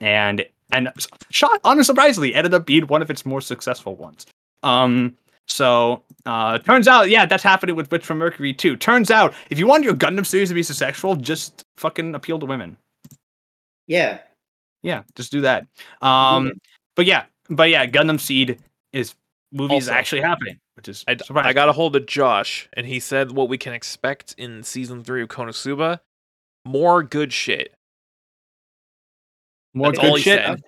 S2: and and shot unsurprisingly ended up being one of its more successful ones. Um, so uh, turns out, yeah, that's happening with Witch from Mercury too. Turns out, if you want your Gundam series to be successful, just fucking appeal to women.
S3: Yeah.
S2: Yeah, just do that. Um,
S3: it.
S2: but yeah, but yeah, Gundam Seed is movies
S1: Also,
S2: actually happening, which is
S1: I,
S2: surprising.
S1: I got a hold of Josh, and he said what we can expect in season three of Konosuba more good shit.
S2: More
S1: That's
S2: good
S1: all he
S2: shit.
S1: said.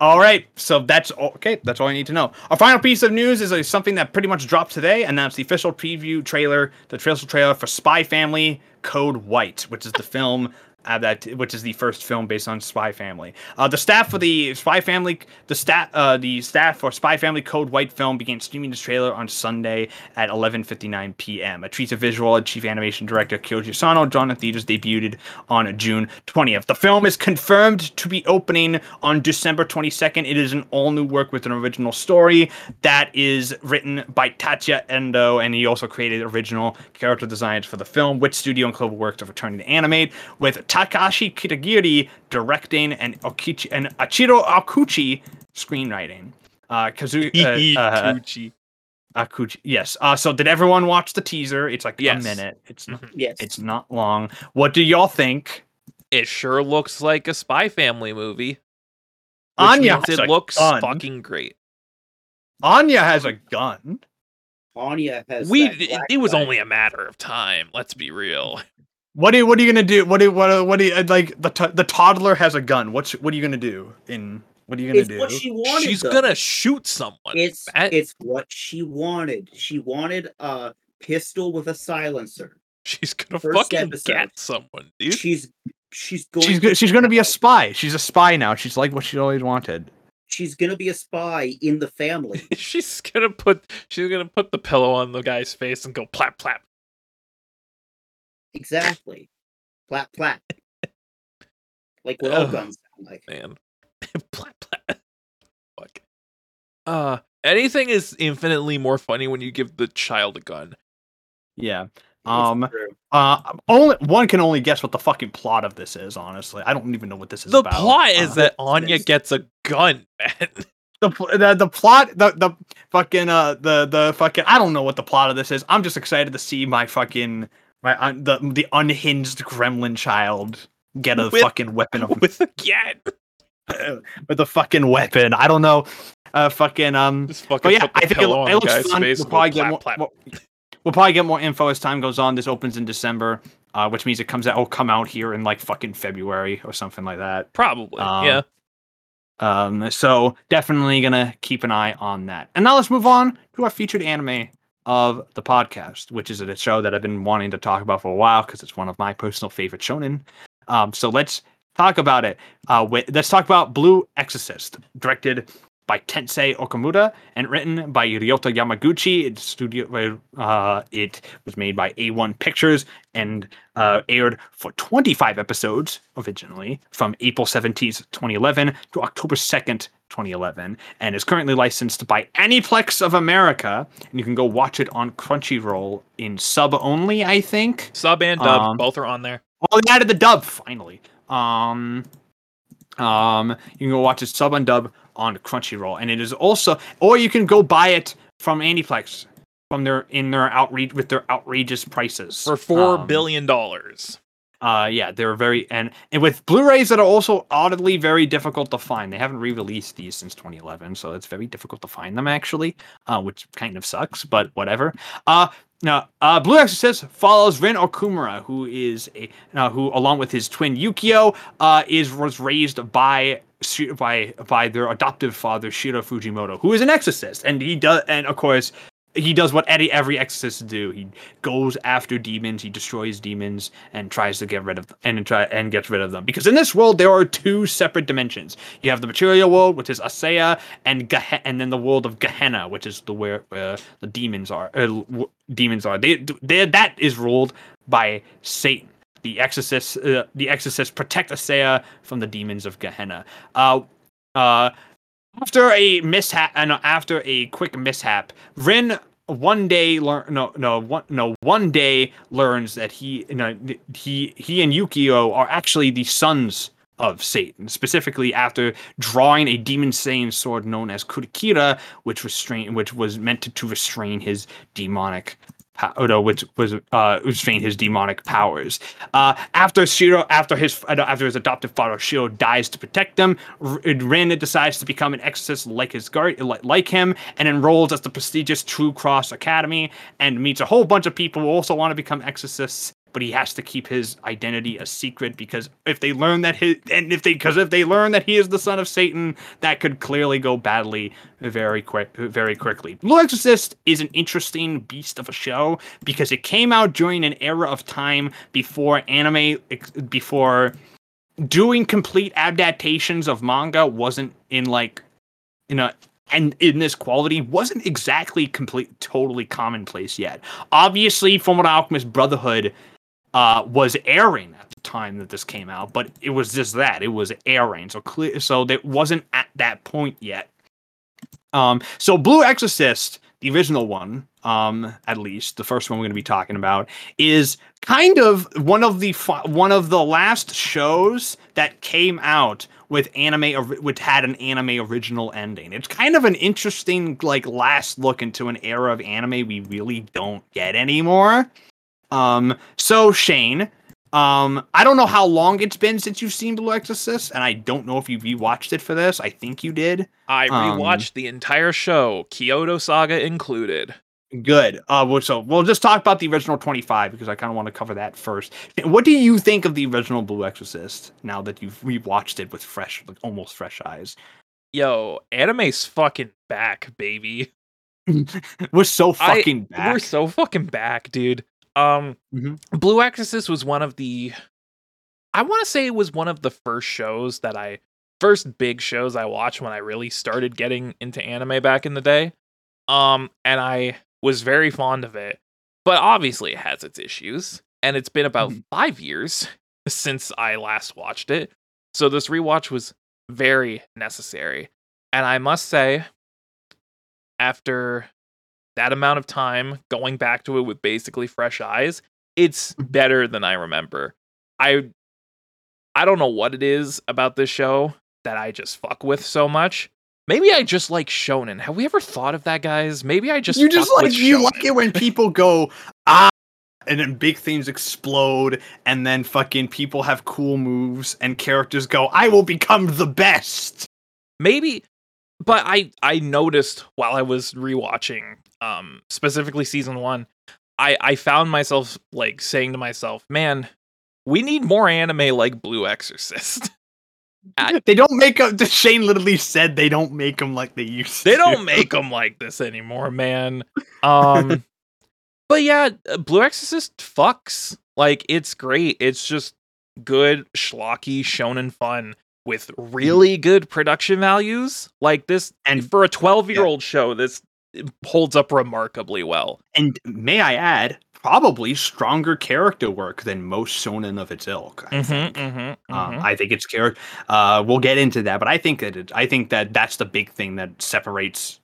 S2: All right, so that's all, okay. That's all I need to know. Our final piece of news is uh, something that pretty much dropped today, and that's the official preview trailer, the official trailer for Spy Family Code White, which is the film that which is the first film based on Spy Family. Uh, the staff for the Spy Family, the stat, uh, the staff for Spy Family Code White film began streaming this trailer on Sunday at 11:59 p.m. A Atreza Visual and Chief Animation Director Kyoji Sano drawn in theaters debuted on June 20th. The film is confirmed to be opening on December 22nd. It is an all-new work with an original story that is written by Tatsuya Endo, and he also created original character designs for the film. Wit Studio and Cloverworks are returning to animate with Takashi Katagiri directing and Okichi and Ichiro Okouchi screenwriting. Uh, Kazu uh, uh, Okouchi, yes. Uh, so did everyone watch the teaser? It's like
S1: Yes.
S2: a minute. It's not,
S1: Mhm.
S3: Yes.
S2: it's not long. What do y'all think?
S1: It sure looks like a Spy Family movie. Which
S2: Anya
S1: means
S2: has
S1: it
S2: a
S1: looks
S2: gun.
S1: fucking great.
S2: Anya has a gun.
S3: Anya has.
S1: We
S3: that
S1: it,
S3: black
S1: it was
S3: guy.
S1: only a matter of time. Let's be real.
S2: What are what are you gonna do? What do what what do you, uh, like the to- the toddler has a gun? What's what are you gonna do? In what are you gonna
S3: It's
S2: do?
S3: what she wanted.
S1: She's
S3: though.
S1: gonna shoot someone.
S3: It's
S1: Matt.
S3: it's what she wanted. She wanted a pistol with a silencer.
S1: She's gonna
S3: first
S1: fucking
S3: episode.
S1: get someone, dude.
S3: She's she's going.
S2: she's
S3: to
S2: she's gonna be a spy. She's a spy now. She's like what she always wanted.
S3: She's gonna be a spy in the family.
S1: she's gonna put she's gonna put the pillow on the guy's face and go plap plap.
S3: Exactly. Plat plat. Like what all
S1: Ugh.
S3: guns sound like.
S1: Man. plap plap. Fuck. Uh anything is infinitely more funny when you give the child a gun.
S2: Yeah. Um. Uh. Only one can only guess what the fucking plot of this is. Honestly, I don't even know what this is
S1: The
S2: about.
S1: plot is
S2: Uh,
S1: that Anya
S3: this-
S1: gets a gun, man.
S2: the, the the plot the the fucking uh the the fucking I don't know what the plot of this is. I'm just excited to see my fucking my un, the the unhinged gremlin child get a
S1: With-
S2: fucking weapon
S1: With a cat.
S2: with a fucking weapon. I don't know. Uh fucking um
S1: Just fucking
S2: but yeah, I think it,
S1: on
S2: it looks fun. We'll probably get more, we'll probably get more info as time goes on. This opens in December, uh, which means it comes out will come out here in like fucking February or something like that.
S1: Probably.
S2: Um,
S1: yeah.
S2: Um, so definitely gonna keep an eye on that. And now let's move on to our featured anime of the podcast, which is a show that I've been wanting to talk about for a while because it's one of my personal favorite shonen. Um, so let's talk about it. Uh, let's talk about Blue Exorcist, directed by Tensei Okamura and written by Ryota Yamaguchi. It's studio. Uh, it was made by A1 Pictures and uh, aired for 25 episodes originally from April 17th, 2011 to October 2nd, 2011 and is currently licensed by Aniplex of America. And you can go watch it on Crunchyroll in sub only, I think.
S1: Sub and dub,
S2: Um,
S1: both are on there.
S2: Oh, they added the dub finally. Um, um, you can go watch it sub and dub on Crunchyroll, and it is also, or you can go buy it from Aniplex from their in their outreach with their outrageous prices
S1: For four
S2: Um,
S1: billion dollars.
S2: Uh, yeah, they're very and and with Blu-rays that are also oddly very difficult to find. They haven't re-released these since 2011, so it's very difficult to find them actually, uh, which kind of sucks, but whatever. Uh, now, uh, Blue Exorcist follows Rin Okumura, who is a uh, who, along with his twin Yukio, uh, is was raised by by by their adoptive father Shiro Fujimoto, who is an exorcist, and he does, and of course. He does what Eddie, every exorcist do. He goes after demons. He destroys demons and tries to get rid of them, and try and gets rid of them. Because in this world there are two separate dimensions. You have the material world, which is Assiah, and Geh- and then the world of Gehenna, which is the where where the demons are. Uh, demons are. They, that is ruled by Satan. The exorcists, uh, the exorcists protect Assiah from the demons of Gehenna. Uh, uh, after a mishap, uh, and after a quick mishap, Rin one day learn no no one no one day learns that he you know he he and Yukio are actually the sons of Satan, specifically after drawing a demon slaying sword known as Kurikara, which restrain which was meant to, to restrain his demonic no, which was uh restrain his demonic powers. Uh after Shiro after his uh, after his adoptive father Shiro dies to protect them, Rin decides to become an exorcist like his guard like him and enrolls at the prestigious True Cross Academy and meets a whole bunch of people who also want to become exorcists but he has to keep his identity a secret because if they learn that his and if they because if they learn that he is the son of Satan, that could clearly go badly very quick very quickly. Blue Exorcist is an interesting beast of a show because it came out during an era of time before anime before doing complete adaptations of manga wasn't in like you know and in this quality wasn't exactly complete totally commonplace yet obviously what alchemist brotherhood uh, was airing at the time that this came out, but it was just that it was airing, so clear, so that wasn't at that point yet. Um, so Blue Exorcist, the original one, um, at least the first one we're going to be talking about, is kind of one of the one of the last shows that came out with anime which had an anime original ending. It's kind of an interesting like last look into an era of anime we really don't get anymore. Um, so Shane, um, I don't know how long it's been since you've seen Blue Exorcist, and I don't know if you rewatched it for this. I think you did.
S1: I
S2: um,
S1: rewatched the entire show, Kyoto Saga included.
S2: Good. Uh, well, so we'll just talk about the original 25 because I kind of want to cover that first. What do you think of the original Blue Exorcist now that you've rewatched it with fresh, like almost fresh eyes?
S1: Yo, anime's fucking back, baby.
S2: We're so
S1: I-
S2: fucking back.
S1: We're so fucking back, dude. Um,
S2: Mhm.
S1: Blue Exorcist was one of the. I want to say it was one of the first shows that I, first big shows I watched when I really started getting into anime back in the day. Um, and I was very fond of it, but obviously it has its issues, and it's been about
S2: Mhm.
S1: five years since I last watched it. So this rewatch was very necessary, and I must say, after that amount of time going back to it with basically fresh eyes it's better than i remember. I i don't know what it is about this show that i just fuck with so much. Maybe i just like shonen. Have we ever thought of that guys? Maybe i just
S2: you just like you
S1: shonen.
S2: like it when people go ah and then big things explode and then fucking people have cool moves and characters go i will become the best.
S1: Maybe but i i noticed while i was rewatching um specifically season one i i found myself like saying to myself man we need more anime like blue exorcist. I-
S2: they don't make them shane literally said they don't make them like they used
S1: they
S2: to.
S1: don't make them like this anymore man. Um but yeah uh, blue exorcist fucks. Like it's great. It's just good schlocky shonen fun with really good production values like this and for a 12 year old show this holds up remarkably well
S2: and may i add probably stronger character work than most shonen of its ilk. I think.
S1: mm-hmm,
S2: Um, I think it's character. Uh, we'll get into that, but I think that it, I think that that's the big thing that separates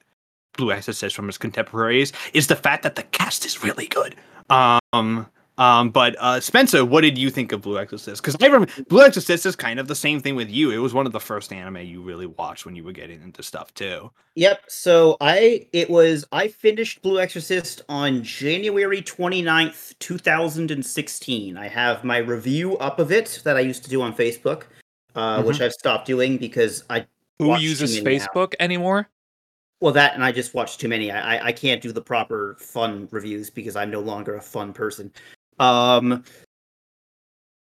S2: Blue Exorcist from its contemporaries is the fact that the cast is really good. Um, um, but uh, Spencer, what did you think of Blue Exorcist? Because I remember Blue Exorcist is kind of the same thing with you. It was one of the first anime you really watched when you were getting into stuff too.
S3: Yep. So I it was I finished Blue Exorcist on January 29th, 2016. I have my review up of it that I used to do on Facebook, uh, which I've stopped doing because I
S1: Who uses
S3: many now.
S1: Facebook anymore?
S3: well that and I just watched too many. I I- I can't do the proper fun reviews because I'm no longer a fun person. Um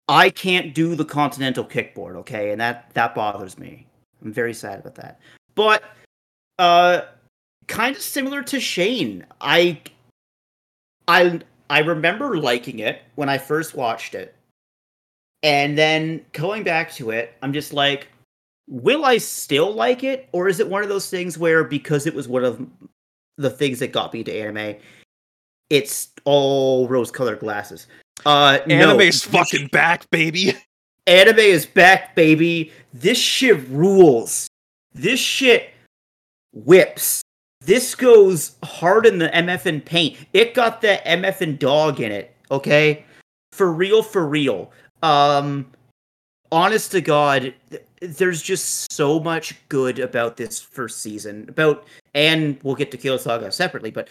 S3: I can't do the continental kickboard, okay? And that that bothers me. I'm very sad about that. But uh kind of similar to Shane. I I I remember liking it when I first watched it. And then going back to it, I'm just like will I still like it or is it one of those things where because it was one of the things that got me to anime, it's all rose-colored glasses. Uh no,
S1: Anime's
S3: this-
S1: fucking back, baby.
S3: Anime is back, baby. This shit rules. This shit whips. This goes hard in the MF and paint. It got the MF and dog in it, okay? For real, for real. Um honest to God, th- there's just so much good about this first season. About and we'll get to Kyoto Saga separately, but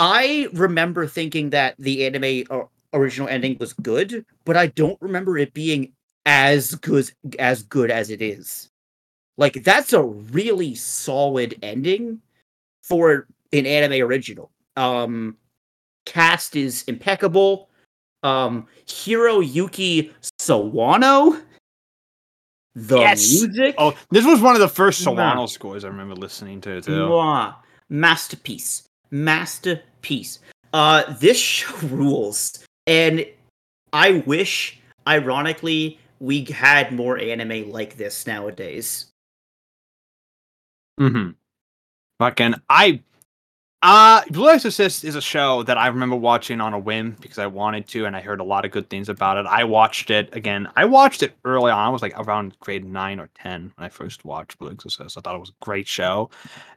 S3: I remember thinking that the anime o- original ending was good, but I don't remember it being as good as good as it is. Like that's a really solid ending for an anime original. Um cast is impeccable. Um Hiroyuki Sawano the
S2: Yes!
S3: music
S2: Oh, this was one of the first
S3: Nah.
S2: Sawano scores I remember listening to too.
S3: Mwah. Masterpiece. Masterpiece. Uh this show rules. And I wish, ironically, we had more anime like this nowadays.
S2: Mm-hmm. Fucking I uh Blue Exorcist is a show that I remember watching on a whim because I wanted to and I heard a lot of good things about it. I watched it again. I watched it early on. I was like around grade nine or ten when I first watched Blue Exorcist. I thought it was a great show.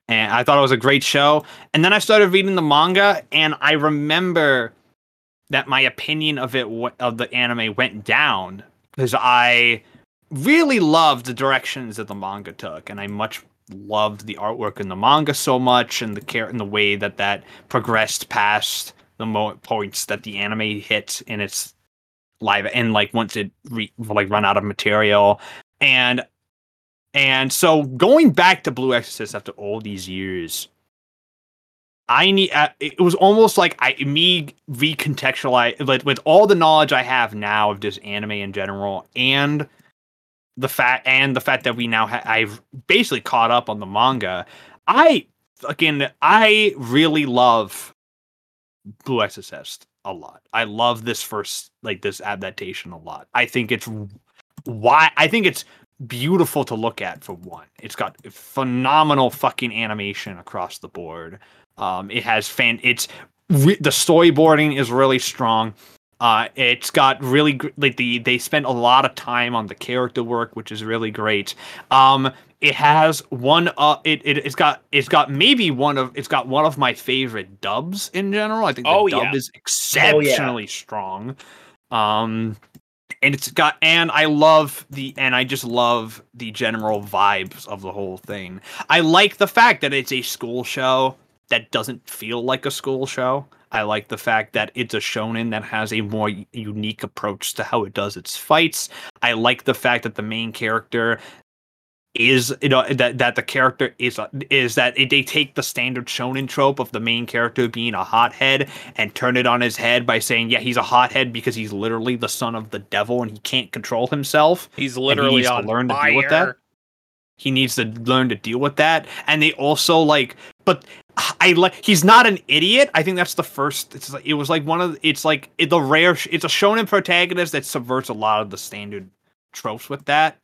S2: And I thought it was a great show. And then I started reading the manga and I remember that my opinion of it of the anime went down because I really loved the directions that the manga took and I much loved the artwork in the manga so much and the care and the way that that progressed past the mo- points that the anime hit in its live and like once it re- like run out of material. And and so going back to blue exorcist after all these years i need uh, it was almost like i me recontextualize like with all the knowledge i have now of just anime in general and the fact and the fact that we now ha- I've basically caught up on the manga. I fucking I really love Blue Exorcist a lot. I love this first like this adaptation a lot. I think it's why I think it's beautiful to look at for one. It's got phenomenal fucking animation across the board. Um, it has fan. It's re- the storyboarding is really strong. Uh, it's got really gr- like the they spent a lot of time on the character work, which is really great. Um, it has one uh it, it it's got it's got maybe one of it's got one of my favorite dubs in general. I think the
S1: Oh,
S2: dub
S1: yeah.
S2: is exceptionally strong. Um and it's got and I love the and I just love the general vibes of the whole thing. I like the fact that it's a school show that doesn't feel like a school show. I like the fact that it's a shonen that has a more unique approach to how it does its fights. I like the fact that the main character is you know that that the character is is that it, they take the standard shonen trope of the main character being a hothead and turn it on his head by saying yeah he's a hothead because he's literally the son of the devil and he can't control himself
S1: He's literally he
S2: needs to
S1: on
S2: learn to deal with that. he needs to learn to deal with that and they also like but i like he's not an idiot. I think that's the first it's like it was like one of it's like it, the rare it's a shonen protagonist that subverts a lot of the standard tropes with that.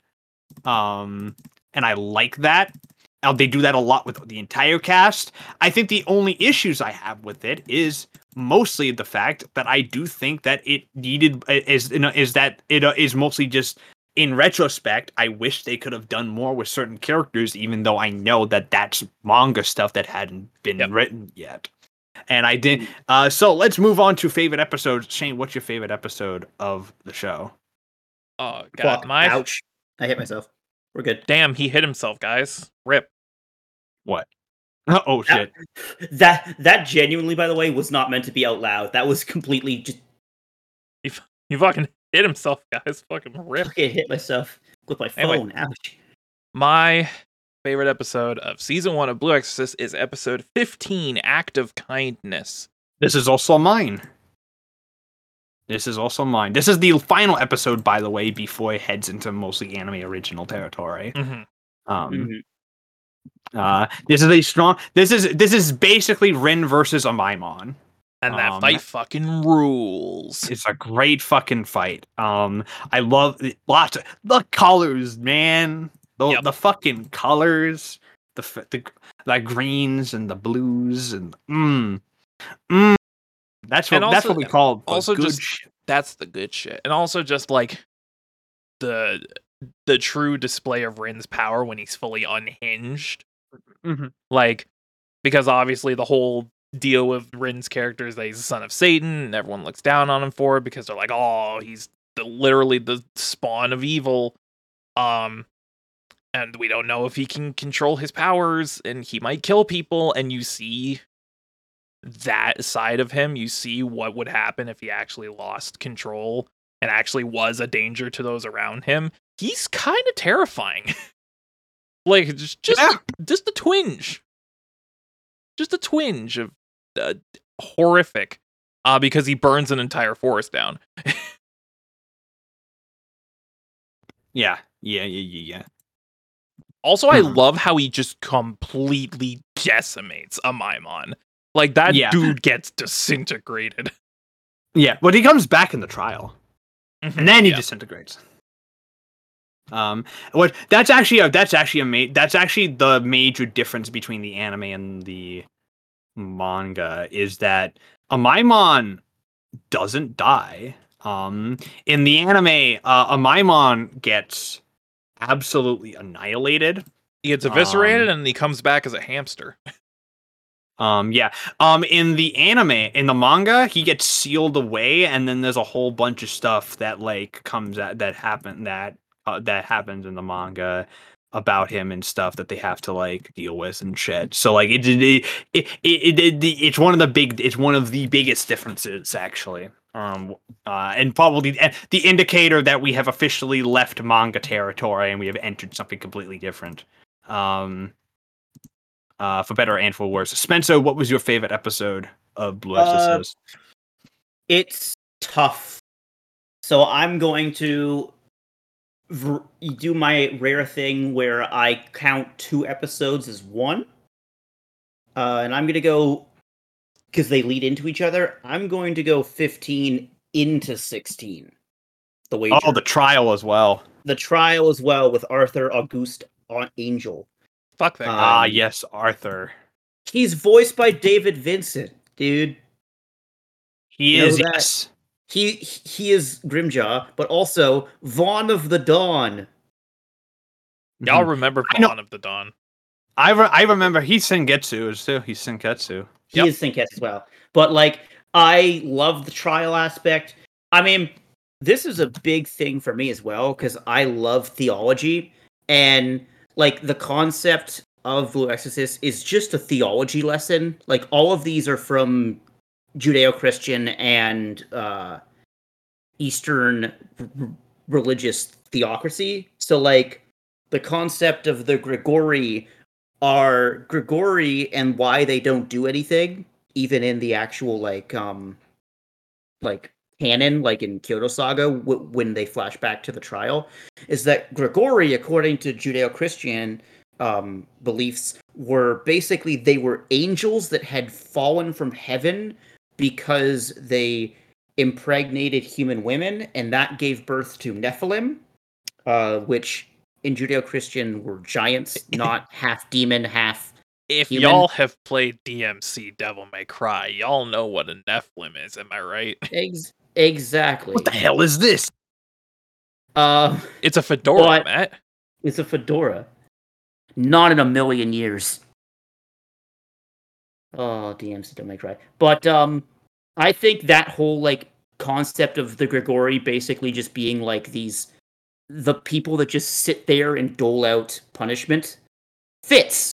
S2: Um and i like that. Uh, they do that a lot with the entire cast. I think the only issues i have with it is mostly the fact that I do think that it needed is is that it uh, mostly just in retrospect. I wish they could have done more with certain characters, even though I know that that's manga stuff that hadn't been
S1: Yep.
S2: written yet. And I didn't. Uh, so let's move on to favorite episodes. Shane, what's your favorite episode of the show?
S1: Oh god,
S3: Fuck,
S1: my
S3: ouch. I hit myself. We're good.
S1: damn, he hit himself, guys. Rip.
S2: What? Oh shit!
S3: That that genuinely, by the way, was not meant to be out loud. That was completely just
S1: You fucking hit himself, guys. Fucking rip.
S3: fucking hit myself with my
S1: Anyway.
S3: phone. Ouch.
S1: My favorite episode of season one of Blue Exorcist is episode 15, Act of Kindness.
S2: This is also mine. This is also mine. This is the final episode, by the way, before it heads into mostly anime original territory.
S1: Mhm.
S2: Um,
S3: Mhm.
S2: uh, this is a strong. This is this is basically Rin versus Amaimon.
S1: And that
S2: Um,
S1: fight fucking rules.
S2: It's a great fucking fight. Um, I love the- lots of the colors, man. The
S1: Yep.
S2: the fucking colors, the the the greens and the blues and mm, mm. That's what
S1: And
S2: that's what we call
S1: also
S2: good
S1: just-
S2: shit.
S1: That's the good shit. And also just like the the true display of Rin's power when he's fully unhinged.
S2: Mhm.
S1: Like because obviously the whole deal with Rin's character is that he's the son of Satan and everyone looks down on him for it because they're like, "Oh, he's the literally the spawn of evil." Um and we don't know if he can control his powers and he might kill people and you see that side of him you see what would happen if he actually lost control and actually was a danger to those around him he's kind of terrifying like just just,
S2: Yeah.
S1: just a twinge just a twinge of uh, horrific uh because he burns an entire forest down
S2: Yeah, yeah, yeah, yeah, yeah.
S1: Also, I
S2: Mhm.
S1: love how he just completely decimates Amaimon. Like that
S2: Yeah.
S1: dude gets disintegrated.
S2: Yeah, but he comes back in the trial, and then he
S1: Yeah.
S2: disintegrates. Um, what that's actually a that's actually a ma- that's actually the major difference between the anime and the manga is that Amaimon doesn't die. Um, in the anime, uh, Amaimon gets absolutely annihilated.
S1: he gets eviscerated
S2: Um,
S1: and he comes back as a hamster.
S2: Um, yeah. Um, in the anime, in the manga, he gets sealed away, and then there's a whole bunch of stuff that like comes at that happen that uh, that happens in the manga about him and stuff that they have to like deal with and shit. So like it it it, it, it, it, it's one of the big it's one of the biggest differences actually. Um, uh, and probably the, the indicator that we have officially left manga territory and we have entered something completely different. Um, uh, for better and for worse. Spencer, what was your favorite episode of Blue
S3: Uh, It's tough. So I'm going to do my rare thing where I count two episodes as one. Uh, and I'm going to go because they lead into each other. I'm going to go 15 into 16. The wager.
S2: oh, the trial as well.
S3: the trial as well with Arthur Auguste Au- Angel.
S1: Fuck that
S3: Uh,
S1: guy.
S2: Ah,
S3: Um,
S2: yes, Arthur.
S3: He's voiced by David Vincent, dude.
S2: He
S3: you know
S2: is
S3: that-
S2: yes.
S3: He he is Grimmjow, but also Vaughn of the Dawn.
S1: Y'all
S2: Mhm.
S1: remember
S2: I know-
S1: Vaughn of the Dawn.
S2: I re- I remember he's Senketsu as too. He's Senketsu.
S3: He
S1: Yep.
S3: is Sinkets as well. But like I love the trial aspect. I mean, this is a big thing for me as well because I love theology and like the concept of Blue Exorcist is just a theology lesson. Like all of these are from Judeo-Christian and uh, Eastern r- religious theocracy. So like the concept of the Grigori are Grigori and why they don't do anything, even in the actual like um like canon, like in Kyoto Saga, w- when they flash back to the trial, is that Grigori, according to Judeo-Christian um, beliefs, were basically they were angels that had fallen from heaven because they impregnated human women, and that gave birth to Nephilim, uh, which in Judeo-Christian were giants, not half demon, half
S1: If
S3: Human-
S1: y'all have played DMC Devil May Cry, y'all know what a Nephilim is, am I right?
S3: Ex- exactly.
S2: What the hell is this?
S3: Uh,
S1: It's a fedora, Matt.
S3: it's a fedora. Not in a million years. Oh, DMC don't make right. But um, I think that whole like concept of the Grigori basically just being like these the people that just sit there and dole out punishment fits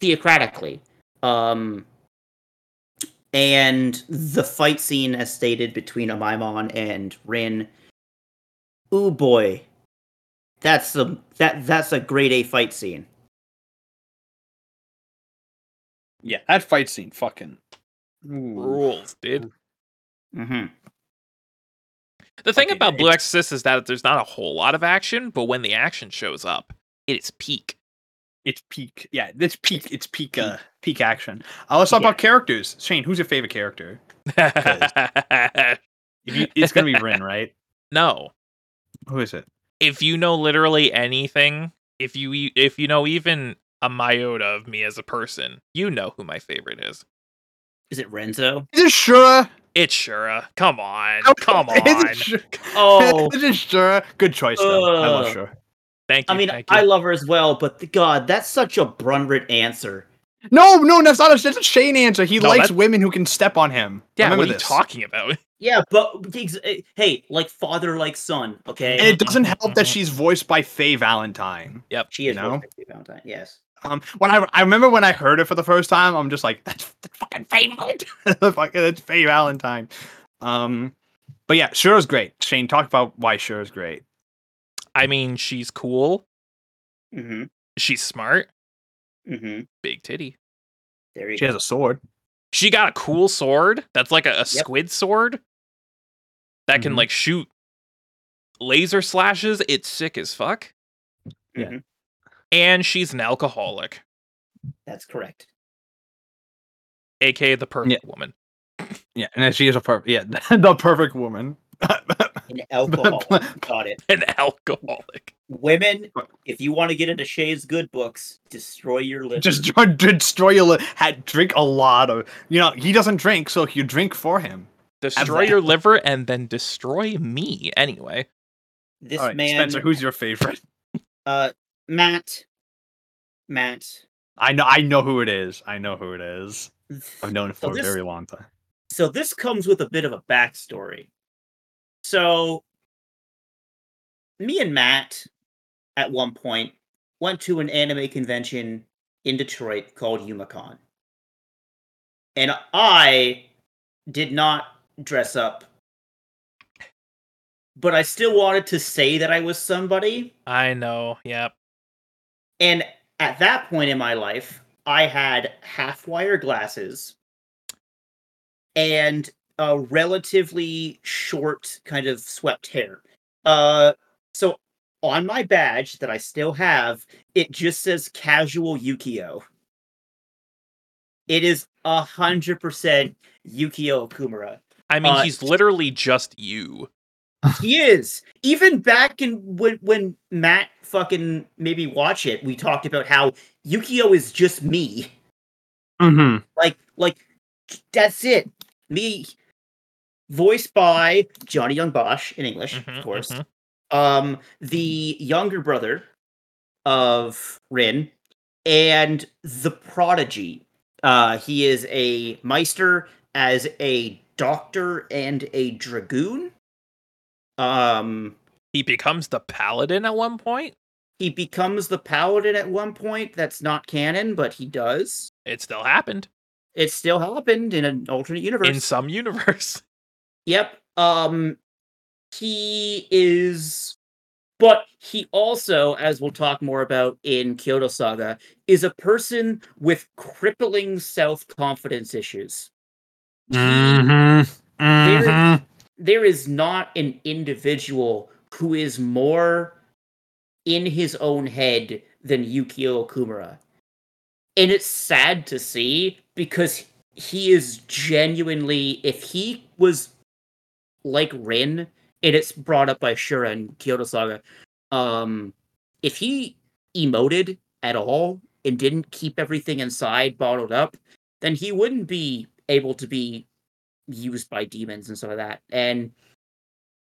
S3: theocratically. Um, and the fight scene, as stated between Amaimon and Rin, ooh boy, that's a that that's a grade A fight scene.
S2: Yeah, that fight scene, fucking.
S1: Rules, dude.
S3: Mm-hmm.
S1: The thing
S2: Fucking
S1: about Blue Exorcist is that there's not a whole lot of action, but when the action shows up, it is peak.
S2: It's peak. Yeah, it's peak. It's peak. Uh, peak action. Uh, let's talk
S3: Yeah.
S2: about characters. Shane, who's your favorite character? You, it's gonna be Rin, right?
S1: no.
S2: Who is it?
S1: If you know literally anything, if you if you know even a iota of me as a person, you know who my favorite is.
S3: Is it Renzo?
S2: Is it Shura?
S1: It's Shura. Come on.
S2: Oh,
S1: Come
S2: Is it
S1: on.
S2: Shura?
S3: Oh,
S2: is it Shura? Good choice though. I love
S3: Ugh.
S2: Shura.
S1: Thank you.
S3: I mean,
S1: you.
S3: I love her as well, but th- God, that's such a Brunrit answer.
S2: No, no, that's not a, that's a Shane answer. He
S1: No,
S2: likes
S1: that-
S2: women who can step on him.
S1: yeah,
S2: Remember
S1: what are you
S2: this.
S1: talking about?
S3: Yeah, but eh, hey, like father, like son. Okay,
S2: And it doesn't help that she's voiced by Faye Valentine.
S3: Yep, she is
S2: you know?
S3: voiced by Faye Valentine. Yes.
S2: Um, when I I remember when I heard it for the first time, I'm just like, that's, that's fucking Faye Valentine. fucking that's Faye Valentine. Um, but yeah, Shura's great. Shane, talk about why Shura's great.
S1: I mean, she's cool.
S3: Mm-hmm.
S1: She's smart.
S3: Mm-hmm.
S1: Big titty.
S3: There you
S2: She
S3: go.
S2: has a sword.
S1: She got a cool sword that's like a, a squid sword that can
S2: Mhm.
S1: like shoot laser slashes. It's sick as fuck.
S2: yeah.
S1: And she's an alcoholic,
S3: That's correct.
S1: aka the perfect woman.
S2: Yeah, and she is a perfect. Yeah, the perfect woman.
S3: An alcoholic. Got it.
S1: An alcoholic.
S3: Women, if you want to get into Shay's good books, destroy your liver.
S2: Just try to destroy your. Li- had drink a lot of. You know, he doesn't drink, so you drink for him.
S1: Destroy
S2: that.
S1: your liver and then destroy me anyway.
S3: this
S2: All right,
S3: man,
S2: Spencer, who's your favorite?
S3: uh, Matt, Matt.
S2: I know, I know who it is. I know who it is. I've known it
S3: So
S2: for
S3: this-
S2: a very long time.
S3: So this comes with a bit of a backstory. So me and Matt at one point went to an anime convention in Detroit called Youmacon. And I did not dress up. But I still wanted to say that I was somebody.
S1: I know. Yep.
S3: And at that point in my life, I had half wire glasses and a relatively short, kind of swept hair. Uh, so on my badge that I still have, it just says casual Yukio. It is a hundred percent Yukio Okumura.
S1: I mean,
S3: Uh,
S1: he's literally just you.
S3: He is. Even back in when when Matt fucking maybe watch it, we talked about how Yukio is just me.
S2: Mm-hmm.
S3: Like like that's it. Me voiced by Johnny Yong Bosch in English,
S1: Mhm,
S3: of course.
S1: mhm.
S3: Um the younger brother of Rin and the prodigy. Uh he is a meister as a doctor and a dragoon. Um
S1: He becomes the paladin at one point.
S3: he becomes the paladin at one point. That's not canon, but he does.
S1: It still happened
S3: It still happened in an alternate universe.
S1: in some universe.
S3: Yep. Um he is but he also, as we'll talk more about in Kyoto Saga, is a person with crippling self-confidence issues.
S2: Mm-hmm.
S3: There- there is not an individual who is more in his own head than Yukio Okumura. And it's sad to see because he is genuinely, if he was like Rin, and it's brought up by Shura in Kyoto Saga, um, if he emoted at all and didn't keep everything inside bottled up, then he wouldn't be able to be used by demons and stuff like that. And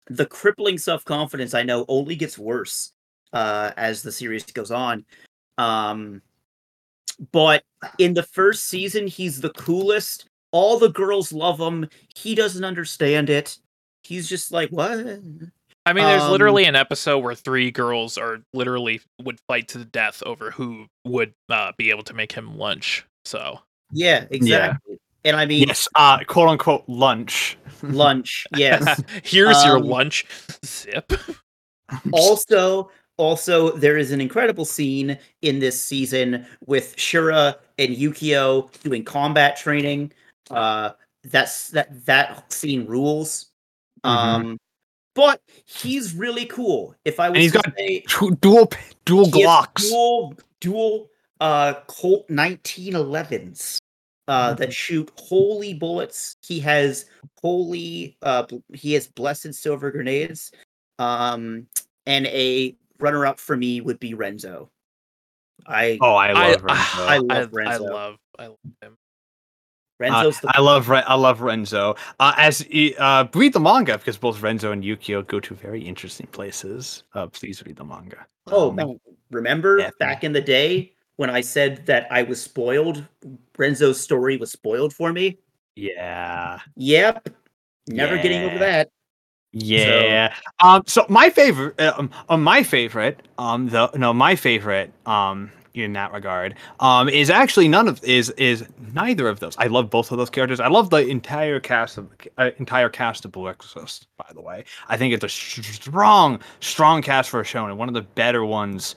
S3: the crippling self confidence I know only gets worse uh, as the series goes on. Um, but in the first season, he's the coolest. All the girls love him. He doesn't understand it. He's just like, what?
S1: I mean, there's
S3: Um,
S1: literally an episode where three girls are literally would fight to the death over who would uh, be able to make him lunch. So
S3: Yeah, exactly. And I mean,
S2: Yes, uh, quote unquote lunch.
S3: lunch. Yes.
S1: here's your
S3: Um,
S1: lunch. Zip.
S3: also, also, there is an incredible scene in this season with Shura and Yukio doing combat training. Uh, that's that that scene rules.
S2: Mhm.
S3: Um, but he's really cool. If I was
S2: he's
S3: to
S2: got
S3: say,
S2: Two- dual dual Glocks.
S3: dual dual uh Colt 1911s uh that shoot holy bullets. He has holy uh he has blessed silver grenades. Um and a runner up for me would be Renzo. I
S2: Oh, I
S1: I,
S2: love Renzo.
S3: I
S1: I,
S3: love
S1: I
S3: Renzo.
S1: love I love him.
S3: Renzo's
S2: Uh,
S3: the
S2: I love Re- I love Renzo. Uh, as e- uh, read the manga because both Renzo and Yukio go to very interesting places. Uh, please read the manga.
S3: Oh,
S2: Um,
S3: man, remember
S2: yeah.
S3: back in the day when I said that I was spoiled? Renzo's story was spoiled for me.
S2: yeah,
S3: Yep. Never getting over that.
S2: yeah. Um, so my favorite, uh, um, uh, my favorite, um, the no, my favorite, um, in that regard, um, is actually none of is is neither of those. I love both of those characters. I love the entire cast of uh, entire cast of Blue Exorcist. By the way, I think it's a strong, strong cast for a show and one of the better ones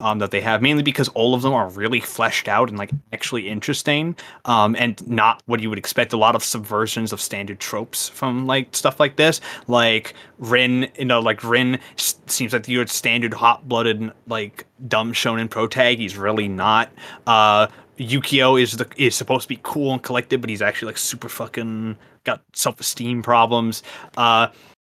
S2: um, that they have, mainly because all of them are really fleshed out and like actually interesting, um, and not what you would expect. A lot of subversions of standard tropes from like stuff like this, like Rin. You know, like Rin seems like your standard hot-blooded like dumb shonen pro tag. He's really not. Uh, Yukio is the is supposed to be cool and collected, but he's actually like super fucking got self-esteem problems. Uh,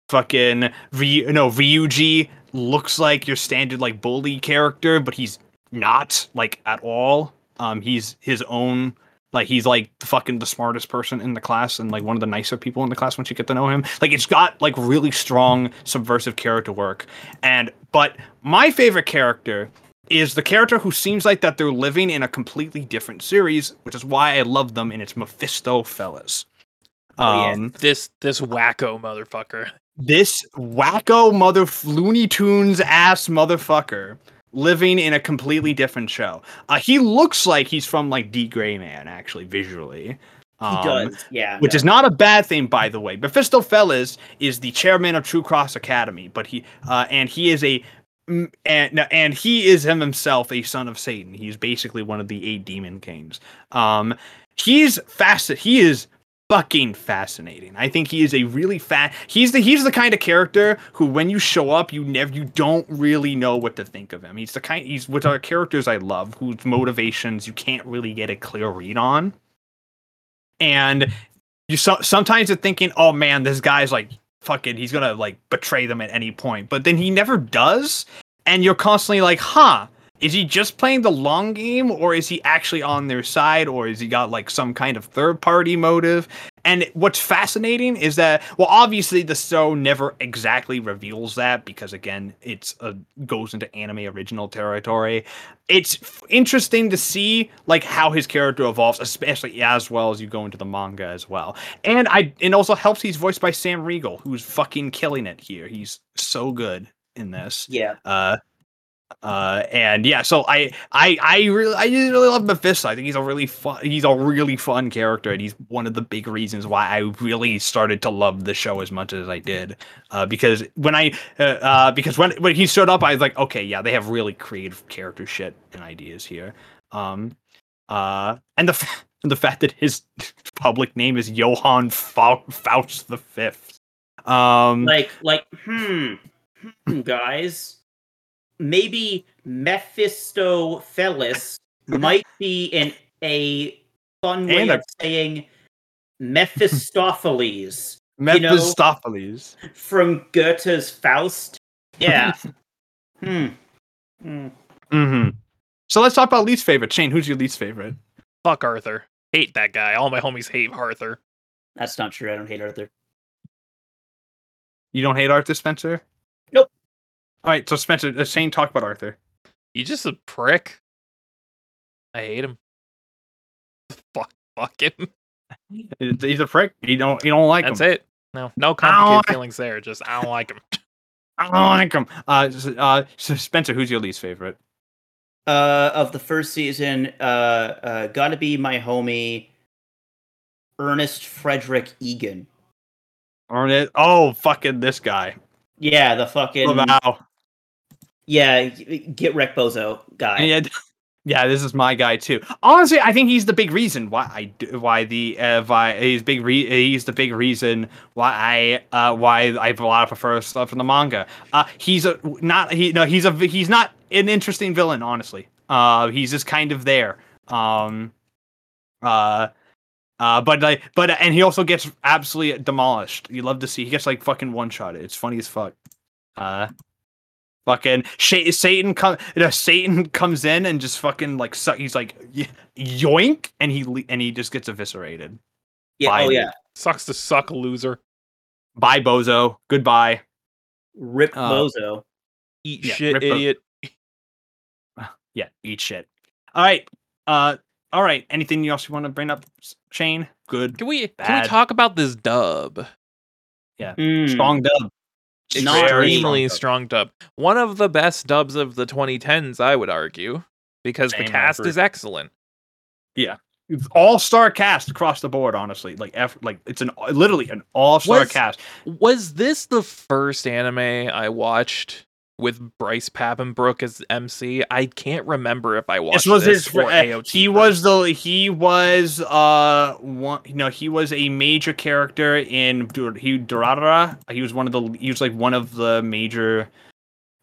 S2: fucking Ryu, no Ryuji looks like your standard like bully character, but he's not like at all. Um, he's his own. Like he's like the fucking the smartest person in the class and like one of the nicer people in the class once you get to know him. Like it's got like really strong subversive character work. And but my favorite character is the character who seems like that they're living in a completely different series, which is why I love them, and it's Mephisto Pheles.
S3: Oh, yeah.
S2: Um,
S1: This this wacko motherfucker.
S2: This wacko mother Looney Tunes ass motherfucker living in a completely different show. Uh, he looks like he's from like D.Gray-man, actually, visually.
S3: He
S2: Um,
S3: does, yeah.
S2: Which is not a bad thing, by the way. Mephisto Pheles is the chairman of True Cross Academy, but he uh, and he is a and and he is him himself a son of Satan. He's basically one of the eight demon kings. Um, he's fast. He is fucking fascinating. I think he is a really fat. He's the he's the kind of character who, when you show up, you never you don't really know what to think of him. He's the kind. He's with our characters I love, whose motivations you can't really get a clear read on. And you so, sometimes you're thinking, oh man, this guy's like fucking. He's gonna like betray them at any point, but then he never does. And you're constantly like, huh. Is he just playing the long game, or is he actually on their side, or is he got like some kind of third party motive? And what's fascinating is that, well, obviously the show never exactly reveals that because again, it's a goes into anime original territory. It's f- interesting to see like how his character evolves, especially as well as you go into the manga as well. And I, it also helps he's voiced by Sam Riegel, who's fucking killing it here. He's so good in this.
S3: yeah.
S2: Uh, uh, and yeah, so I, I, I really, I just really love Mephisto. I think he's a really fun, he's a really fun character, and he's one of the big reasons why I really started to love the show as much as I did. Uh, because when I, uh, uh, because when when he showed up, I was like, okay, yeah, they have really creative character shit and ideas here. Um, uh, and the f- and the fact that his public name is Johann Fa- Faust the Fifth. Um,
S3: Like like hmm, hmm guys. Maybe Mephistopheles might be in a fun way
S2: And a-
S3: of saying Mephistopheles know-
S2: Mephistopheles.
S3: from Goethe's Faust. Yeah. hmm. Hmm.
S2: hmm So let's talk about least favorite. Shane, who's your least favorite?
S1: Fuck Arthur. Hate that guy. All my homies hate Arthur.
S3: That's not true. I don't hate Arthur.
S2: You don't hate Arthur Spencer?
S3: Nope.
S2: All right, so Spencer, Shane, talk about Arthur.
S1: He's just a prick. I hate him. Fuck, fuck him.
S2: He's a prick. You don't you don't like
S1: That's
S2: him.
S1: That's it. No, no complicated
S2: like-
S1: feelings there. Just I don't like him.
S2: I don't like him. Uh, uh, so Spencer, who's your least favorite?
S3: Uh, of the first season, uh, uh, gotta be my homie, Ernest Frederick Egin.
S2: Ernest. Oh, fucking this guy.
S3: Yeah, the fucking
S2: Wow.
S3: yeah, get wreck bozo guy.
S2: Yeah, yeah, this is my guy too. Honestly, I think he's the big reason why I do, why the uh, why he's big re- he's the big reason why I uh why I have a lot of prefer stuff in the manga. Uh, he's a not he no he's a he's not an interesting villain honestly. Uh, he's just kind of there. Um, uh. Uh, but like, but and he also gets absolutely demolished. You love to see he gets like fucking one shot. It's funny as fuck. Uh, fucking Sha- Satan come you know, Satan comes in and just fucking like su- he's like y- yoink and he le- and he just gets eviscerated.
S3: yeah, oh yeah,
S1: Sucks to suck, loser.
S2: Bye bozo. Goodbye.
S3: rip
S2: Uh,
S3: bozo.
S1: Eat
S2: Yeah,
S1: shit,
S2: rip a-
S1: idiot.
S2: Yeah, eat shit. All right. Uh all right. Anything else you want to bring up, S- Shane? Good.
S1: Can we can we talk about this dub?
S3: Mm.
S2: Strong dub.
S3: Not
S2: Very
S1: Extremely
S2: dub.
S1: strong dub. One of the best dubs of the 2010s, I would argue, because
S2: Same,
S1: the cast
S2: agree.
S1: is excellent.
S2: Yeah, all star cast across the board. Honestly, like F, like it's an literally an all star cast.
S1: Was this the first anime I watched with Bryce Papenbrook as MC? I can't remember if I watched
S2: This was his.
S1: or
S2: uh,
S1: AOT
S2: he was the. He was. Uh. One. You know. He was a major character in. He Durarara. He was one of the. He was like one of the major.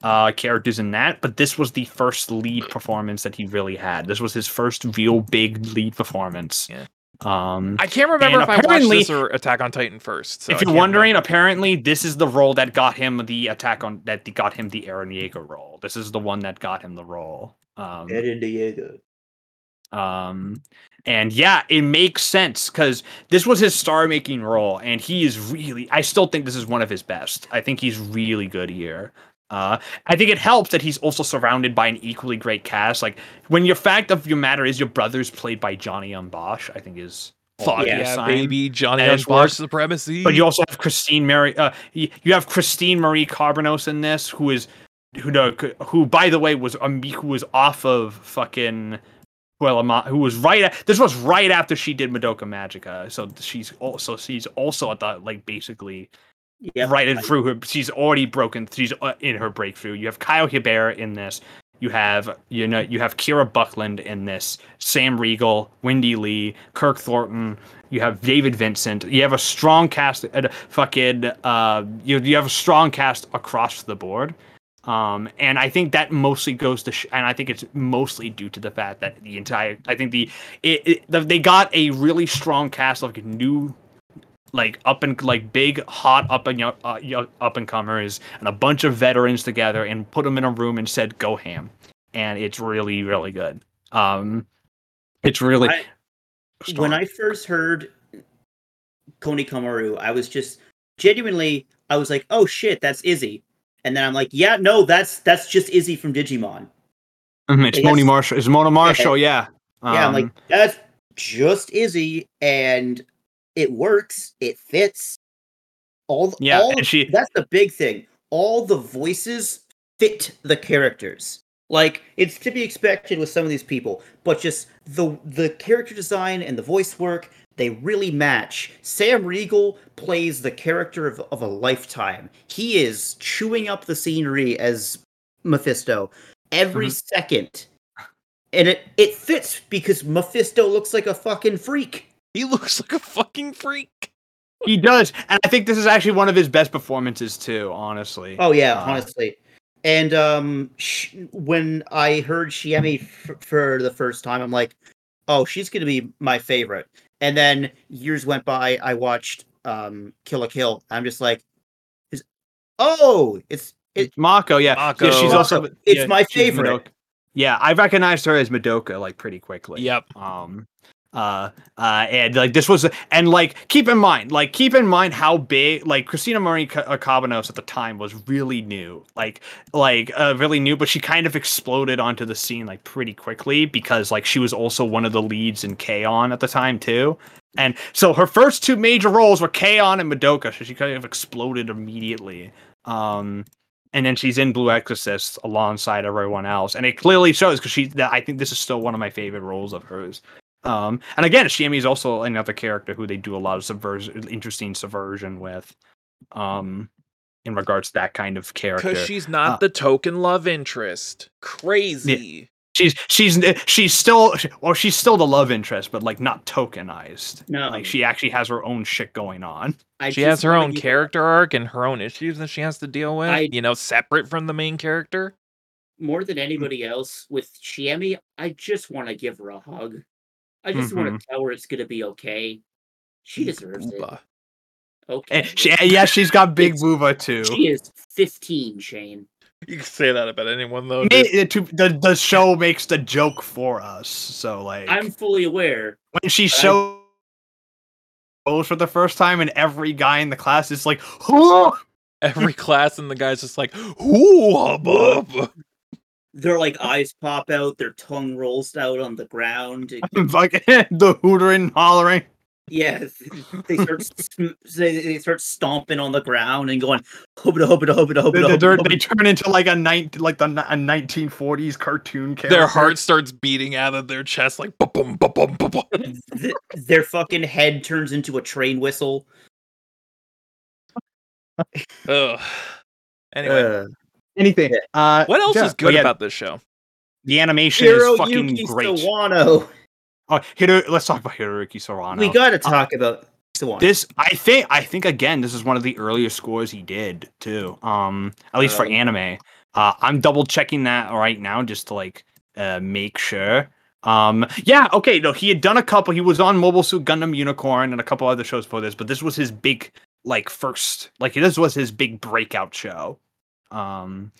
S2: Uh, characters in that, but this was the first lead performance that he really had. This was his first real big lead performance.
S1: Yeah.
S2: Um,
S1: I can't remember if I watched
S2: apparently-
S1: this or Attack on Titan first. So
S2: if you're wondering,
S1: remember.
S2: apparently this is the role that got him the attack on that got him the Eren Yeager role. This is the one that got him the role. Um,
S3: Eren Diego.
S2: um, and yeah, it makes sense because this was his star making role, and he is really. I still think this is one of his best. I think he's really good here. Uh, I think it helps that he's also surrounded by an equally great cast. Like when your fact of your matter is your brother's played by Johnny Yong Bosch, I think is
S1: Fuck
S2: already a
S1: yeah, baby, Johnny
S2: And it's
S1: on Bosch
S2: worth-
S1: supremacy.
S2: But you also have Christine Mary. Uh, you have Christine Marie Cabanos in this, who is who know, who by the way was um, who was off of fucking well, who was right. At, this was right after she did Madoka Magica, so she's also she's also at the like basically
S3: Yep.
S2: right in through her. She's already broken. She's uh, in her breakthrough. You have Kyle Hebert in this. You have you know you have Kira Buckland in this. Sam Riegel, Wendy Lee, Kirk Thornton. You have David Vincent. You have a strong cast. Uh, fucking uh, you you have a strong cast across the board. Um, and I think that mostly goes to, sh- and I think it's mostly due to the fact that the entire, I think the, it, it the, they got a really strong cast of like new like up and like big hot up and uh, up and comers and a bunch of veterans together and put them in a room and said go ham. And it's really really good. Um it's really
S3: I- when I first heard Konekomaru, I was just genuinely, I was like, "Oh shit, that's Izzy," and then I'm like, "Yeah, no, that's that's just Izzy from Digimon."
S2: Mhm, it's. Mona Marshall it's Mona Marshall yeah.
S3: Yeah, I'm like,
S2: Um,
S3: that's just Izzy, and it works. It fits. All the-
S2: Yeah,
S3: all
S2: she-
S3: that's the big thing. All the voices fit the characters. Like it's to be expected with some of these people, but just the the character design and the voice work, they really match. Sam Riegel plays the character of, of a lifetime. He is chewing up the scenery as Mephisto every
S2: Mm-hmm.
S3: second. And it, it fits because Mephisto looks like a fucking freak.
S1: He looks like a fucking freak.
S2: he does and i think this is actually one of his best performances too honestly
S3: Oh yeah,
S2: Uh,
S3: honestly. And um, sh- when I heard Shiemi f- for the first time, I'm like, oh, she's gonna be my favorite. And then years went by, I watched um Kill la Kill. I'm just like, is oh, it's it,
S2: Mako, yeah.
S1: Mako.
S2: yeah she's also
S3: It's
S2: yeah,
S3: my favorite.
S2: Yeah, I recognized her as Madoka like pretty quickly.
S1: Yep.
S2: Um uh uh and like this was and like keep in mind like keep in mind how big like Christina Marie uh, Cabanos at the time was really new like like uh really new but she kind of exploded onto the scene like pretty quickly because like she was also one of the leads in K-On! at the time too and so her first two major roles were K-On! and Madoka so she kind of exploded immediately um and then she's in Blue Exorcist alongside everyone else, and it clearly shows because she. I think this is still one of my favorite roles of hers. Um, and again, Shiemi is also another character who they do a lot of subversion, interesting subversion with, um, in regards to that kind of character.
S1: Because she's not
S2: Uh,
S1: the token love interest. Crazy.
S2: she's she's she's still well, she's still the love interest, but like not tokenized.
S3: No.
S2: like she actually has her own shit going on.
S3: I
S1: She has her own
S3: give-
S1: character arc and her own issues that she has to deal with,
S4: I-
S1: you know, separate from the main character.
S4: more than anybody else with Shiemi, I just want to give her a hug. I just want to mm-hmm. tell her it's gonna be okay. She deserves it.
S1: Booba.
S4: Okay.
S2: And she, yeah, she's got big
S4: It's-
S2: booba too.
S4: She is 15, Shane.
S1: You can say that about anyone though.
S2: Me- it- to- the the show makes the joke for us, so like
S4: I'm fully aware.
S2: when she
S4: but I-
S2: shows for the first time, and every guy in the class is like, "Huh?"
S1: Every class and the guy's just like, ooh, hubbub.
S3: Their like eyes pop out, their tongue rolls out on the ground. It-
S2: fucking the hootering, hollering.
S3: yeah, they start they, they start stomping on the ground and going hobida hobida hobida
S2: They,
S3: hobida.
S2: they-
S3: hobida,
S2: they turn into like a nine, like the a 1940s cartoon character.
S1: Their heart starts beating out of their chest like ba-bum, ba-bum, ba-bum.
S3: Their fucking head turns into a train whistle.
S1: Ugh. Anyway,
S3: Uh,
S2: anything. Uh,
S1: what else
S2: yeah,
S1: is
S2: but
S1: good
S2: yeah,
S1: about this show?
S2: the animation is
S3: Hiroyuki
S2: fucking great.
S3: Sawano.
S2: Oh, Hiro, let's talk about Hiroyuki Sawano.
S3: We got to talk about Sawano.
S2: this i think i think again this is one of the earlier scores he did too um at least for
S3: Um,
S2: anime uh i'm double checking that right now just to like uh make sure um yeah okay no he had done a couple he was on mobile suit gundam unicorn and a couple other shows for this but this was his big like first like this was his big breakout show um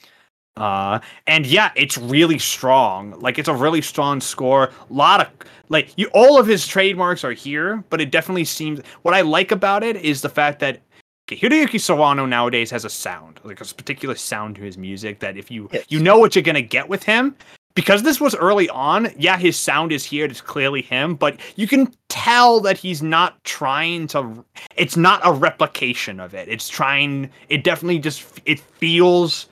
S2: uh and yeah it's really strong like it's a really strong score a lot of like you all of his trademarks are here but it definitely seems what i like about it is the fact that okay, Hiroyuki Sawano nowadays has a sound like a particular sound to his music that if you
S3: Yes.
S2: you know what you're gonna get with him because this was early on yeah his sound is here it's clearly him but you can tell that he's not trying to it's not a replication of it. It's trying it definitely just it feels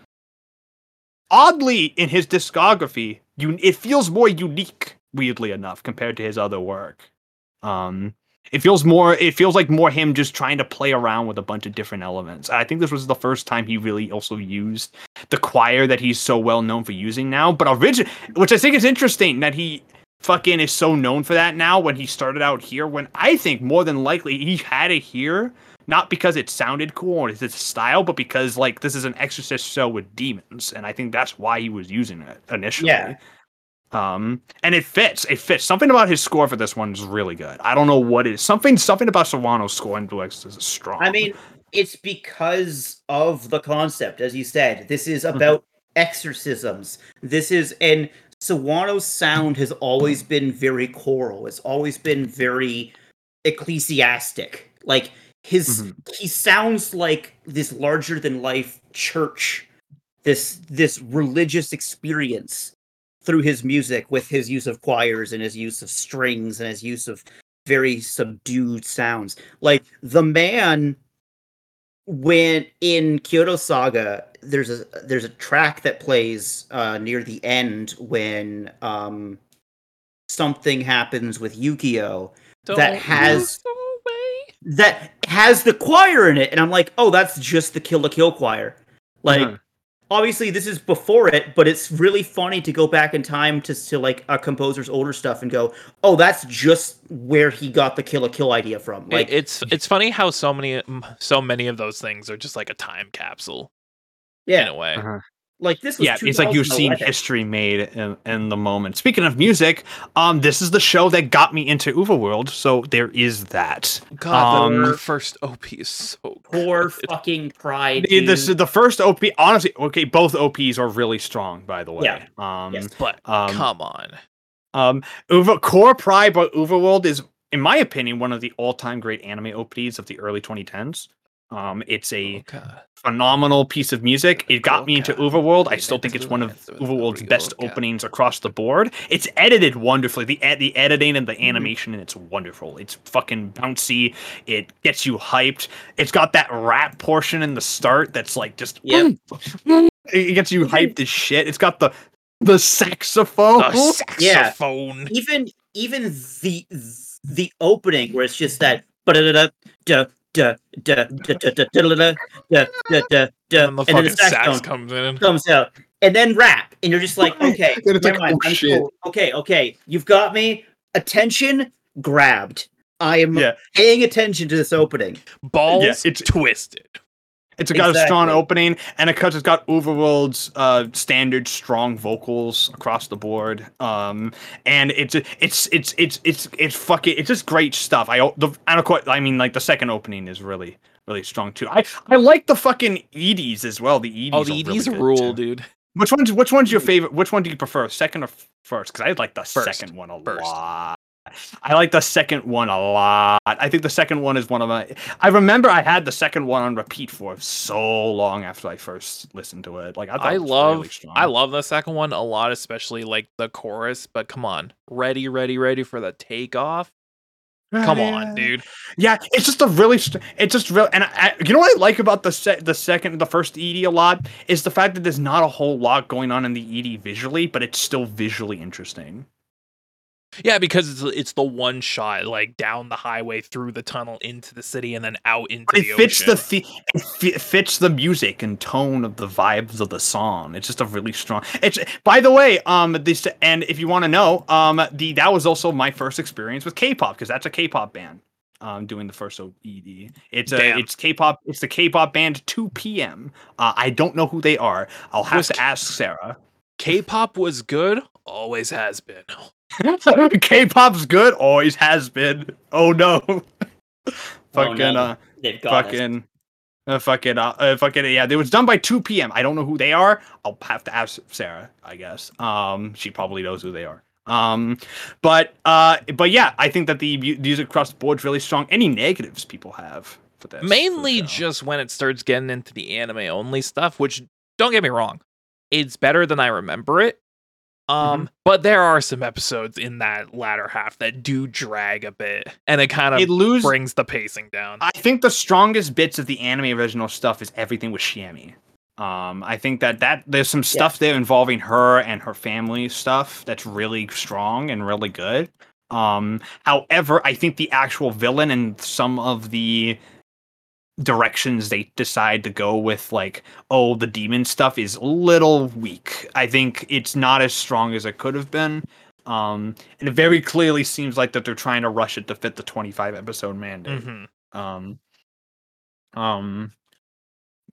S2: oddly in his discography you it feels more unique weirdly enough compared to his other work. Um it feels more it feels like more him just trying to play around with a bunch of different elements. I think this was the first time he really also used the choir that he's so well known for using now but origin which i think is interesting that he fucking is so known for that now when he started out here when i think more than likely he had it here not because it sounded cool or it's his style but because like this is an exorcist show with demons and i think that's why he was using it initially.
S3: Yeah.
S2: um and it fits it fits. Something about his score for this one is really good. I don't know what it is something something about Sawano's score in Blue Exorcist is strong.
S3: I mean, it's because of the concept, as you said. This is
S2: Mm-hmm.
S3: about exorcisms. This is and Sawano's sound has always been very choral. It's always been very ecclesiastic. Like his
S2: Mhm.
S3: he sounds like this larger than life church, this this religious experience through his music with his use of choirs and his use of strings and his use of very subdued sounds. Like the man when in Kyoto Saga, there's a there's a track that plays uh, near the end when um, something happens with Yukio That
S1: Don't
S3: has- that has the choir in it, and I'm like, oh, that's just the Kill la Kill choir. Like,
S2: Mhm.
S3: Obviously, this is before it, but it's really funny to go back in time to to like a composer's older stuff and go, oh, that's just where he got the Kill la Kill idea from.
S1: It-
S3: Like,
S1: it's it's funny how so many so many of those things are just like a time capsule
S3: Yeah.
S1: in a way.
S2: Uh-huh.
S4: Like this was
S2: yeah, it's like you've seen history made in, in the moment. Speaking of music, um, this is the show that got me into UVERworld, so there is that.
S1: God,
S2: Um,
S1: the first OP is so
S4: Poor
S1: good.
S4: fucking pride.
S2: The- This
S4: dude.
S2: the first OP. Honestly, okay, both OPs are really strong, by the way.
S4: Yeah.
S2: Um,
S4: Yes.
S1: But
S2: um,
S1: come on.
S2: Um, Uva Core Pride by UVERworld is, in my opinion, one of the all-time great anime OPs of the early 2010s. Um, it's a
S1: Okay.
S2: phenomenal piece of music. It got me into
S1: Okay.
S2: UVERworld. I still think it's one of
S1: Okay.
S2: UVERworld's best
S1: Okay.
S2: openings across the board. It's edited wonderfully. The ed- the editing and the
S1: Mm-hmm.
S2: animation, it's wonderful. It's fucking bouncy. It gets you hyped. It's got that rap portion in the start that's like just
S4: Yep.
S2: it gets you hyped as shit. It's got the the saxophone.
S1: The
S4: Yeah.
S1: saxophone.
S4: even even the the opening where it's just that da da da da da da da da da da da da da da
S1: And the
S4: then the
S1: sax comes in.
S4: comes out and then rap and you're just like okay
S2: And
S4: never mind,
S2: oh,
S4: I'm cool. okay okay you've got me attention grabbed I am
S2: Yeah.
S4: paying attention to this opening
S1: Balls
S2: it's-
S1: twisted.
S2: It's got a strong opening, and because it's got UVERworld's uh, standard strong vocals across the board, um, and it's it's it's it's it's it's fucking it's just great stuff. I o- the and of course, I mean like the second opening is really really strong too. I I like the fucking Edie's as well. The Edie's
S1: Oh,
S2: are
S1: the
S2: really
S1: EDs rule,
S2: too.
S1: dude.
S2: Which one's which one's your favorite? Which one do you prefer, second or first? Because I like the
S1: First.
S2: second one a
S1: First.
S2: lot. I like the second one a lot. I think the second one is one of my. I remember I had the second one on repeat for so long after I first listened to it. Like I,
S1: I
S2: it
S1: love
S2: really.
S1: I love the second one a lot, especially like the chorus. But come on, ready, ready, ready for the takeoff. Come on, dude.
S2: Yeah, it's just a really, it's just real. And I, I, you know what I like about the set, the second, the first ED a lot is the fact that there's not a whole lot going on in the ED visually, but it's still visually interesting.
S1: Yeah, because it's it's the one shot like down the highway through the tunnel into the city and then out into
S2: But it
S1: the
S2: fits
S1: ocean.
S2: the, it fi- fits the music and tone of the vibes of the song. It's just a really strong. It's by the way, um, this and if you want to know, um, the that was also my first experience with K-pop because that's a K-pop band. Um, doing the first OED. It's a it's K-pop. It's the K-pop band 2PM. Uh, I don't know who they are. I'll have
S1: Was
S2: to ask Sarah.
S1: K-pop was good, always has been.
S2: K-pop's good. Always has been. Oh no. fucking
S4: no.
S2: uh.
S4: they've got us.
S2: fucking uh, fucking uh, uh, fucking yeah it was done by 2PM i don't know who they are i'll have to ask sarah i guess um she probably knows who they are um but uh but yeah i think that the music across the board is really strong any negatives people have for this
S1: Mainly
S2: show?
S1: just when it starts getting into the anime only stuff, which don't get me wrong, it's better than I remember it. Um, but there are some episodes in that latter half that do drag a bit, and it kind of
S2: it lose
S1: brings the pacing down.
S2: I think the strongest bits of the anime original stuff is everything with Shiemi. Um, I think that that there's some stuff there involving her and her family stuff that's really strong and really good. Um, however, I think the actual villain and some of the directions they decide to go with, like, oh, the demon stuff is a little weak. I think it's not as strong as it could have been. Um, and it very clearly seems like that they're trying to rush it to fit the 25 episode mandate.
S1: Mhm.
S2: Um, um,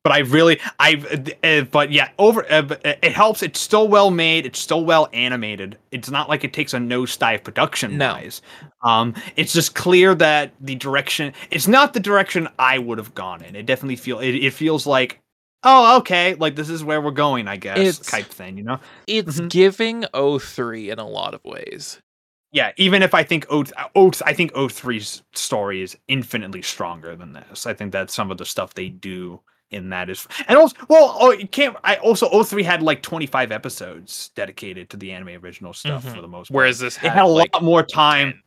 S2: but I really, I, uh, but yeah, over. Uh, uh, it helps. It's still well made. It's still well animated. It's not like it takes a nosedive production
S1: No.
S2: wise. Um, it's just clear that the direction. It's not the direction I would have gone in. It definitely feel. It, it feels like. Oh, okay. Like this is where we're going, I guess.
S1: It's-
S2: type thing, you know.
S1: It's
S2: Mhm.
S1: giving 03 in a lot of ways.
S2: Yeah, even if I think Oath, Oath, I think O3's story is infinitely stronger than this. I think that some of the stuff they do in that is, and also, well, oh, you can't. I also O3 had like 25 episodes dedicated to the anime original stuff
S1: Mhm.
S2: for the most part.
S1: Whereas this
S2: it
S1: had,
S2: had a
S1: like,
S2: lot more time.
S1: 10.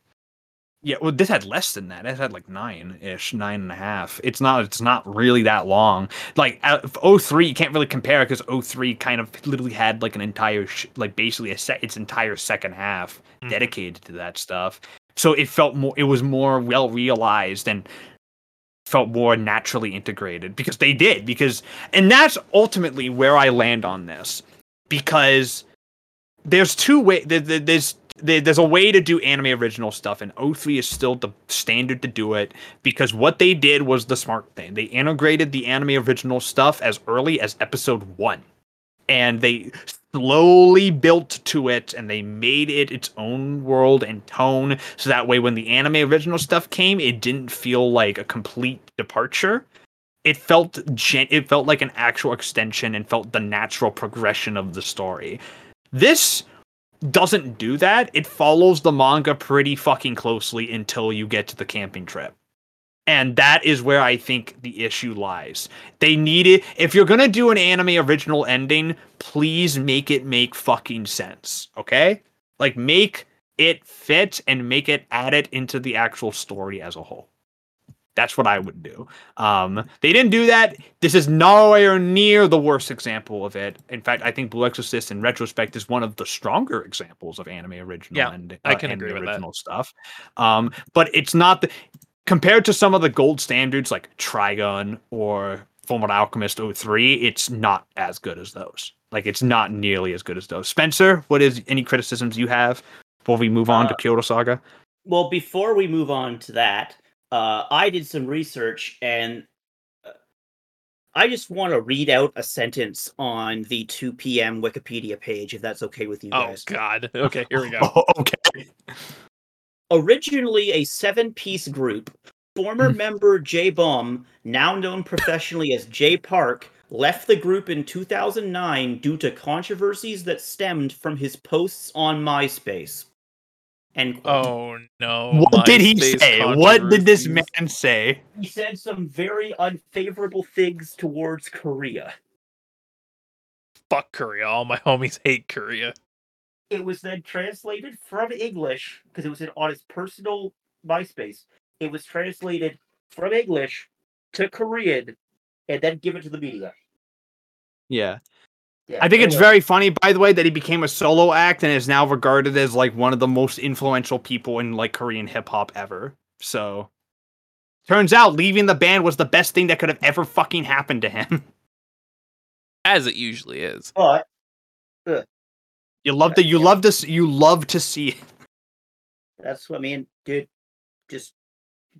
S2: Yeah, well, this had less than that. It had like nine ish, nine and a half. It's not. It's not really that long. Like uh, 03, you can't really compare because 03 kind of literally had like an entire, sh- like basically a set, its entire second half
S1: Mhm.
S2: dedicated to that stuff. So it felt more. It was more well realized and felt more naturally integrated because they did. Because and that's ultimately where I land on this because there's two way there, there- there's there, there's a way to do anime original stuff and O3 is still the standard to do it because what they did was the smart thing. They integrated the anime original stuff as early as episode 1. and they slowly built to it and they made it its own world and tone so that way when the anime original stuff came it didn't feel like a complete departure. It felt gen- it felt like an actual extension and felt the natural progression of the story. This doesn't do that. It follows the manga pretty fucking closely until you get to the camping trip and that is where I think the issue lies. They need it. if you're gonna do an anime original ending, please make it make fucking sense. Okay? Like make it fit and make it add it into the actual story as a whole. That's what I would do. Um, they didn't do that. This is nowhere near the worst example of it. In fact, I think Blue Exorcist, in retrospect, is one of the stronger examples of anime original
S1: Yeah,
S2: and
S1: I
S2: uh,
S1: can
S2: anime
S1: agree with that.
S2: original stuff. Um, but it's not the compared to some of the gold standards like Trigun or Fullmetal Alchemist 03, it's not as good as those. Like it's not nearly as good as those. Spencer, what is any criticisms you have before we move on to
S3: Uh,
S2: Kyoto Saga?
S3: Well, before we move on to that, uh, I did some research and uh, I just want to read out a sentence on the 2PM Wikipedia page, if that's okay with you
S1: Oh
S3: guys.
S1: Oh God. Okay, here we go.
S2: Oh, okay.
S3: Originally a seven piece group, former
S2: Hmm.
S3: member Jaebeom, now known professionally as Jay Park, left the group in 2009 due to controversies that stemmed from his posts on MySpace. End quote.
S1: Oh no.
S2: What did he say? What did this man say?
S3: He said some very unfavorable things towards Korea.
S1: Fuck Korea. All my homies hate Korea.
S3: It was then translated from English because it was in, on his personal MySpace. It was translated from English to Korean and then given to the media.
S2: Yeah.
S3: Yeah,
S2: I think it's very funny, by the way, that he became a solo act and is now regarded as like one of the most influential people in like Korean hip hop ever. So turns out leaving the band was the best thing that could have ever fucking happened to him.
S1: As it usually is.
S3: But
S2: You love to you
S3: Yeah.
S2: love to you love to see it.
S3: that's what I mean, dude. Just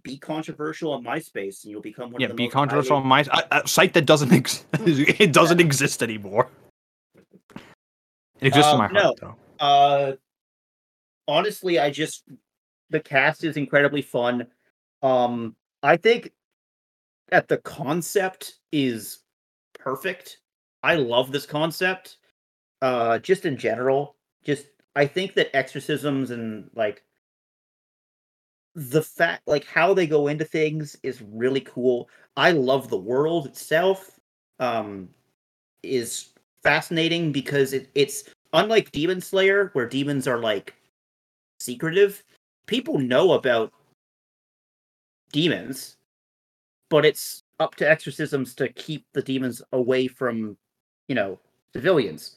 S3: be controversial on MySpace and you'll become one
S2: Yeah,
S3: of the
S2: be controversial on my a, a site that doesn't ex- it doesn't exist anymore. It exists in
S3: Um,
S2: my heart
S3: no.
S2: though.
S3: Uh, honestly, I just the cast is incredibly fun. Um, I think that the concept is perfect. I love this concept. Uh, just in general, just I think that exorcisms and like the fact like how they go into things is really cool. I love the world itself. Um, is fascinating because it, it's unlike Demon Slayer, where demons are like secretive. People know about demons, but it's up to exorcisms to keep the demons away from, you know, civilians.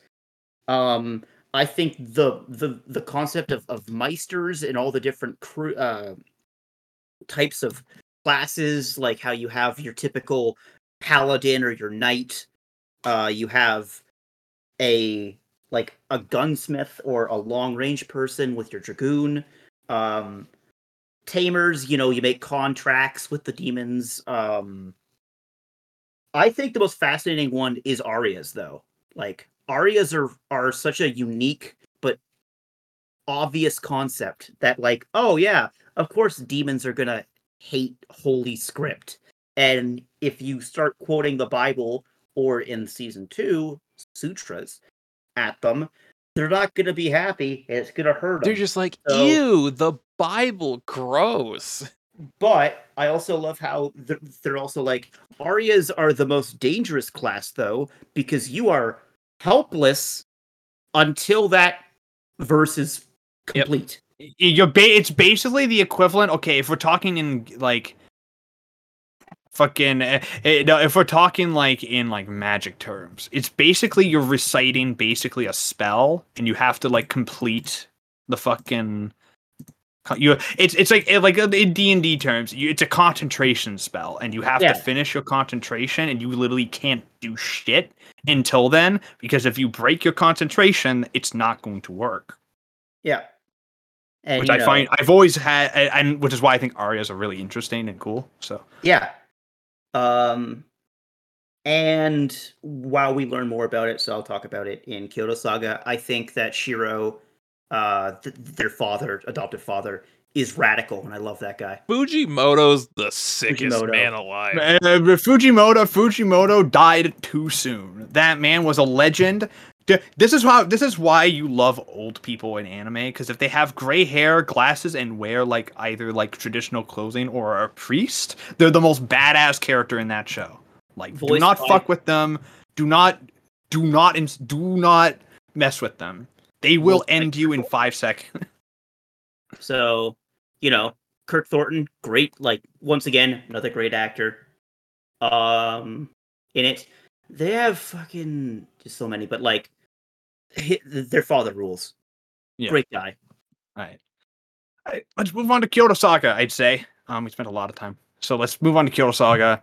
S3: Um, I think the the the concept of of meisters and all the different crew uh, types of classes, like how you have your typical paladin or your knight, uh, you have a like a gunsmith or a long range person with your dragoon. Um, tamers, you know, you make contracts with the demons. Um, I think the most fascinating one is Arias, though. Like Arias are are such a unique but obvious concept that, like, oh yeah, of course demons are gonna hate holy script, and if you start quoting the Bible or in season two sutras at them, they're not gonna be happy. and It's gonna hurt them.
S1: They're just like,
S3: So-
S1: ew, the Bible, gross.
S3: But I also love how they're also like Arias are the most dangerous class though because you are helpless until that verse is complete.
S2: Y- You're ba- it's basically the equivalent. Okay, if we're talking in like fucking uh, if we're talking like in like magic terms, it's basically you're reciting basically a spell, and you have to like complete the fucking. You, it's it's like eh, like in D and D terms, you, it's a concentration spell, and you have
S3: Yeah.
S2: to finish your concentration, and you literally can't do shit until then because if you break your concentration, it's not going to work
S3: Yeah. And,
S2: which I
S3: know,
S2: find I've always had, and which is why I think Arias are really interesting and cool. So
S3: Yeah. Um And while we learn more about it, so I'll talk about it in Kyoto Saga, I think that Shiro, uh, th- their father, adopted father, is radical, and I love that guy.
S1: Fujimoto's the sickest
S3: Fujimoto.
S1: man alive.
S2: Uh, Fujimoto Fujimoto died too soon. That man was a legend. This is how this is why you love old people in anime because if they have gray hair, glasses, and wear like either like traditional clothing or a priest, they're the most badass character in that show. Like, do not
S3: by-
S2: fuck with them. Do not, do not, do not mess with them. They will end you in five seconds.
S3: So, you know, Kirk Thornton, great. Like once again, another great actor. Um, in it, they have fucking just so many, but like, hi- their father rules.
S2: Yeah.
S3: Great guy.
S2: All right. All right, let's move on to Kyoto Saga. I'd say um, we spent a lot of time, so let's move on to Kyoto Saga.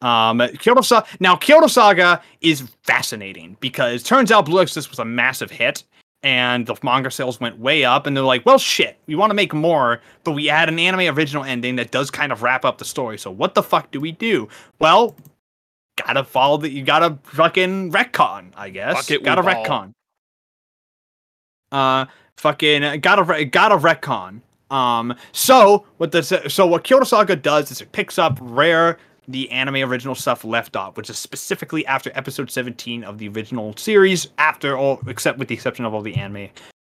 S2: Um, Kyoto Saga. Now, Kyoto Saga is fascinating because turns out Blue Exorcist was a massive hit, and the manga sales went way up. And they're like, "Well, shit, we want to make more, but we add an anime original ending that does kind of wrap up the story. So what the fuck do we do? Well, gotta follow that You gotta fucking retcon, I guess.
S1: Fuck it,
S2: gotta retcon. Uh, fucking gotta gotta retcon. Um, so what the so what Kyoto Saga does is it picks up where the anime original stuff left off, which is specifically after episode 17 of the original series, after all except with the exception of all the anime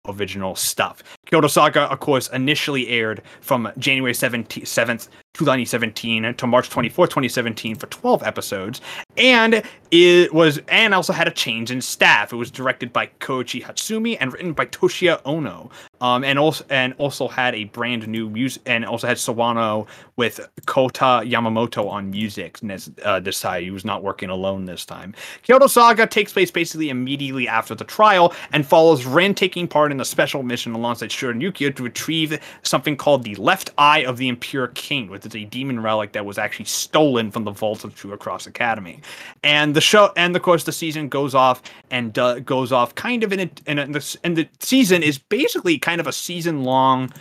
S2: original stuff. Kyoto Saga, of course, initially aired from January 17th, 7th, 2017 to March 24th, 2017 for 12 episodes. And it was and also had a change in staff. It was directed by Koichi Hatsumi and written by Toshiya Ono. Um, and also and also had a brand new music and also had Sawano with Kota Yamamoto on music uh, this time. He was not working alone this time. Kyoto Saga takes place basically immediately after the trial and follows Rin taking part in a special mission alongside Yukio to retrieve something called the Left Eye of the Impure King, which is a demon relic that was actually stolen from the vaults of True Cross Academy. And the show, and of course, the season goes off and uh, goes off kind of in a, in a, and the season is basically kind of a season long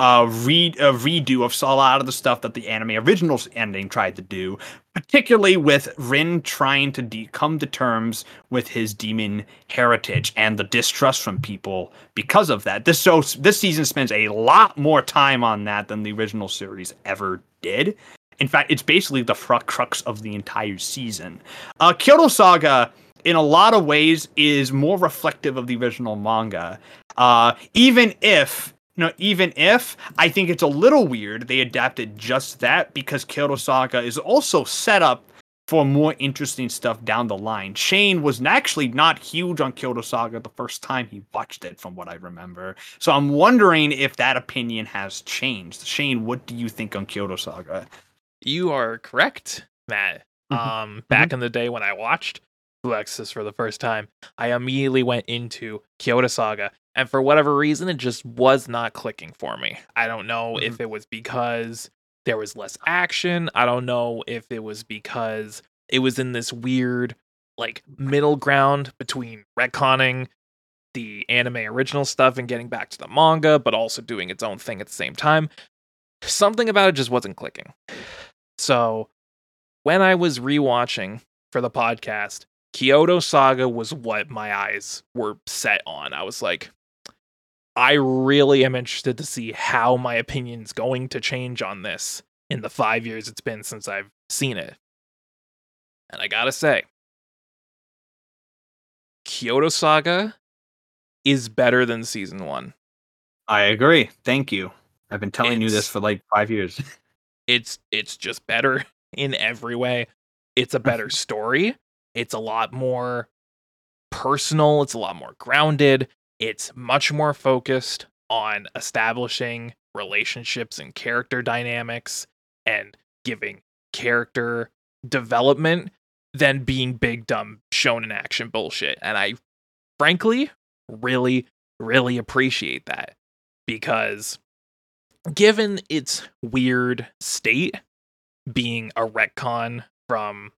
S2: read a redo of a lot of the stuff that the anime originals ending tried to do, particularly with Rin trying to de- come to terms with his demon heritage and the distrust from people because of that. This so this season spends a lot more time on that than the original series ever did. In fact, it's basically the fru- crux of the entire season. Uh, Kyoto Saga, in a lot of ways, is more reflective of the original manga. Uh, even if you know, even if I think it's a little weird they adapted just that because Kyoto Saga is also set up for more interesting stuff down the line. Shane was actually not huge on Kyoto Saga the first time he watched it, from what I remember. So I'm wondering if that opinion has changed. Shane, what do you think on Kyoto Saga?
S1: You are correct, Matt.
S2: Mhm.
S1: Um, back in the day when I watched Exorcist for the first time, I immediately went into Kyoto Saga, and for whatever reason, it just was not clicking for me. I don't know if mm-hmm. it was because there was less action. I don't know if it was because it was in this weird, like, middle ground between retconning the anime original stuff and getting back to the manga, but also doing its own thing at the same time. Something about it just wasn't clicking. So, when I was rewatching for the podcast, Kyoto Saga was what my eyes were set on. I was like, I really am interested to see how my opinion's going to change on this in the five years it's been since I've seen it. And I gotta say, Kyoto Saga is better than season one.
S2: I agree. Thank you. I've been telling you this for like five years.
S1: it's it's just better in every way. It's a better story. It's a lot more personal, it's a lot more grounded. It's much more focused on establishing relationships and character dynamics and giving character development than being big dumb shonen action bullshit. And I frankly really really appreciate that because given its weird state being a retcon from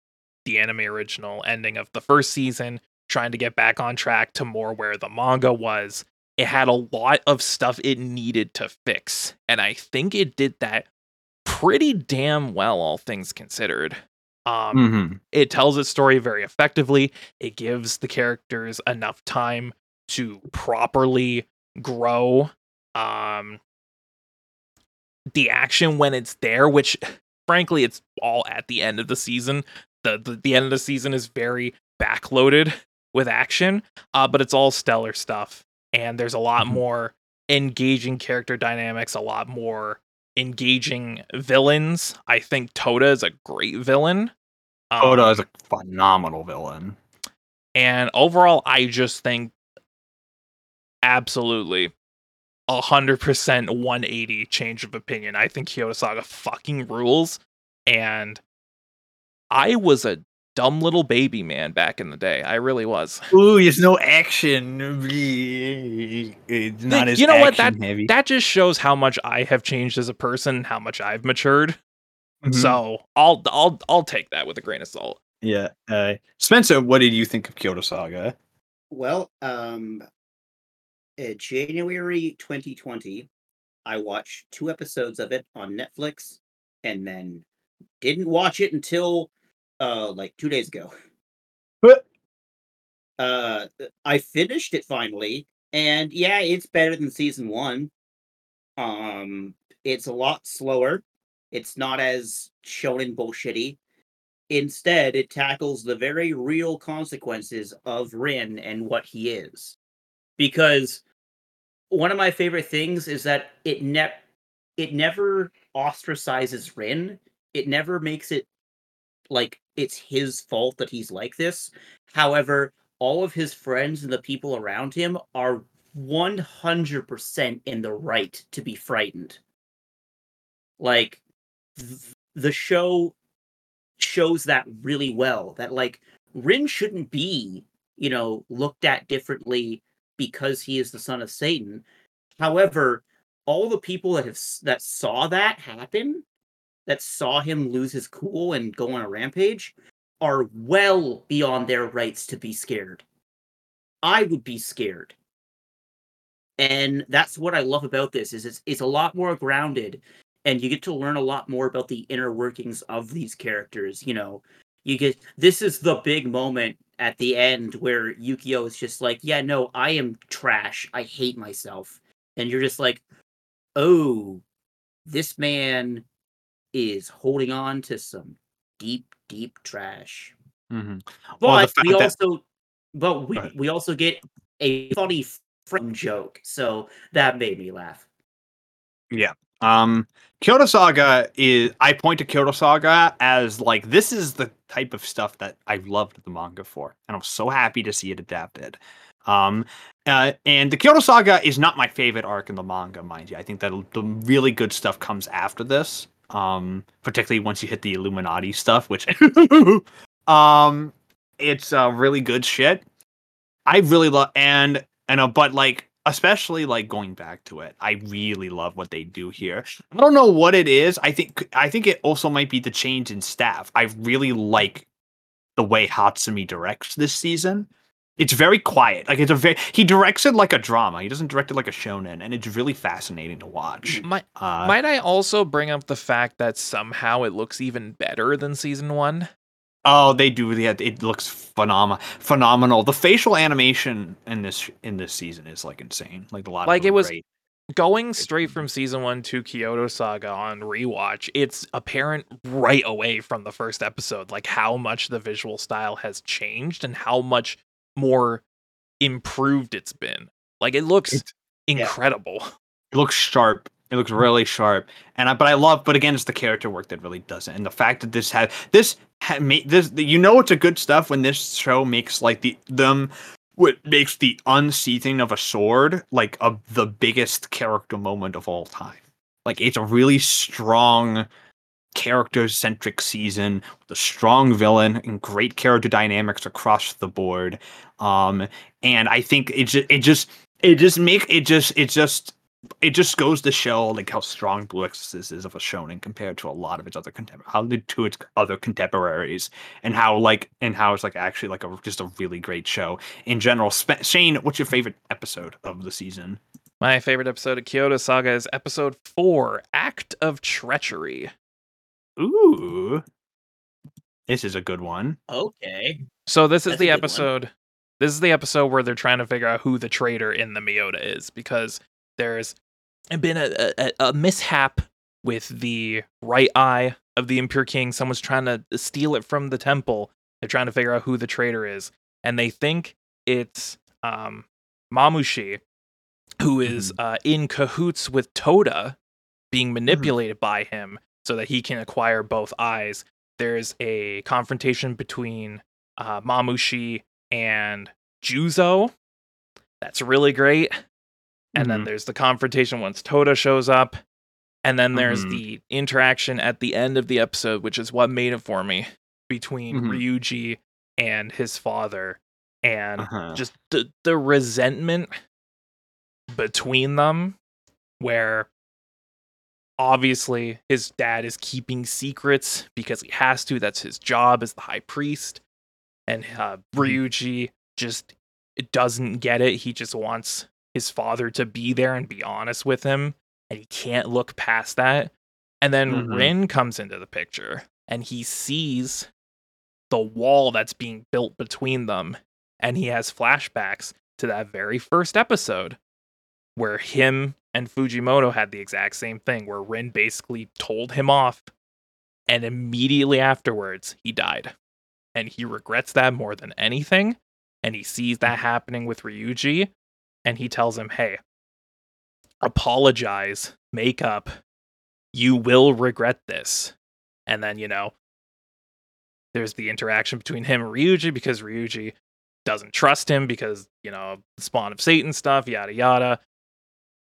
S1: the anime original ending of the first season trying to get back on track to more where the manga was it had a lot of stuff it needed to fix and i think it did that pretty damn well all things considered Um,
S2: Mm-hmm.
S1: it tells its story very effectively. It gives the characters enough time to properly grow. Um, the action when it's there, which frankly, it's all at the end of the season. The the, the end of the season is very backloaded with action, uh, but it's all stellar stuff. And there's a lot
S2: Mhm.
S1: more engaging character dynamics, a lot more engaging villains. I think Todo is a great villain. Um,
S2: Oda is a phenomenal villain.
S1: and overall, I just think absolutely a hundred percent 180 change of opinion. I think Kyoto Saga fucking rules. And I was a dumb little baby man back in the day. I really was.
S2: Ooh, there's no action. It's not as you
S1: know what,
S2: action heavy.
S1: That just shows how much I have changed as a person, how much I've matured.
S2: Mhm.
S1: So I'll I'll I'll take that with a grain of salt.
S2: yeah. Uh, Spencer, what did you think of Kyoto Saga?
S3: Well, um, uh, January 2020, I watched two episodes of it on Netflix, and then didn't watch it until uh like two days ago.
S2: What?
S3: Uh, I finished it finally, and yeah, it's better than season one. Um, it's a lot slower. It's not as shonen bullshitty. Instead, it tackles the very real consequences of Rin and what he is. Because one of my favorite things is that it ne- it never ostracizes Rin. It never makes it like it's his fault that he's like this. However, all of his friends and the people around him are 100% in the right to be frightened. Like th- the show shows that really well that like Rin shouldn't be, you know, looked at differently because he is the son of Satan. However, all the people that have that saw that happen, that saw him lose his cool and go on a rampage, are well beyond their rights to be scared. I would be scared. And that's what I love about this is it's it's a lot more grounded and you get to learn a lot more about the inner workings of these characters, you know. You get this is the big moment at the end where Yukio is just like, "Yeah, no, I am trash. I hate myself." And you're just like, "Oh, this man is holding on to some deep, deep trash."
S2: Mm-hmm.
S3: But
S2: Well, the
S3: we
S2: that-
S3: also, but we we also get a funny friend joke, so that made me laugh. Yeah.
S2: Um, Kyoto Saga is I point to Kyoto Saga as like this is the type of stuff that I loved the manga for, and I'm so happy to see it adapted. Um, uh, and the Kyoto Saga is not my favorite arc in the manga, mind you. I think that the really good stuff comes after this. Um, particularly once you hit the Illuminati stuff, which um, it's uh, really good shit. I really love and and uh, but like especially like going back to it, I really love what they do here. I don't know what it is. I think I think it also might be the change in staff. I really like the way Hatsumi directs this season. It's very quiet. Like it's a very he directs it like a drama. He doesn't direct it like a shonen, and it's really fascinating to watch.
S1: Might
S2: Uh,
S1: might I also bring up the fact that somehow it looks even better than season one?
S2: Oh, they do. Yeah, it looks phenomenal. Phenomenal. The facial animation in this in this season is like insane. Like a lot.
S1: Like, it was-
S2: great.
S1: Going straight from season one to Kyoto Saga on rewatch, it's apparent right away from the first episode, like how much the visual style has changed and how much more improved it's been. Like it looks
S2: It's-
S1: incredible.
S2: It looks sharp. It looks really sharp. And I, but I love. But again, it's the character work that really does it. And the fact that this had this had made this. You know, it's a good stuff when this show makes like the them. What makes the unseating of a sword like a, the biggest character moment of all time. Like it's a really strong character centric season with a strong villain and great character dynamics across the board. Um, and I think it just it just it just make it just it just it just goes to show like how strong Blue Exorcist is of a shonen compared to a lot of its other contem- how to its other contemporaries, and how like and how it's like actually like a just a really great show in general. Spe- Shane, what's your favorite episode of the season?
S1: My favorite episode of Kyoto Saga is episode four, Act of Treachery.
S2: Ooh, This is a good one.
S3: Okay.
S1: So this is
S3: That's a
S1: the
S3: good one.
S1: episode. This is the episode where they're trying to figure out who the traitor in the Myoda is because there's been a, a, a mishap with the right eye of the Impure King. Someone's trying to steal it from the temple. They're trying to figure out who the traitor is, and they think it's um, Mamushi, who is uh, in cahoots with Todo, being manipulated by him so that he can acquire both eyes. There's a confrontation between uh, Mamushi and Juzo. That's really great. And then
S2: Mhm.
S1: there's the confrontation once Todo shows up. And then there's
S2: Mhm.
S1: the interaction at the end of the episode, which is what made it for me, between
S2: Mhm.
S1: Ryuji and his father. And
S2: Uh-huh.
S1: just the, the resentment between them, where obviously his dad is keeping secrets because he has to. That's his job as the high priest. And uh, Ryuji just doesn't get it. He just wants his father to be there and be honest with him. And he can't look past that. And then
S2: Mhm.
S1: Rin comes into the picture and he sees the wall that's being built between them. And he has flashbacks to that very first episode where him and Fujimoto had the exact same thing, where Rin basically told him off, and immediately afterwards, he died. And he regrets that more than anything. And he sees that happening with Ryuji, and he tells him, Hey, apologize, make up. You will regret this. And then, you know, there's the interaction between him and Ryuji because Ryuji doesn't trust him because, you know, spawn of Satan stuff, yada yada.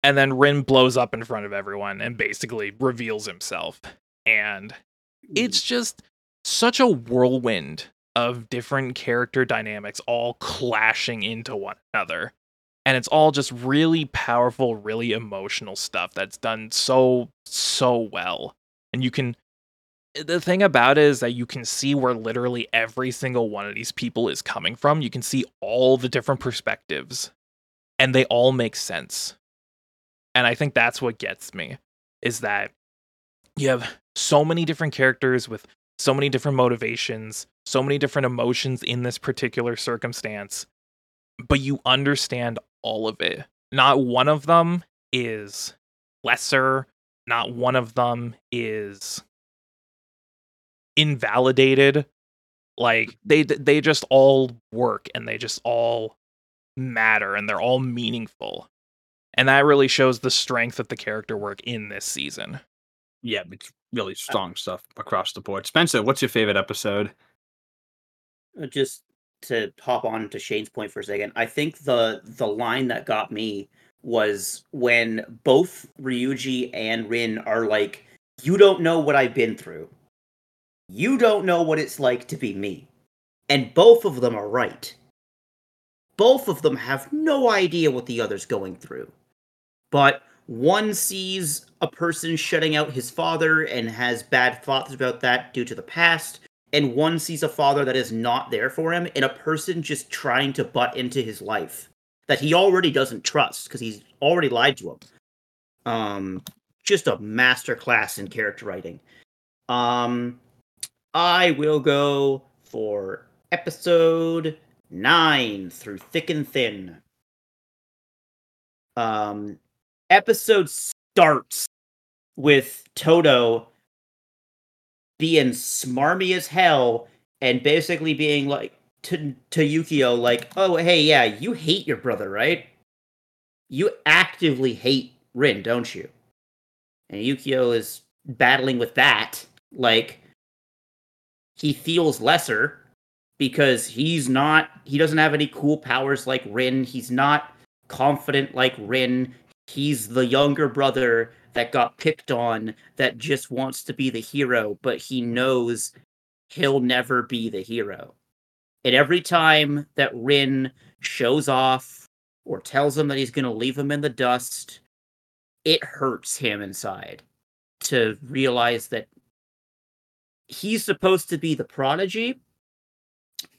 S1: And then Rin blows up in front of everyone and basically reveals himself. And it's just such a whirlwind of different character dynamics all clashing into one another. And it's all just really powerful, really emotional stuff that's done so, so well. And you can. The thing about it is that you can see where literally every single one of these people is coming from. You can see all the different perspectives, and they all make sense. And I think that's what gets me is that you have so many different characters with so many different motivations, so many different emotions in this particular circumstance, but you understand all of it. Not one of them is lesser, not one of them is invalidated. Like they they just all work and they just all matter and they're all meaningful. And that really shows the strength of the character work in this season.
S2: Yeah, it's really strong stuff across the board. Spencer, what's your favorite episode?
S3: Uh, just to hop on to Shane's point for a second, I think the the line that got me was when both Ryuji and Rin are like, "You don't know what I've been through. You don't know what it's like to be me," and both of them are right. Both of them have no idea what the other's going through, but one sees a person shutting out his father and has bad thoughts about that due to the past and one sees a father that is not there for him and a person just trying to butt into his life that he already doesn't trust because he's already lied to him. Um just a master class in character writing. Um i will go for episode 9 through thick and thin. Um episode starts with toto being smarmy as hell and basically being like to to Yukio like, "Oh, hey, yeah, you hate your brother, right? You actively hate Rin, don't you?" And Yukio is battling with that, like he feels lesser because he's not he doesn't have any cool powers like Rin. He's not confident like Rin. He's the younger brother that got picked on that just wants to be the hero, but he knows he'll never be the hero. And every time that Rin shows off or tells him that he's going to leave him in the dust, it hurts him inside to realize that he's supposed to be the prodigy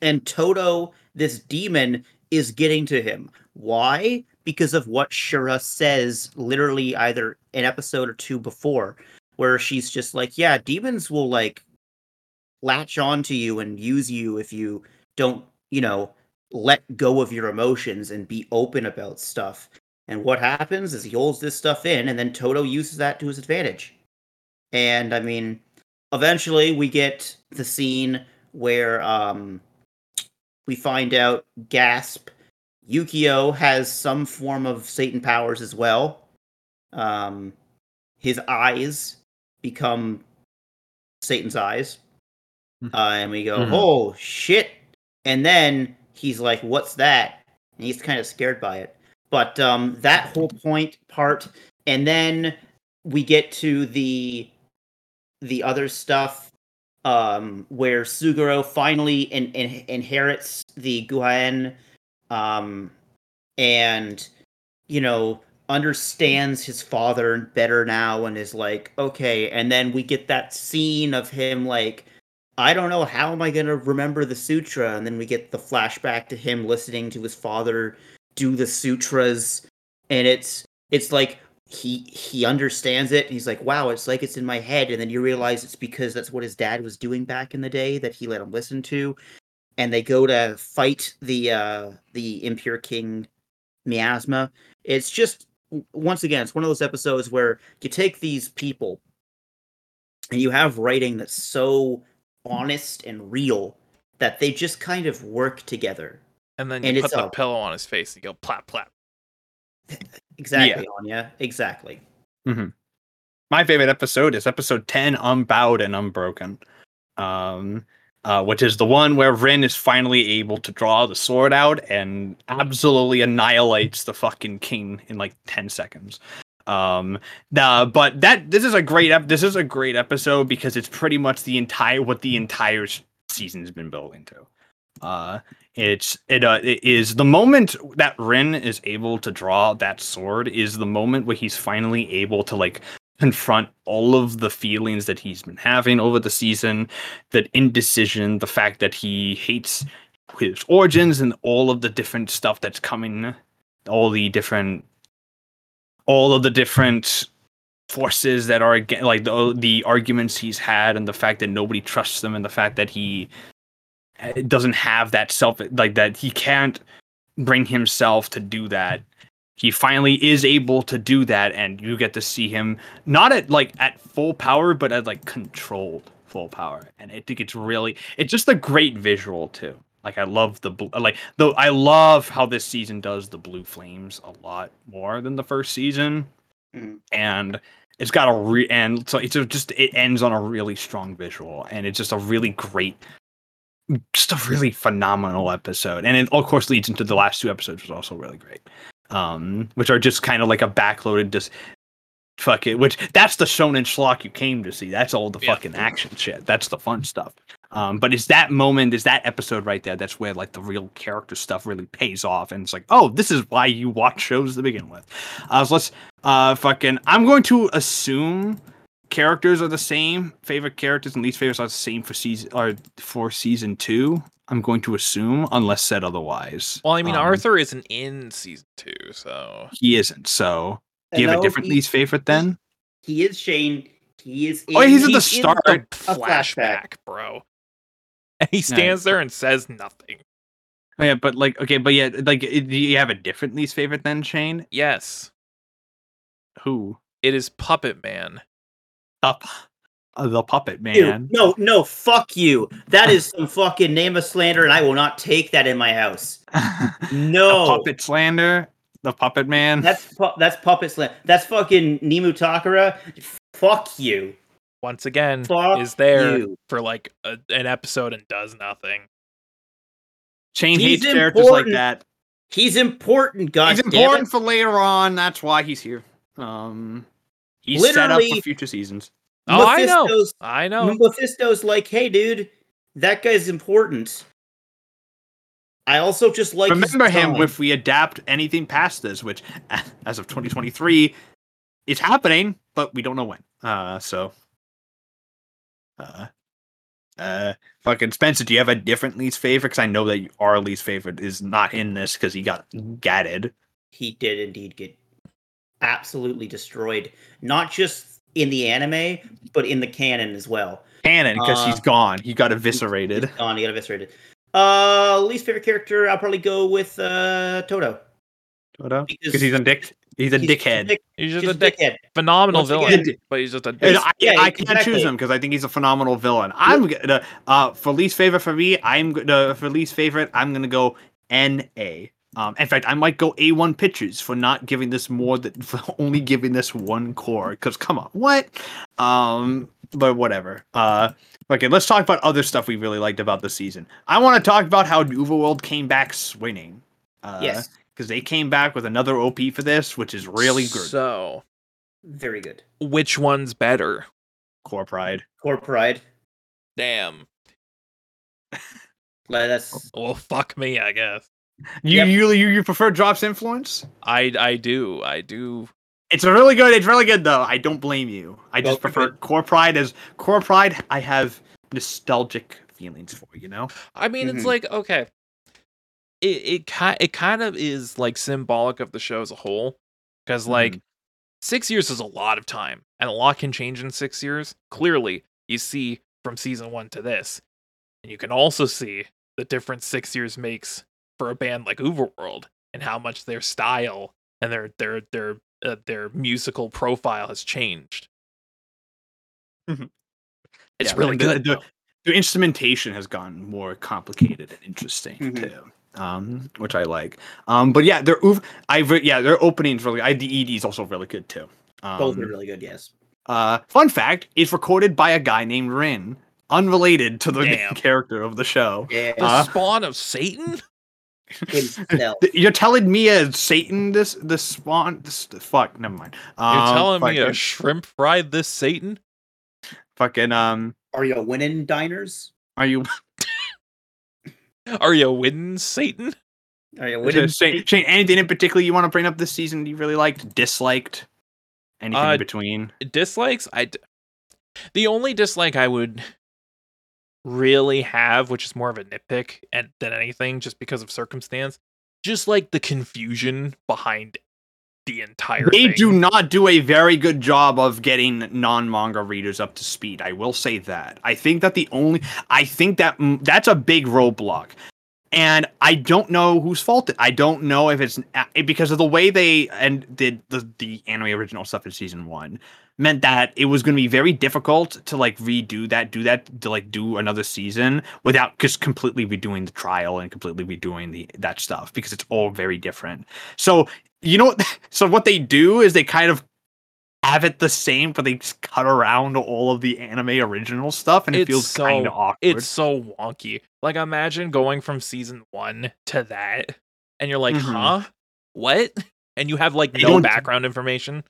S3: and Toto, this demon, is getting to him. Why? Because of what Shura says literally either an episode or two before, where she's just like, Yeah, demons will like latch on to you and use you if you don't, you know, let go of your emotions and be open about stuff. And what happens is he holds this stuff in, and then Toto uses that to his advantage. And I mean, eventually we get the scene where um, we find out Gasp Yukio has some form of Satan powers as well. Um, his eyes become Satan's eyes.
S2: Hmm.
S3: Uh, and we go,
S2: Mhm.
S3: oh shit. And then he's like, what's that? And he's kind of scared by it. But um, that whole point part, and then we get to the the other stuff um, where Suguro finally in, in, inherits the Guhaen um, and you know understands his father better now and is like okay and then we get that scene of him like i don't know how am i going to remember the sutra? And then we get the flashback to him listening to his father do the sutras and it's it's like he he understands it. And he's like wow it's like it's in my head. And then you realize it's because that's what his dad was doing back in the day that he let him listen to and they go to fight the uh the impure king miasma. It's just once again it's one of those episodes where you take these people and you have writing that's so honest and real that they just kind of work together.
S1: And then you
S3: And
S1: put the
S3: a-
S1: pillow on his face and you go plap plap.
S3: exactly Anya. Exactly. Mm-hmm.
S2: my favorite episode is episode 10 unbowed and unbroken. Um uh, which is the one where Rin is finally able to draw the sword out and absolutely annihilates the fucking king in like 10 seconds. Um, nah, but that this is a great ep- this is a great episode because it's pretty much the entire what the entire season's been building to. Uh, it's it uh it is the moment that Rin is able to draw that sword is the moment where he's finally able to like confront all of the feelings that he's been having over the season, that indecision, the fact that he hates his origins and all of the different stuff that's coming, all the different all of the different forces that are like the the arguments he's had and the fact that nobody trusts him and the fact that he uh, doesn't have that self like that he can't bring himself to do that he finally is able to do that and you get to see him not at like at full power but at like controlled full power. And i think it's really it's just a great visual too. Like i love the bl- like though i love how this season does the blue flames a lot more than the first season.
S3: Mhm.
S2: and it's got a re and so it's a- just it ends on a really strong visual and it's just a really great just a really phenomenal episode. And it of course leads into the last two episodes which is also really great um which are just kind of like a backloaded just fuck it which that's the shonen schlock you came to see. That's all the
S1: Yeah.
S2: fucking action shit. That's the fun stuff. Um but it's that moment is that episode right there that's where like the real character stuff really pays off and it's like oh this is why you watch shows to begin with. Uh so let's uh fucking i'm going to assume characters are the same favorite characters and least favorites are the same for season or for season two i'm going to assume unless said otherwise
S1: Well, I mean,
S2: Um,
S1: Arthur isn't in season two, so
S2: he isn't so do you have a different least favorite then
S3: he is shane he is
S2: Oh, he's at the
S3: in
S2: start.
S1: the
S3: flashback.
S1: flashback, bro. And he stands there and says nothing.
S2: oh, yeah but like okay but yeah like do you have a different least favorite then shane
S1: Yes,
S2: who
S1: it is Puppet Man.
S2: up uh, the puppet
S3: Ew,
S2: man
S3: no no fuck you that is some fucking name of slander and i will not take that in my house no
S2: the puppet slander the puppet man
S3: That's pu- that's puppet slam. That's fucking Nemu Takara. Fuck you.
S1: Once again,
S3: Fuck
S1: is there
S3: you.
S1: for like a, an episode and does nothing.
S2: shane
S3: He's
S2: hates characters like that
S3: He's important. God
S2: he's important
S3: it.
S2: for later on. That's why he's here. Um, he's set up for future seasons.
S1: Oh, I know.
S3: Mephisto's,
S1: I know.
S3: Mephisto's like, hey, dude, that guy's important. I also just like. his
S2: Remember him if we adapt anything past this, which as of 2023 is happening, but we don't know when. Uh, so, uh, uh, fucking Spencer, do you have a different least favorite? Because I know that our least favorite is not in this because he got gatted.
S3: he did indeed get absolutely destroyed. Not just
S4: in the anime, but in the canon as well.
S2: Canon, because he's gone. He got eviscerated.
S4: He's gone. He got eviscerated. Uh, least favorite character, I'll probably go with uh Toto.
S2: Because
S4: Because
S2: he's a dick. He's a
S4: He's
S2: dickhead.
S4: dick-
S1: He's just
S4: he's
S1: a dick.
S4: dickhead.
S1: Phenomenal
S4: Once
S1: villain,
S2: again-
S1: but he's just a dick.
S2: I,
S4: yeah,
S2: I can't
S4: exactly.
S2: choose him because I think he's a phenomenal villain. I'm gonna uh for least favorite for me. I'm gonna for least favorite. I'm gonna go N A. Um, in fact, I might go A1 Pictures for not giving this more than for only giving this one core. Because come on, what? Um, but whatever. Uh, okay, let's talk about other stuff we really liked about the season. I want to talk about how World came back swinging. Uh,
S4: yes,
S2: because they came back with another OP for this, which is really good.
S1: So,
S4: very good.
S1: which one's better?
S2: Core Pride.
S4: Core pride.
S1: Damn.
S4: Like, That's
S1: Well, fuck me, I guess.
S2: You
S4: Yep.
S2: you you you prefer Drop's influence?
S1: I I do. I do.
S2: It's really good. It's really good though. I don't blame you. I just
S4: Well,
S2: prefer
S4: good.
S2: Core Pride as Core Pride. I have nostalgic feelings for. You know.
S1: I mean, it's
S4: Mhm.
S1: like okay. It it kind it kind of is like symbolic of the show as a whole, because like six years is a lot of time, and a lot can change in six years. Clearly, you see from season one to this, and you can also see the difference six years makes for a band like UVERworld and how much their style and their their their uh, their musical profile has changed.
S2: Mhm.
S1: It's
S2: Yeah,
S1: really good.
S2: the-
S1: though.
S2: The instrumentation has gotten more complicated and interesting
S4: Mhm.
S2: too. Um, which I like. Um, but yeah, their Uv- I re- yeah, their openings really. I the ED is also really good too. Um,
S4: both are really good. Yes.
S2: Uh, fun fact: is recorded by a guy named Rin, unrelated to the main character of the show.
S4: Yeah.
S1: the
S2: uh,
S1: spawn of Satan.
S4: Himself.
S2: You're telling me a Satan this this spawn this fuck never mind.
S1: You're
S2: Um,
S1: telling me a shrimp fried this Satan?
S2: fucking um
S4: Are you winning diners?
S2: are you
S1: Are you winning Satan?
S4: Are you winning?
S2: Shane, Shane anything in particular you want to bring up this season you really liked disliked anything
S1: Uh,
S2: in between
S1: Dislikes? I. D- the only dislike I would really have, which is more of a nitpick and than anything, just because of circumstance, just like the confusion behind the entire.
S2: they
S1: thing.
S2: do not do a very good job of getting non-manga readers up to speed i will say that i think that the only i think that mm, that's a big roadblock and i don't know whose fault it i don't know if it's because of the way they and did the the anime original stuff in season one meant that it was going to be very difficult to like redo that do that to like do another season without just completely redoing the trial and completely redoing the that stuff because it's all very different so you know so what they do is they kind of have it the same but they just cut around all of the anime original stuff and it
S1: It's
S2: feels
S1: so-
S2: kind of awkward
S1: It's so wonky. Like imagine going from season one to that, and you're like,
S2: Mhm.
S1: huh? What? And you have like
S2: They
S1: no background information.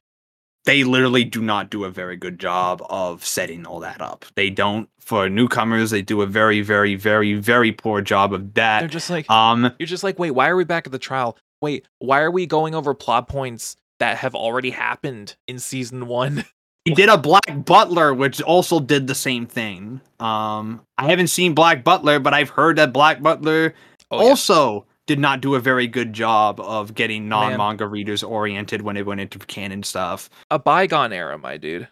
S2: They literally do not do a very good job of setting all that up they don't for newcomers they do a very very very very poor job of that.
S1: They're just like,
S2: um
S1: You're just like, wait, why are we back at the trial? Wait, why are we going over plot points that have already happened in season one?
S2: He did a Black Butler, which also did the same thing. Um, I haven't seen Black Butler, but I've heard that Black Butler
S1: Oh, yeah.
S2: Also did not do a very good job of getting non-manga readers oriented when it went into canon stuff.
S1: a bygone era, my dude.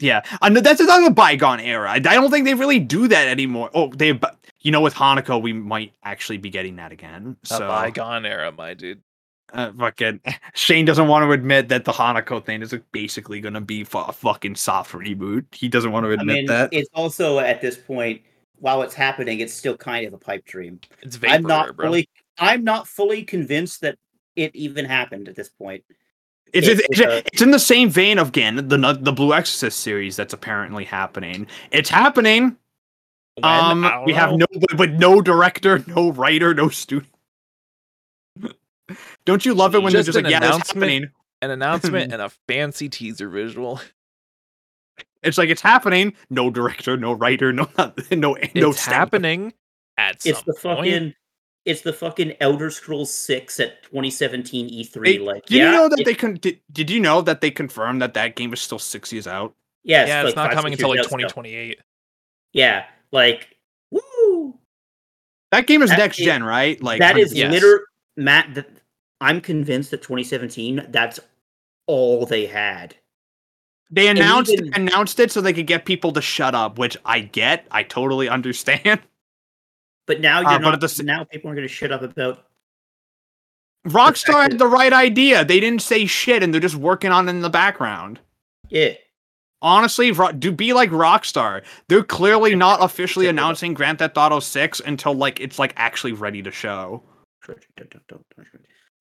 S2: Yeah, I know that's another bygone era. I I don't think they really do that anymore. Oh, they, but you know, with Hanako, we might actually be getting that again.
S1: A
S2: So,
S1: bygone era, my dude.
S2: uh, fucking Shane doesn't want to admit that the Hanako thing is basically going to be fu- a fucking soft reboot. He doesn't want to
S4: I
S2: admit
S4: mean,
S2: that.
S4: it's also at this point, while it's happening, it's still kind of a pipe dream.
S1: It's
S4: I'm not
S1: bro.
S4: fully. I'm not fully convinced that it even happened at this point.
S2: It's,
S4: It's,
S2: it's,
S4: uh,
S2: it's in the same vein of again the the Blue Exorcist series that's apparently happening. It's happening.
S1: When?
S2: um,
S1: I don't
S2: we have no but, but no director, no writer, no student. Don't you love it when
S1: Just
S2: they're just
S1: an
S2: like, yeah, that's
S1: announcement.
S2: happening?
S1: an announcement and a fancy teaser visual.
S2: It's like it's happening. No director, no writer, no no no.
S1: it's
S2: stamp.
S1: happening at
S4: It's
S1: some
S4: the
S1: point.
S4: fucking. It's the fucking Elder Scrolls Six at 2017 E3.
S2: They-
S4: like,
S2: did
S4: yeah,
S2: you know that
S4: it-
S2: they con- did, did you know that they confirmed that that game is still six years out?
S4: Yeah,
S1: yeah, it's not coming until like
S4: years out
S1: 2028.
S4: Yeah, like, woo!
S2: That game is
S4: That
S2: next
S4: is-
S2: gen, right? Like
S4: that is
S2: 100%.
S1: Yes.
S4: liter Matt. That I'm convinced that 2017. That's all they had.
S2: They announced
S3: even-
S2: announced it so they could get people to shut up, which I get. I totally understand.
S3: But now
S2: Uh,
S3: you're
S2: but
S3: not.
S2: the
S3: now people are going to shut up about.
S2: Rockstar had the right idea. They didn't say shit, and they're just working on it in the background.
S3: Yeah.
S2: Honestly, do be like Rockstar. They're clearly not officially announcing Grand Theft Auto 6 until like it's like actually ready to show.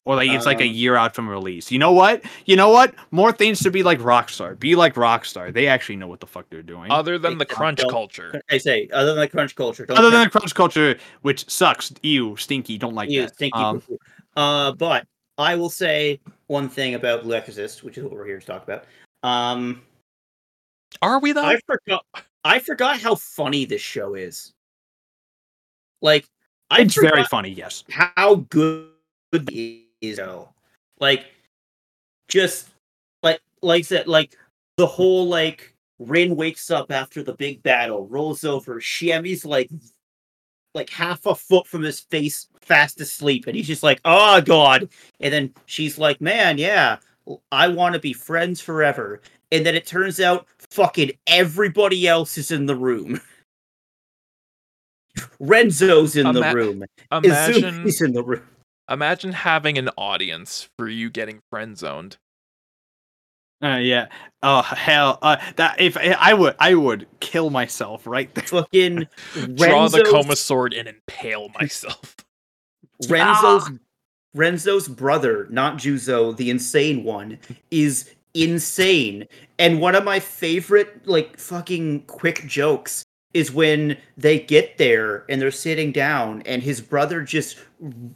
S2: Or like it's like a
S3: Um,
S2: year out from release. You know what? You know what? More things to be like Rockstar. Be like Rockstar. They actually know what the fuck they're doing.
S1: Other than the crunch
S3: don't-
S1: culture.
S3: I say, other than the crunch culture. Don't
S2: Other
S3: touch
S2: than the crunch culture, which sucks. Ew, stinky. Don't like
S3: you,
S2: that.
S3: stinky
S2: Um.
S3: Uh, but I will say one thing about Blue Exorcist, which is what we're here to talk about. Um,
S1: Are we though?
S3: I forgot. I forgot how funny this show is. Like, I
S2: it's very funny. Yes.
S3: how good it is. Like, just like like I said, like the whole like Rin wakes up after the big battle, rolls over. Shiemi's like like half a foot from his face, fast asleep, and he's just like, "Oh God!" And then she's like, "Man, yeah, I want to be friends forever." And then it turns out, fucking everybody else is in the room. Renzo's in the room.
S1: Imagine
S3: Izumo's in the room.
S1: Imagine having an audience for you getting friend zoned.
S2: Uh, yeah. Oh hell. Uh, that if I would, I would kill myself right there.
S3: Fucking
S1: Draw the
S3: Renzo's-
S1: coma sword and impale myself.
S3: Renzo's Renzo's brother, not Juzo, the insane one, is insane. And one of my favorite like fucking quick jokes is when they get there and they're sitting down and his brother just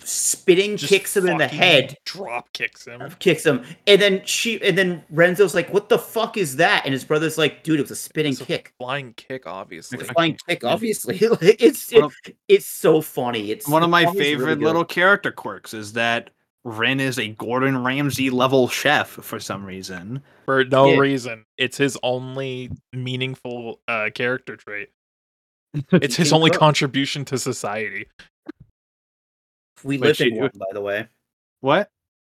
S3: spitting
S1: Just
S3: kicks him in the head
S1: Drop kicks him.
S3: kicks him and then she and then renzo's like what the fuck is that and his brother's like dude it was a spinning
S1: It's a
S3: kick
S1: Flying kick, obviously.
S3: it's a flying kick obviously it's
S2: One of-
S3: it's so funny it's
S2: One of my
S3: song is really
S2: favorite little character quirks is that Ren is a Gordon Ramsay level chef for some reason.
S1: For no
S3: Yeah.
S1: reason. It's his only meaningful uh, character trait. It's his only
S3: cook.
S1: contribution to society.
S3: we
S2: Wait,
S3: live
S2: she-
S3: in one by the way
S2: What?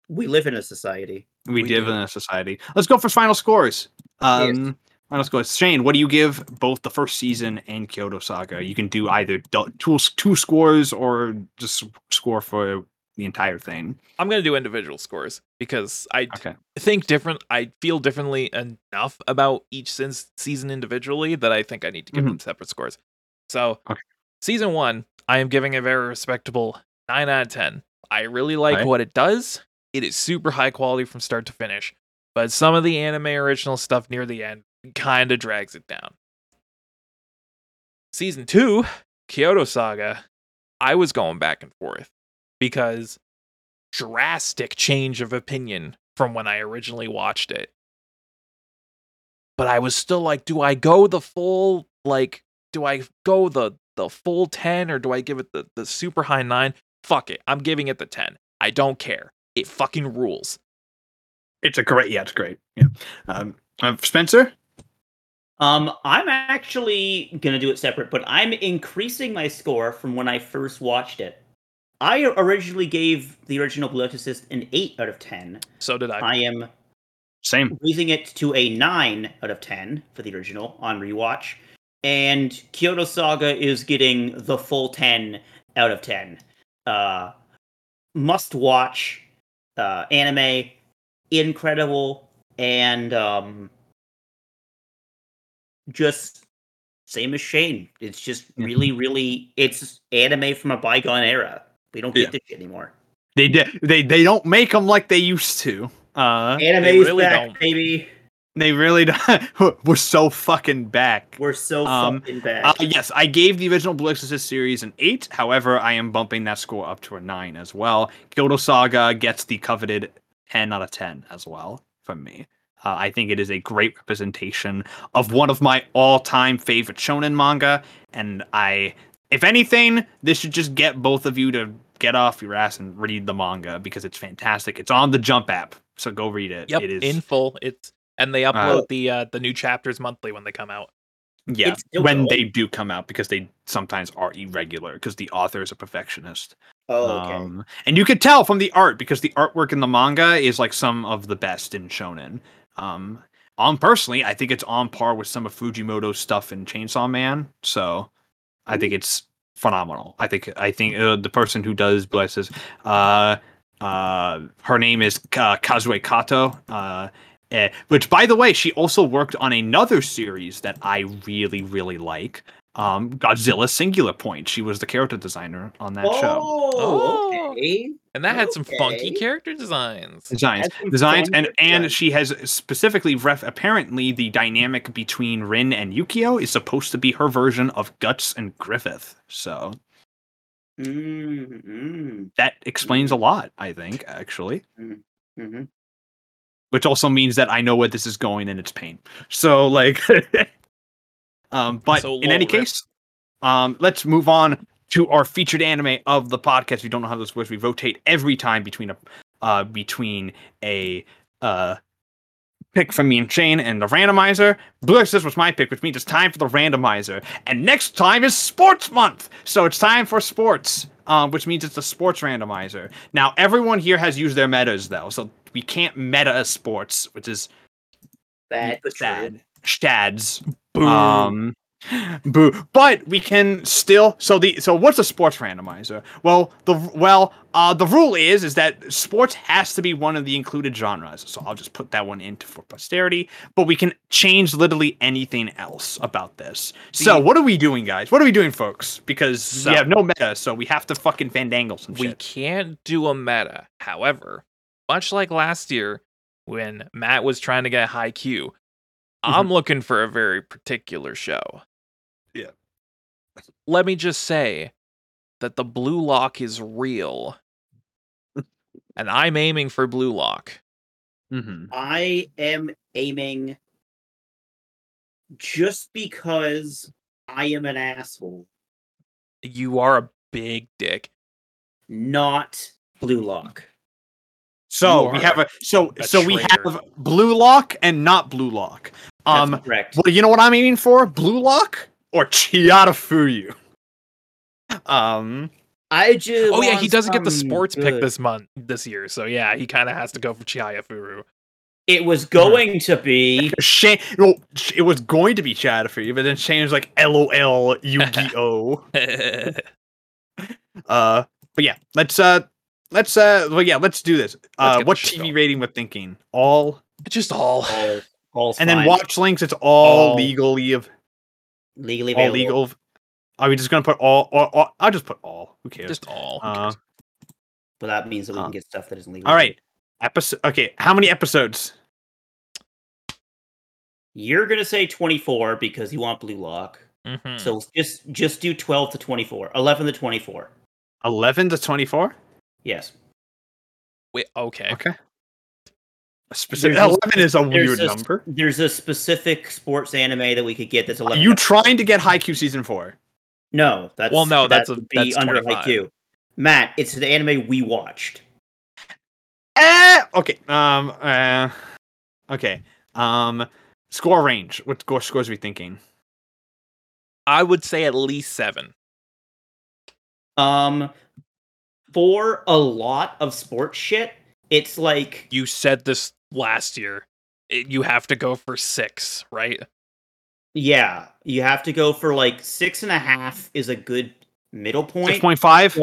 S3: we live in a society
S2: We,
S1: We
S2: live
S1: do.
S2: in a society. Let's go for final scores. Um, final scores. Shane, what do you give both the first season and Kyoto Saga? You can do either two two scores or just score for the entire thing.
S1: I'm gonna do individual scores because I
S2: Okay.
S1: think different. I feel differently enough about each sin- season individually that I think I need to give
S2: Mhm.
S1: them separate scores. So,
S2: Okay.
S1: season one, I am giving a very respectable nine out of ten. I really like
S2: Right.
S1: what it does. It is super high quality from start to finish, but some of the anime original stuff near the end kind of drags it down. Season two, Kyoto Saga, I was going back and forth because drastic change of opinion from when I originally watched it. But I was still like, do I go the full like do I go the the full 10 or do I give it the, the super high 9? Fuck it. I'm giving it the 10. I don't care. It fucking rules.
S2: It's a great. Yeah, it's great. Yeah. Um, uh, Spencer.
S3: Um, I'm actually gonna do it separate, but I'm increasing my score from when I first watched it. I originally gave the original Blue Exorcist an eight out of ten.
S1: So did I.
S3: I am
S2: Same.
S3: raising it to a nine out of ten for the original on rewatch, and Kyoto Saga is getting the full ten out of ten. Uh, must watch uh, anime, incredible, and um, just same as Shane. It's just really, really, it's anime from a bygone era. We don't get
S2: Yeah.
S3: this shit anymore.
S2: They did. They they don't make them like they used to. Uh,
S3: Anime's
S1: really
S3: back,
S1: don't.
S3: baby.
S2: They really don't. We're so fucking back.
S3: We're so
S2: Um,
S3: fucking bad.
S2: Uh, yes, I gave the original Blue Exorcist series an 8. However, I am bumping that score up to a 9 as well. Kyoto Saga gets the coveted 10 out of 10 as well from me. Uh, I think it is a great representation of one of my all-time favorite shonen manga, and I, if anything, this should just get both of you to get off your ass and read the manga because it's fantastic. It's on the Jump app, so go read it.
S1: Yep,
S2: it is
S1: in full. It's and they upload the uh, the new chapters monthly when they come out.
S2: Yeah, when
S3: going.
S2: they do come out because they sometimes are irregular because the author is a perfectionist.
S3: oh, okay.
S2: Um, and you could tell from the art because the artwork in the manga is like some of the best in shonen. Um, um, personally, I think it's on par with some of Fujimoto's stuff in Chainsaw Man. So, I think it's phenomenal. I think I think uh, the person who does blesses, uh, uh, her name is uh, Kazue Kato. Uh, eh, which, by the way, she also worked on another series that I really, really like. Um, Godzilla Singular Point. She was the character designer on that show.
S3: Oh,
S1: Oh.
S3: okay.
S1: And that had some funky character designs.
S2: designs designs and and
S3: designs.
S2: she has specifically ref apparently the dynamic between Rin and Yukio is supposed to be her version of Guts and Griffith so
S3: Mm-hmm.
S2: that explains a lot I think actually
S3: Mm-hmm.
S2: Which also means that I know where this is going and it's pain so like um but
S1: So
S2: in any case um let's move on to our featured anime of the podcast We don't know how this works we rotate every time between a uh between a uh pick from me and Shane and the randomizer. Blue this was my pick, which means it's time for the randomizer. And next time is sports month. So it's time for sports, um, which means it's the sports randomizer. Now, everyone here has used their metas, though. So we can't meta a sports, which is
S3: Bad, but
S2: sad. Shads.
S1: Boom.
S2: Um, boo. But we can still. So the so what's a sports randomizer? Well, the well uh the rule is is that sports has to be one of the included genres. So I'll just put that one into for posterity. But we can change literally anything else about this. So what are we doing, guys? What are we doing, folks? Because
S1: So-
S2: we have no meta, so we have to fucking fandangle some
S1: we
S2: shit.
S1: can't do a meta. However, much like last year when Matt was trying to get Haikyuu, I'm looking for a very particular show.
S2: Yeah.
S1: Let me just say that the blue lock is real. and I'm aiming for blue lock.
S2: Mm-hmm.
S3: I am aiming just because I am an asshole,
S1: You are a big dick.
S3: not Blue Lock.
S2: So we have a so
S1: a
S2: so we have blue lock and not blue lock.
S3: That's
S2: Um,
S3: correct.
S2: Well, you know what I'm aiming for? Blue Lock or Chihayafuru. Um,
S3: I just
S1: Oh yeah, he doesn't get the
S3: something
S1: sports pick this month this year. So yeah, he kind of has to go for Chihayafuru.
S3: It was going to be
S2: Shane, well, it was going to be Chihayafuru, but then Shane was like, "LOL, Yu-Gi-Oh." uh, but yeah, let's uh, let's uh, well, yeah, let's do this.
S1: Let's
S2: Uh, what TV
S1: going.
S2: rating we're thinking? All,
S1: Just all.
S3: all, all
S2: and then watch links. It's all
S1: All.
S2: legally of
S3: legally
S2: all
S3: available.
S2: legal. Are we just gonna put all? Or, or, I'll just put all. Who cares?
S1: Just all.
S2: Uh,
S1: cares?
S3: But that means that we
S2: Uh,
S3: can get stuff that isn't legal.
S2: all right. Episode. Okay, how many episodes?
S3: You're gonna say 24 because you want Blue Lock.
S1: Mhm.
S3: So just just do 12 to 24, 11 to 24.
S2: Eleven to twenty-four.
S3: Yes.
S1: Wait, okay.
S2: Okay. A specific
S3: There's a-
S2: eleven is a weird
S3: a,
S2: number.
S3: There's a specific sports anime that we could get that's
S2: Are
S3: 11.
S2: you trying to get Haikyuu season four?
S3: No, that's
S1: Well, no,
S3: that
S1: that's a-
S3: be
S1: that's
S3: under
S1: 25.
S3: IQ. Matt, it's the anime we watched.
S2: Eh, okay. Um. Uh, okay. Um. Score range. What score scores are we thinking?
S1: I would say at least seven.
S3: Um, for a lot of sports shit, it's like
S1: You said this last year. It- you have to go for six, right?
S3: yeah, you have to go for like six and a half is a good middle point.
S2: point five.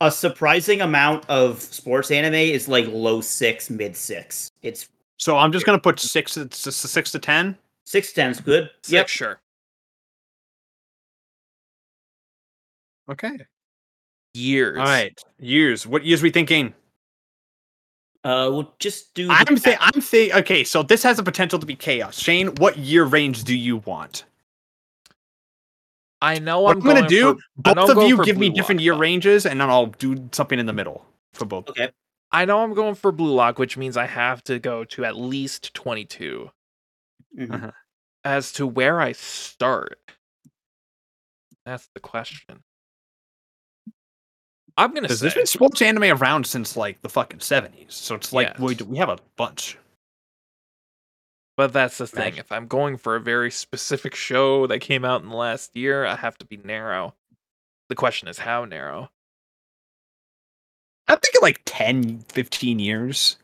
S3: A surprising amount of sports anime is like low six, mid six. It's
S2: So I'm just gonna put six. It's six to ten.
S3: six ten's good.
S1: Six,
S3: Yep.
S1: sure.
S2: Okay.
S1: Years.
S2: All right. Years. What years we thinking?
S3: Uh, we'll just do. the
S2: I'm saying. I'm saying. Okay. So this has the potential to be chaos. Shane, what year range do you want?
S1: I know
S2: What
S1: I'm,
S2: I'm, gonna do?
S1: for-
S2: both of you give me
S1: Blue
S2: different
S1: Lock,
S2: year
S1: though.
S2: ranges, and then I'll do something in the middle for both.
S3: Okay.
S1: I know I'm going for Blue Lock, which means I have to go to at least 22.
S3: Mhm.
S1: As to where I start, that's the question. I'm gonna
S2: Because
S1: say
S2: there's been sports anime around since like the fucking seventies, so it's like
S1: Yes.
S2: we we have a bunch.
S1: But that's the thing.
S2: Right.
S1: If I'm going for a very specific show that came out in the last year, I have to be narrow. The question is how narrow.
S2: I'm thinking like 10, 15 years.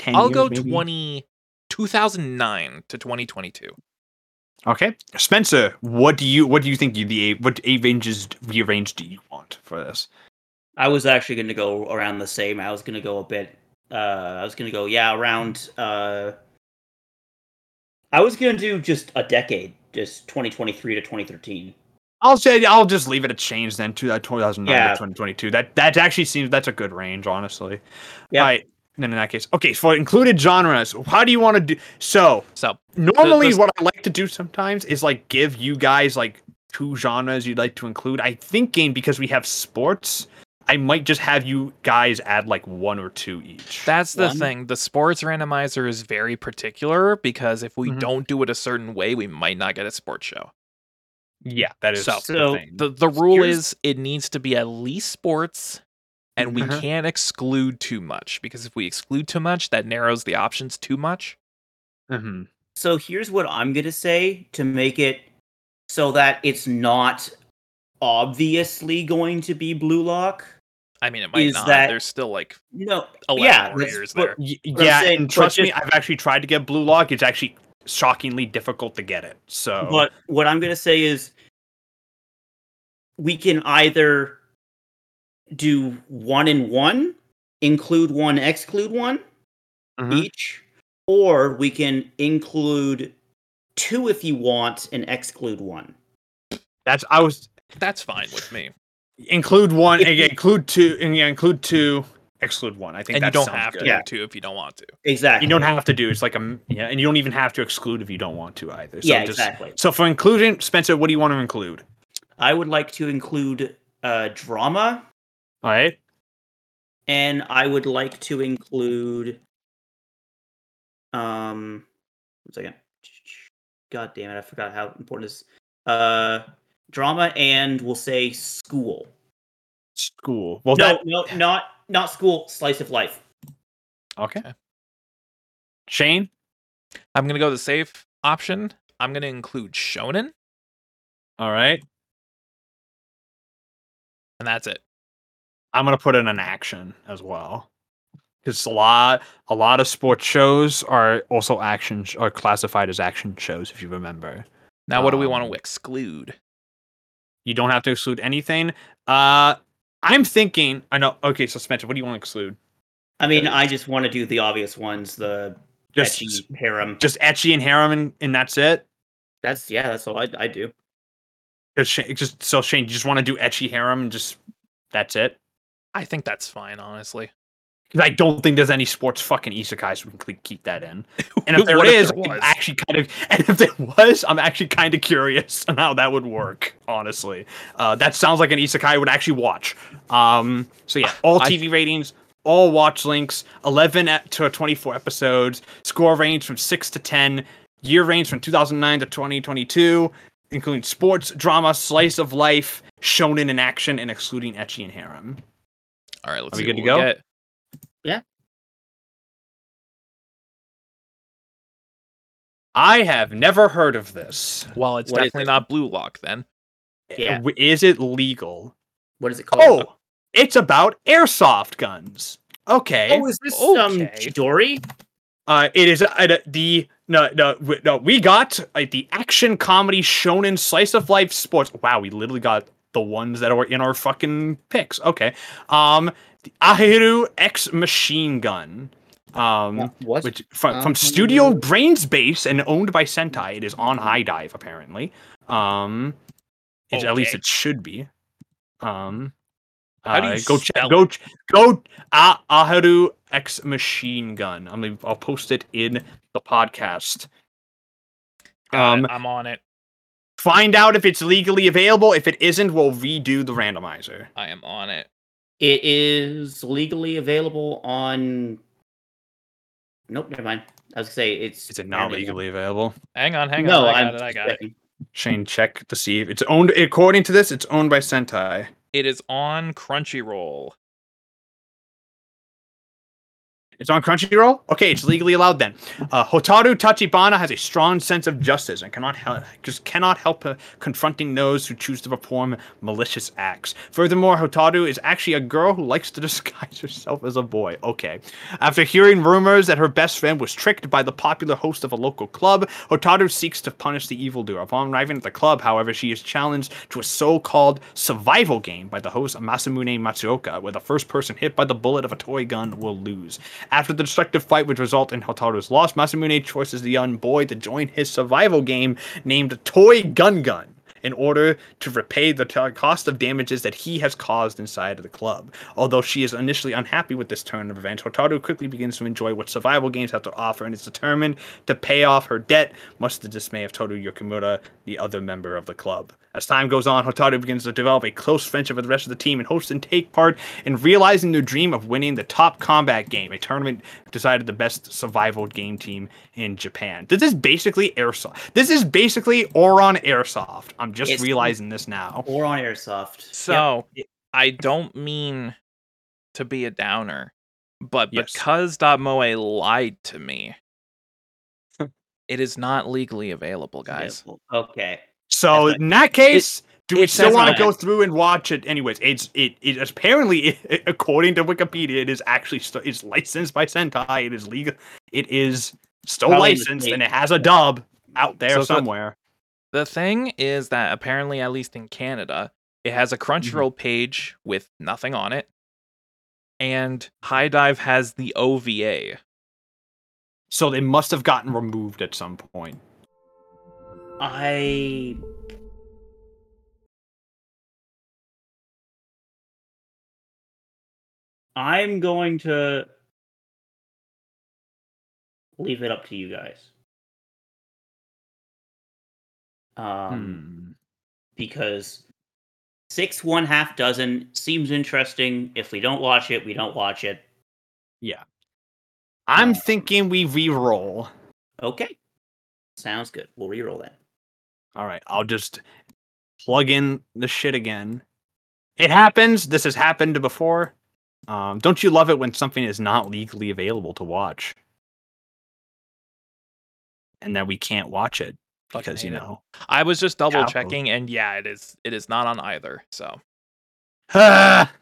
S2: 10
S1: I'll
S2: years,
S1: go
S2: maybe?
S1: 20 2009 to 2022.
S2: Okay, Spencer, what do you what do you think you the what eight ranges rearrange do you want for this?
S3: I was actually going to go around the same. I was going to go a bit. Uh, I was going to go yeah around. Uh, I was going to do just a decade, just 2023 to 2013.
S2: I'll say I'll just leave it a change then to that 2009
S3: Yeah.
S2: to 2022. That that actually seems that's a good range, honestly.
S3: Yeah.
S2: All right. Then in that case, okay. For included genres, how do you want to do? So
S1: So
S2: normally,
S1: the-
S2: what I like to do sometimes is like give you guys like two genres you'd like to include. I think game because we have sports, I might just have you guys add like one or two each.
S1: that's the
S3: One.
S1: thing. The sports randomizer is very particular because if we
S2: Mhm.
S1: don't do it a certain way, we might not get a sports show.
S2: yeah, that is
S1: So-
S2: the
S3: So,
S2: thing.
S1: The the rule
S3: Here's-
S1: is it needs to be at least sports and we
S2: Mhm.
S1: can't exclude too much because if we exclude too much, that narrows the options too much.
S2: Mhm.
S3: So here's what I'm going to say to make it so that it's not obviously going to be Blue Lock.
S1: I mean, it might
S3: Is
S1: not.
S3: that-
S1: There's still like
S3: No,
S1: 11
S3: yeah, that's
S1: warriors there.
S3: But
S2: yeah,
S3: saying-
S2: and
S3: but
S2: trust me, I've actually tried to get Blue Lock. It's actually shockingly difficult to get it. So,
S3: But what I'm going to say is we can either do one and one, include one, exclude one
S2: Mhm.
S3: each, or we can include two if you want and exclude one.
S2: that's I was
S1: That's fine with me.
S2: include one,
S3: If
S2: include two, and yeah, include two, exclude one. I think
S1: And you don't
S2: sounds
S1: have to
S2: good.
S3: Yeah.
S1: do two if you don't want to.
S3: Exactly.
S2: You don't have to do. It's like a m- yeah, and you don't even have to exclude if you don't want to either. So
S3: yeah,
S2: just,
S3: exactly.
S2: So for inclusion, Spencer, what do you want to include?
S3: I would like to include uh, drama,
S2: All right.
S3: and I would like to include. Um, one second. God damn it! I forgot how important this. Uh, drama, and we'll say school.
S2: School. Well,
S3: no,
S2: that
S3: no, not not school. Slice of life.
S2: okay.
S1: Okay.
S2: Shane.
S1: I'm gonna go the safe option. I'm gonna include shonen,
S2: All right.
S1: and that's it.
S2: I'm gonna put in an action as well, because a lot, a lot of sports shows are also action sh- are classified as action shows. If you remember,
S1: Now, what do we want
S2: Um,
S1: to exclude?
S2: you don't have to exclude anything. Uh, I'm thinking. I know. Okay, so Spencer, what do you want to exclude?
S3: I mean,
S2: Okay.
S3: I just want to do the obvious ones. The
S2: Just,
S3: ecchi harem.
S2: just ecchi and harem, and, and that's it.
S3: That's yeah. That's all I, I do.
S2: 'Cause Shane, just so Shane, you just want to do ecchi harem, and just that's it.
S1: I think that's fine, honestly.
S2: Because I don't think there's any sports fucking isekais, so we can keep that in. And if there is,
S1: What
S2: is,
S1: there
S2: I'm actually kind of, and if there was, I'm actually kind of curious on how that would work. Honestly, uh, that sounds like an isekai I would actually watch. Um, so yeah, all
S1: I-
S2: TV ratings, all watch links, 11 to 24 episodes, score range from six to 10, year range from 2009 to 2022, including sports, drama, slice of life, shonen in action, and excluding ecchi and harem.
S1: All right, let's
S2: Are we
S1: see
S2: good
S1: what
S2: to go?
S1: get.
S2: I have never heard of this.
S1: Well, it's
S3: What is
S1: definitely
S3: it?
S1: not blue lock then.
S3: Yeah.
S2: Is it legal?
S3: What is it called?
S2: Oh, it's about airsoft guns. Okay.
S3: Oh, is this um
S1: okay.
S3: Chidori?
S2: Uh, it is uh, the no no w- no. We got uh, the action comedy shonen slice of life sports. Wow, we literally got the ones that are in our fucking picks. Okay. Um, the Ahiru X Machine Gun. Um,
S3: What?
S2: which from,
S5: Uh,
S2: from Studio Brain's Base and owned by Sentai. It is on HIDIVE apparently. Um, it, at least it should be. Um,
S1: How do
S2: uh,
S1: you
S2: go check? Go ch- go. Uh, Aharu X Machine Gun. I'm gonna, I'll post it in the podcast. Um.
S1: I'm on it.
S2: Find out if it's legally available. If it isn't, we'll redo the randomizer.
S1: I am on it.
S3: It is legally available on. Nope, never mind. I was gonna say it's.
S2: Is it not
S3: apparently
S2: legally available?
S1: Hang on, hang
S3: No,
S1: on. I
S3: I'm
S1: it. I got it.
S2: Shane, check to see if it's owned. According to this, it's owned by Sentai.
S1: It is on Crunchyroll.
S2: It's on Crunchyroll. Okay, it's legally allowed then. Uh, Hotaru Tachibana has a strong sense of justice and cannot help, just cannot help uh, confronting those who choose to perform malicious acts. Furthermore, Hotaru is actually a girl who likes to disguise herself as a boy. Okay. After hearing rumors that her best friend was tricked by the popular host of a local club, Hotaru seeks to punish the evildoer. Upon arriving at the club, however, she is challenged to a so-called survival game by the host Masamune Matsuoka, where the first person hit by the bullet of a toy gun will lose. After the destructive fight would result in Hotaru's loss, Masamune forces the young boy to join his survival game named Toy Gun Gun in order to repay the cost of damages that he has caused inside of the club. Although she is initially unhappy with this turn of events, Hotaru quickly begins to enjoy what survival games have to offer and is determined to pay off her debt, much to the dismay of Toru Yokimura, the other member of the club. As time goes on, Hotaru begins to develop a close friendship with the rest of the team and hopes to take part in realizing their dream of winning the top combat game, a tournament decided the best survival game team in Japan. This is basically Airsoft. This is basically Oron Airsoft. I'm just
S3: It's-
S2: realizing this now.
S3: Or on Airsoft.
S1: So
S3: Yep.
S1: I don't mean to be a downer, but
S2: Yes.
S1: because Moe lied to me, it is not legally available, guys.
S3: Okay.
S2: So
S3: That's
S2: in that case, do we still want to go
S3: it.
S2: through and watch it? Anyways, it's it it apparently according to Wikipedia, it is actually st- it's licensed by Sentai. It is legal. It is still
S3: Probably
S2: licensed and it has a dub out there
S1: So- so-
S2: somewhere.
S1: The thing is that apparently, at least in Canada, it has a mm-hmm. Crunchyroll page with nothing on it, and HIDIVE has the OVA.
S2: So they must have gotten removed at some point.
S3: I I'm going to leave it up to you guys. Um, because six one half dozen seems interesting. If we don't watch it, we don't watch it.
S2: Yeah, I'm
S3: Um,
S2: thinking we re-roll.
S3: Okay, sounds good. We'll reroll that.
S2: All right, I'll just plug in the shit again. It happens. This has happened before. Um, don't you love it when something is not legally available to watch, and that we can't watch it because you
S1: hate it.
S2: know.
S1: I was just double
S2: Yeah.
S1: checking, and yeah, it is. It is not on either. So
S2: Ah,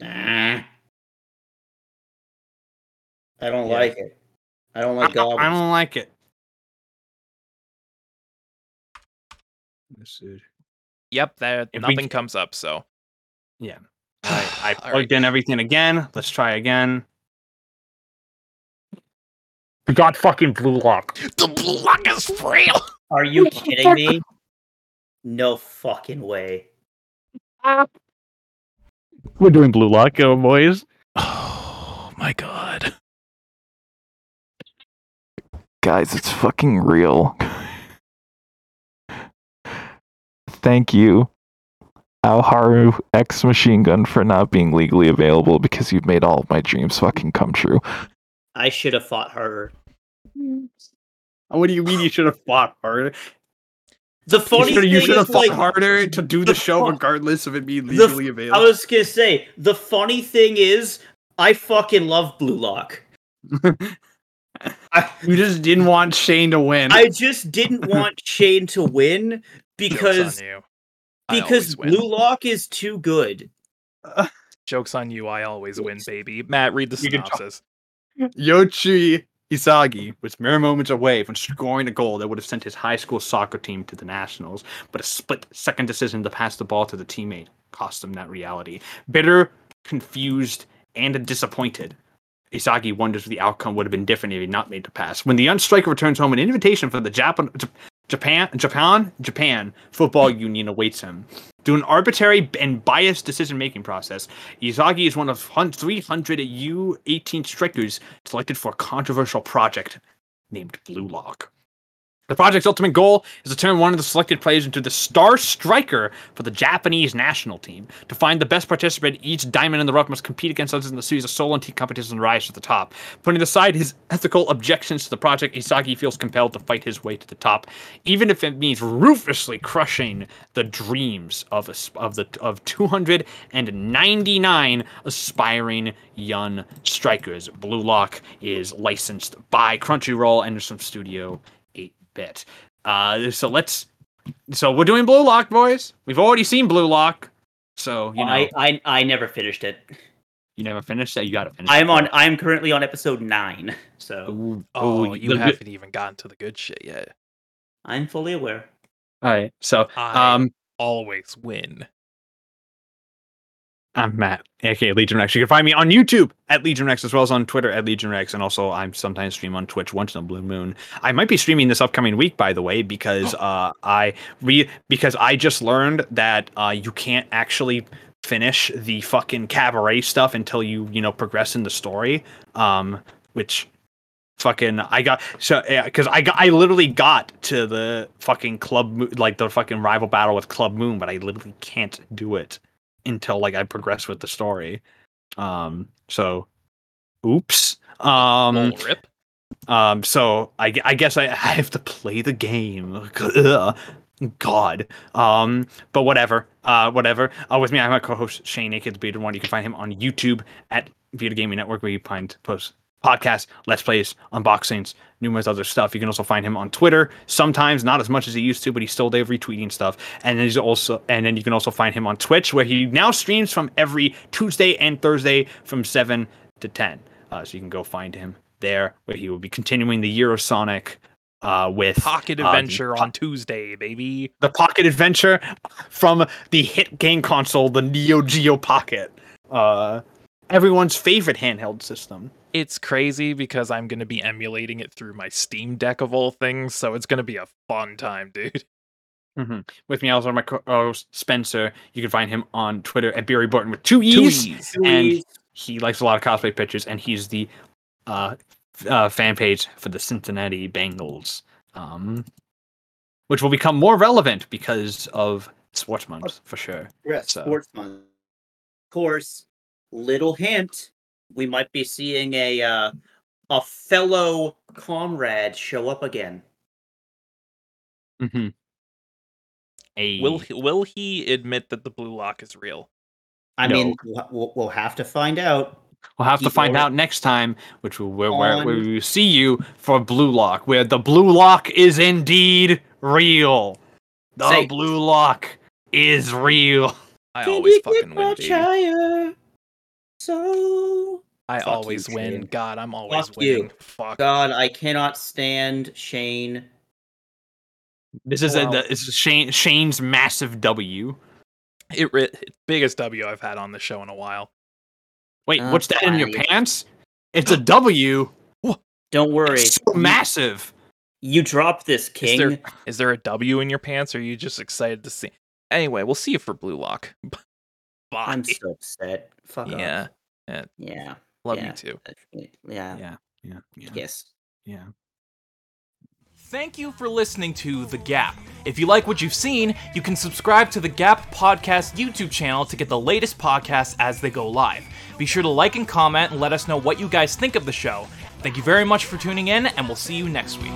S3: I don't
S2: Yeah.
S3: like it. I don't
S2: I,
S3: like
S2: I
S3: goblins.
S2: don't like it. This is-
S1: yep, there
S2: If we
S1: nothing
S2: c-
S1: comes up. So
S2: Yeah. All right, I plugged
S1: right.
S2: in everything again. Let's try again. We got fucking blue lock.
S1: the blue lock is real.
S3: Are you kidding me? No fucking way.
S2: We're doing blue lock, oh boys.
S1: Oh my god. Guys, it's fucking real. Thank you, Alharu X Machine Gun, for not being legally available because you've made all of my dreams fucking come true.
S3: I should have fought harder.
S2: What do you mean you should have fought harder?
S3: The funny
S2: should,
S3: thing
S2: you should have fought
S3: like,
S2: harder to do the
S3: the
S2: show
S3: fu-
S2: regardless of it being
S3: the f-
S2: legally
S3: I was gonna say the funny thing is, I fucking love Blue Lock. I,
S2: you just didn't want Shane to win.
S3: I just didn't want Shane to win because because Blue Lock is too good.
S1: Uh, Jokes on you, I always win, baby. Matt, read the
S2: You can
S1: synopsis.
S2: Yoichi Isagi was mere moments away from scoring a goal that would have sent his high school soccer team to the nationals, but a split second decision to pass the ball to the teammate cost him that reality. Bitter, confused, and disappointed, Isagi wonders if the outcome would have been different if he not made the pass. When the young striker returns home, an invitation from the Japan, Japan, Japan, Japan Football Union awaits him. Through an arbitrary and biased decision-making process, Isagi is one of 300 U-18 strikers selected for a controversial project named Blue Lock. The project's ultimate goal is to turn one of the selected players into the star striker for the Japanese national team. To find the best participant, each diamond in the rough must compete against others in the series of solo and team competitions and rise to the top. Putting aside his ethical objections to the project, Isagi feels compelled to fight his way to the top, even if it means ruthlessly crushing the dreams of of the of 299 aspiring young strikers. Blue Lock is licensed by Crunchyroll and some studio bit. Uh, so let's. So we're doing Blue Lock, boys. We've already seen Blue Lock, so you know
S4: I, I I never finished it.
S2: you never finished it. You got to finish.
S4: I'm
S2: it.
S4: on. I'm currently on episode nine, so
S2: Ooh,
S1: Oh,
S2: ooh,
S1: you haven't even gotten to the good shit yet.
S4: I'm fully aware.
S2: All right. So
S1: I-
S2: um,
S1: Always win.
S2: I'm Matt, aka Legion Rex. You can find me on YouTube at LegionWrex as well as on Twitter at LegionWrex, and also I'm sometimes stream on Twitch once in a blue moon. I might be streaming this upcoming week, by the way, because uh, I re because I just learned that uh, you can't actually finish the fucking cabaret stuff until you you know progress in the story. Um, which fucking I got so yeah, because I got I literally got to the fucking club like the fucking rival battle with Club Moon, but I literally can't do it until like I progress with the story. Um, so oops. Um,
S1: rip.
S2: um, so I, I guess I, I have to play the game. Ugh. God. Um, but whatever. Uh, whatever. Uh, with me, I'm my co-host Shane Naked, the Bearded One. You can find him on YouTube at Bearded Gaming Network, where you find posts, podcasts, let's plays, unboxings, numerous other stuff. You can also find him on Twitter. Sometimes not as much as he used to, but he's still there retweeting stuff. And then he's also, and then you can also find him on Twitch, where he now streams from every Tuesday and Thursday from seven to ten. Uh, so you can go find him there, where he will be continuing the year of Sonic uh, with
S1: Pocket
S2: uh, the
S1: adventure
S2: po-
S1: on Tuesday, baby.
S2: the Pocket Adventure from the hit game console, the Neo Geo Pocket. Uh, everyone's favorite handheld system.
S1: It's crazy because I'm going to be emulating it through my Steam Deck of all things, so it's going to be a fun time, dude.
S2: hmm With me, also my co-host Spencer. You can find him on Twitter at Beery Burton with two
S1: Two
S2: E's.
S1: E's.
S2: And he likes a lot of cosplay pictures, and he's the uh, uh, fan page for the Cincinnati Bengals, um, which will become more relevant because of Sports Month for sure.
S4: Yeah,
S2: So-
S4: sports month. Of course, little hint: we might be seeing a uh, a fellow comrade show up again.
S2: Mm-hmm. A
S1: Will he, will he admit that the blue lock is real?
S4: I
S2: No.
S4: mean, we'll, we'll, we'll have to find out.
S2: We'll have to
S4: Keep
S2: find out next time, which will where, where, where we will see you for Blue Lock, where the Blue Lock is indeed real. The
S4: Say-
S2: Blue Lock is real.
S1: I always fucking win, baby.
S4: higher? So
S1: I
S4: Fuck you,
S1: always win.
S4: Shane.
S1: God, I'm always
S4: Fuck you.
S1: winning. Fuck.
S4: God, I cannot stand Shane.
S2: This is a,
S4: Wow.
S2: the, it's Shane Shane's massive W.
S1: It, ri- it's biggest W I've had on the show in a while.
S2: Wait,
S4: Uh,
S2: what's that in your
S4: fine.
S2: pants? It's a W.
S4: Don't worry.
S2: It's so massive.
S4: You drop this,
S1: Is
S4: King.
S1: there is there a W in your pants? Or are you just excited to see? Anyway, we'll see you for Blue Lock. Bye.
S4: I'm so upset. Fuck
S1: yeah.
S4: off. Yeah. Yeah.
S1: Love
S4: yeah.
S1: you too.
S4: Yeah.
S2: Yeah. Yeah. yeah.
S4: Yes.
S2: Yeah.
S6: Thank you for listening to The Gap. If you like what you've seen, you can subscribe to The Gap Podcast YouTube channel to get the latest podcasts as they go live. Be sure to like and comment and let us know what you guys think of the show. Thank you very much for tuning in, and we'll see you next week.